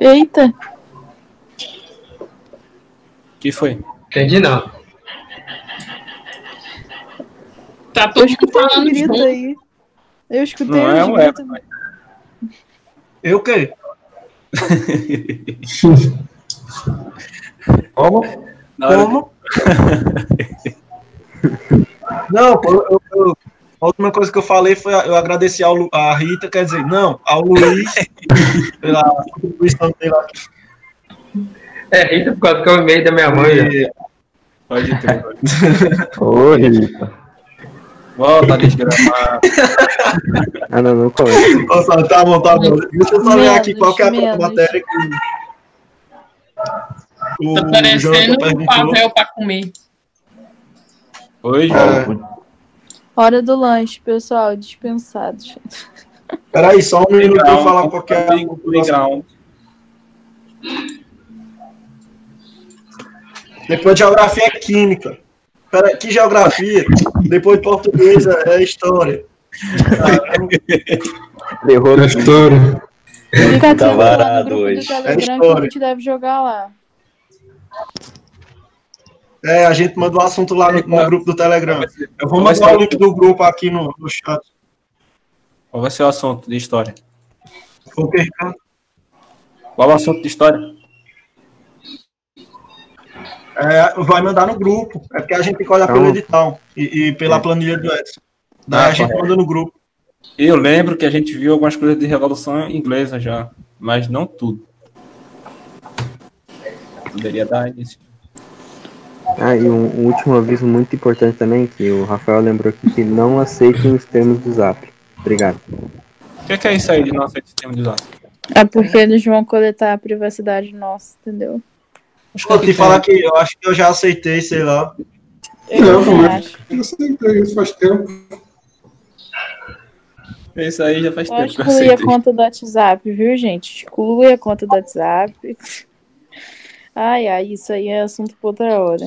Eita. que foi? Entendi não. Tá todo mundo escutei um falando grito junto. aí. Eu escutei Não é um gritos. eco, mas- Eu o quê? Como? Como? Não, eu, eu- a última coisa que eu falei foi eu agradeci ao, a Rita, quer dizer, não, ao Luiz pela contribuição dele aqui. É, Rita, por causa que é o e-mail da minha mãe. E- Pode ter. Ô, Rita. Volta a desgramar. Ah, não, não começa. Nossa, tá bom, tá bom. Deixa eu só ver aqui qual que é a matéria que o, Tá o parecendo um papel pra comer. Oi, É. João. Hora do lanche, pessoal. Dispensados. Peraí, só um minuto pra eu falar Playground, qual que é a um Playground. Depois de geografia é química. Peraí, que geografia? Depois de português é é história. Derrou É história. Fica Tá varado hoje. do Telegram que a história. gente deve jogar lá. É, a gente mandou o assunto lá no, no grupo do Telegram. Eu vou mandar o link do grupo aqui no, no chat. Qual vai ser o assunto de história? Ok, Ricardo? Qual o assunto de história? É, vai mandar no grupo. É porque a gente tem que olhar pelo edital e, e pela planilha do Edson. Daí Ah, a gente correto. manda no grupo. Eu lembro que a gente viu algumas coisas de revolução inglesa já, mas não tudo. Poderia dar início. Ah, e um, um último aviso muito importante também, que o Rafael lembrou aqui, que não aceitem os termos do Zap. Obrigado. O que, que é isso aí de nosso sistema de dados? É porque eles vão coletar a privacidade nossa, entendeu? Vou te falar que eu acho que eu já aceitei, sei lá. Eu Não, também acho. eu aceitei isso faz tempo. Isso aí já faz Pode tempo que eu excluir a conta do WhatsApp, viu, gente? Exclui a conta do WhatsApp. Ai, ai, isso aí é assunto pra outra hora.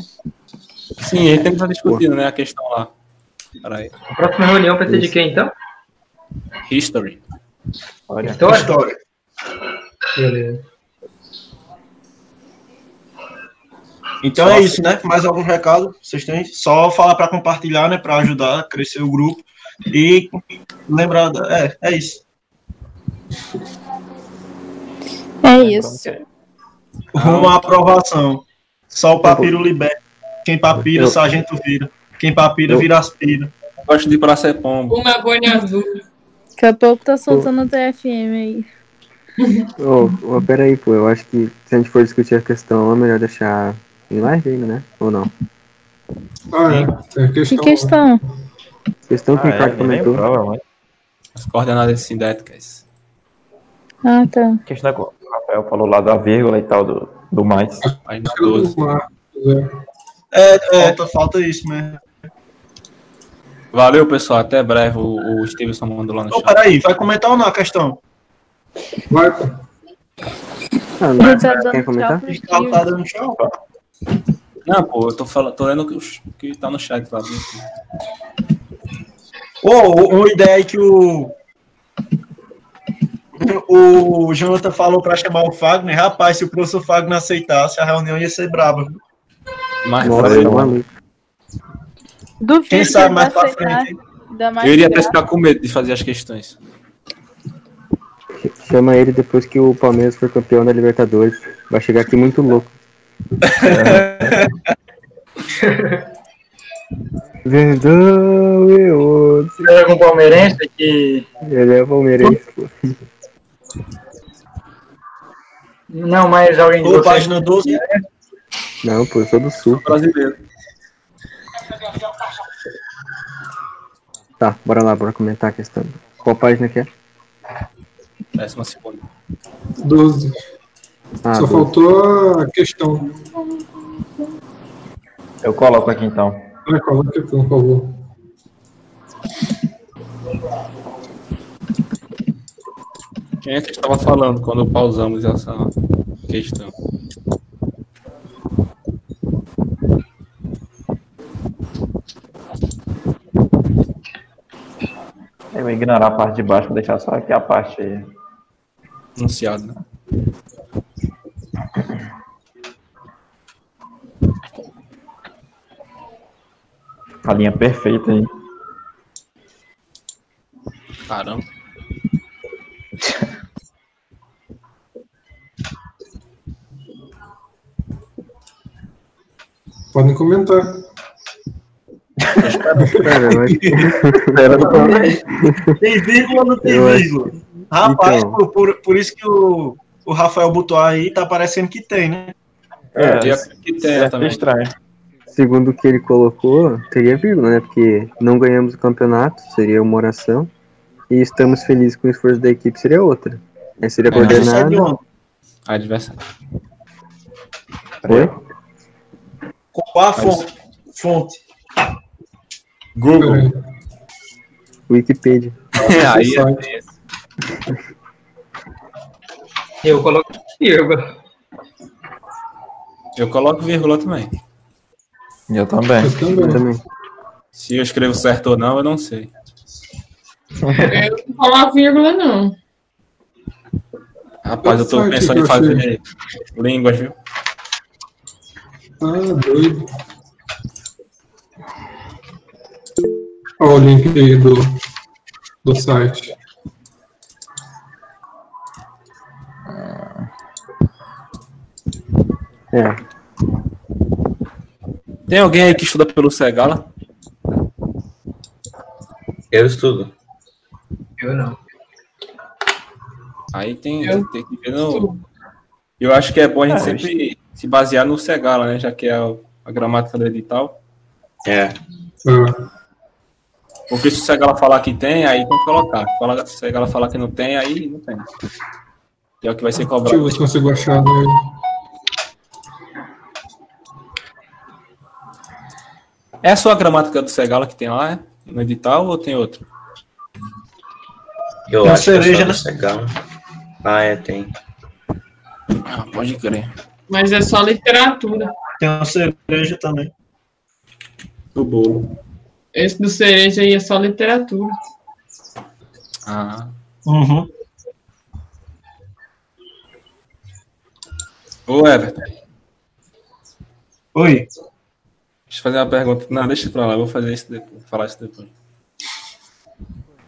Sim, a gente tem que estar discutindo, né, a questão lá. Peraí. A próxima reunião vai ser de quem, então? History. Olha. História? História. Beleza. Então é isso, né? Mais algum recado vocês têm? Só falar para compartilhar, né? Para ajudar a crescer o grupo. E lembrar. É, é isso. É isso. Rumo à aprovação. Só o papiro libera. Quem papira, Eu- sargento vira. Quem papira, Eu- vira aspira. Gosto de ir pra ser pombo. Uma bone azul. Daqui a pouco tá soltando o TFM aí. Ô, ô, peraí, pô, eu acho que se a gente for discutir a questão, é melhor deixar em live ainda, né? Ou não? Ah, é. Tem a Que questão. questão? Questão que Ah, o Ricardo é, nem comentou. lembrava, mas- As coordenadas sintéticas. Ah, tá. Questão é que o Rafael falou lá da vírgula e tal, do, do mais. Eu 12. vou lá. É, falta, falta isso mesmo. Valeu, pessoal. Até breve. O, o Stevenson mandou lá no chat. peraí, vai comentar ou não a questão? Vai. Ah, não, tá quer comentar? tá dando tchau. Não, pô, eu tô, falando, tô lendo o que, que tá no chat lá. Ô, uma ideia que o. O Jonathan falou pra chamar o Fagner. Rapaz, se o professor Fagner aceitasse, a reunião ia ser braba. Mas Nossa, tá maluco. Duvido Quem que sabe ele mais pra frente. Mais Eu iria até ficar com medo de fazer as questões. Chama ele depois que o Palmeiras for campeão da Libertadores. Vai chegar aqui muito louco. Vendão e outro. Tem algum palmeirense que. Ele é palmeirense, pô. Não, mas alguém de Ô, vocês. página 12. Não, pô, eu sou do sul. Brasileiro. Tá, bora lá, bora comentar a questão. Qual página que é? Décima segunda. 12. Ah, Só doze. faltou a questão. Eu coloco aqui então. Vai, coloca aqui, por favor. Quem é que estava falando quando pausamos essa questão? Eu vou ignorar a parte de baixo, vou deixar só aqui a parte aí. Anunciado, né? A linha perfeita aí. Caramba. Podem comentar. Acho que... Tem vírgula ou não tem Eu acho- vírgula? Rapaz, Então. por, por, isso que o, o Rafael botou aí, tá parecendo que tem, né? É, aqui que tem É também. estranho. segundo o que ele colocou, teria vírgula, né? Porque não ganhamos o campeonato, seria uma oração. E estamos felizes com o esforço da equipe, seria outra. Aí seria É, é onde? Adversário. Oi? Qual a fonte? fonte? Google. Wikipedia. aí é. Eu coloco vírgula. Eu coloco vírgula também. Eu também. Eu Eu também. também. Se eu escrevo certo ou não, eu não sei. Eu não coloco vírgula, não. Rapaz, eu tô pensando em fazer línguas, viu? Ah, doido. Olha o link aí do, do site. É. Tem alguém aí que estuda pelo Segala? Eu estudo. Eu não. Aí tem, Eu- tem que ver no. Eu acho que é bom a gente Ah, sempre se basear no Segala, né? Já que é a, a gramática do edital. É. Ah, Porque se o Segala falar que tem, aí tem que colocar. Fala, se o Segala falar que não tem, aí não tem. Que é o que vai ser deixa eu cobrado. ver se consigo achar nele. É só a gramática do Segala que tem lá, é? No edital ou tem outro? Eu Tem acho que é cereja, só né? do Segala. Ah, é, tem. Ah, pode crer. Mas é só literatura. Tem uma cereja também. Do bolo. Esse do cereja aí é só literatura. Ah. Uhum. Ô, Everton, Oi. deixa eu fazer uma pergunta. Não, deixa pra lá, eu vou fazer isso depois. Vou falar isso depois.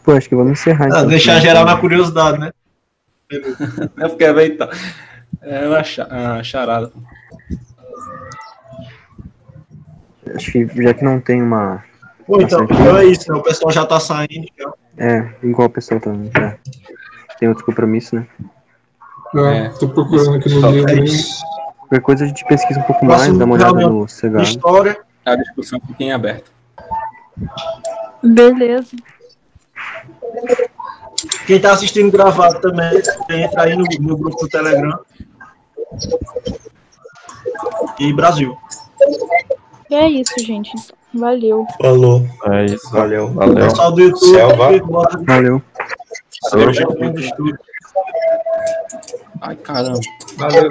Pô, acho que vamos encerrar. Ah, então, deixar geral na curiosidade, né? É porque é bem. tá- É uma cha- uma charada. Acho que já que não tem uma. Pô, então, então é isso, né? O pessoal já tá saindo. Já. É, igual o pessoal tá. Já tem outro compromisso, né? É, tô procurando aqui no livro. É hein? isso. Qualquer coisa a gente pesquisa um pouco Próximo mais, dá uma olhada no Cegado. História. A discussão fica em aberto. Beleza. Quem tá assistindo gravado também, entra aí no, no grupo do Telegram. E Brasil. E é isso, gente. Valeu. Falou. É isso. Valeu. O pessoal do YouTube. Selva. bota- Valeu. Valeu. Ai, caramba. Valeu.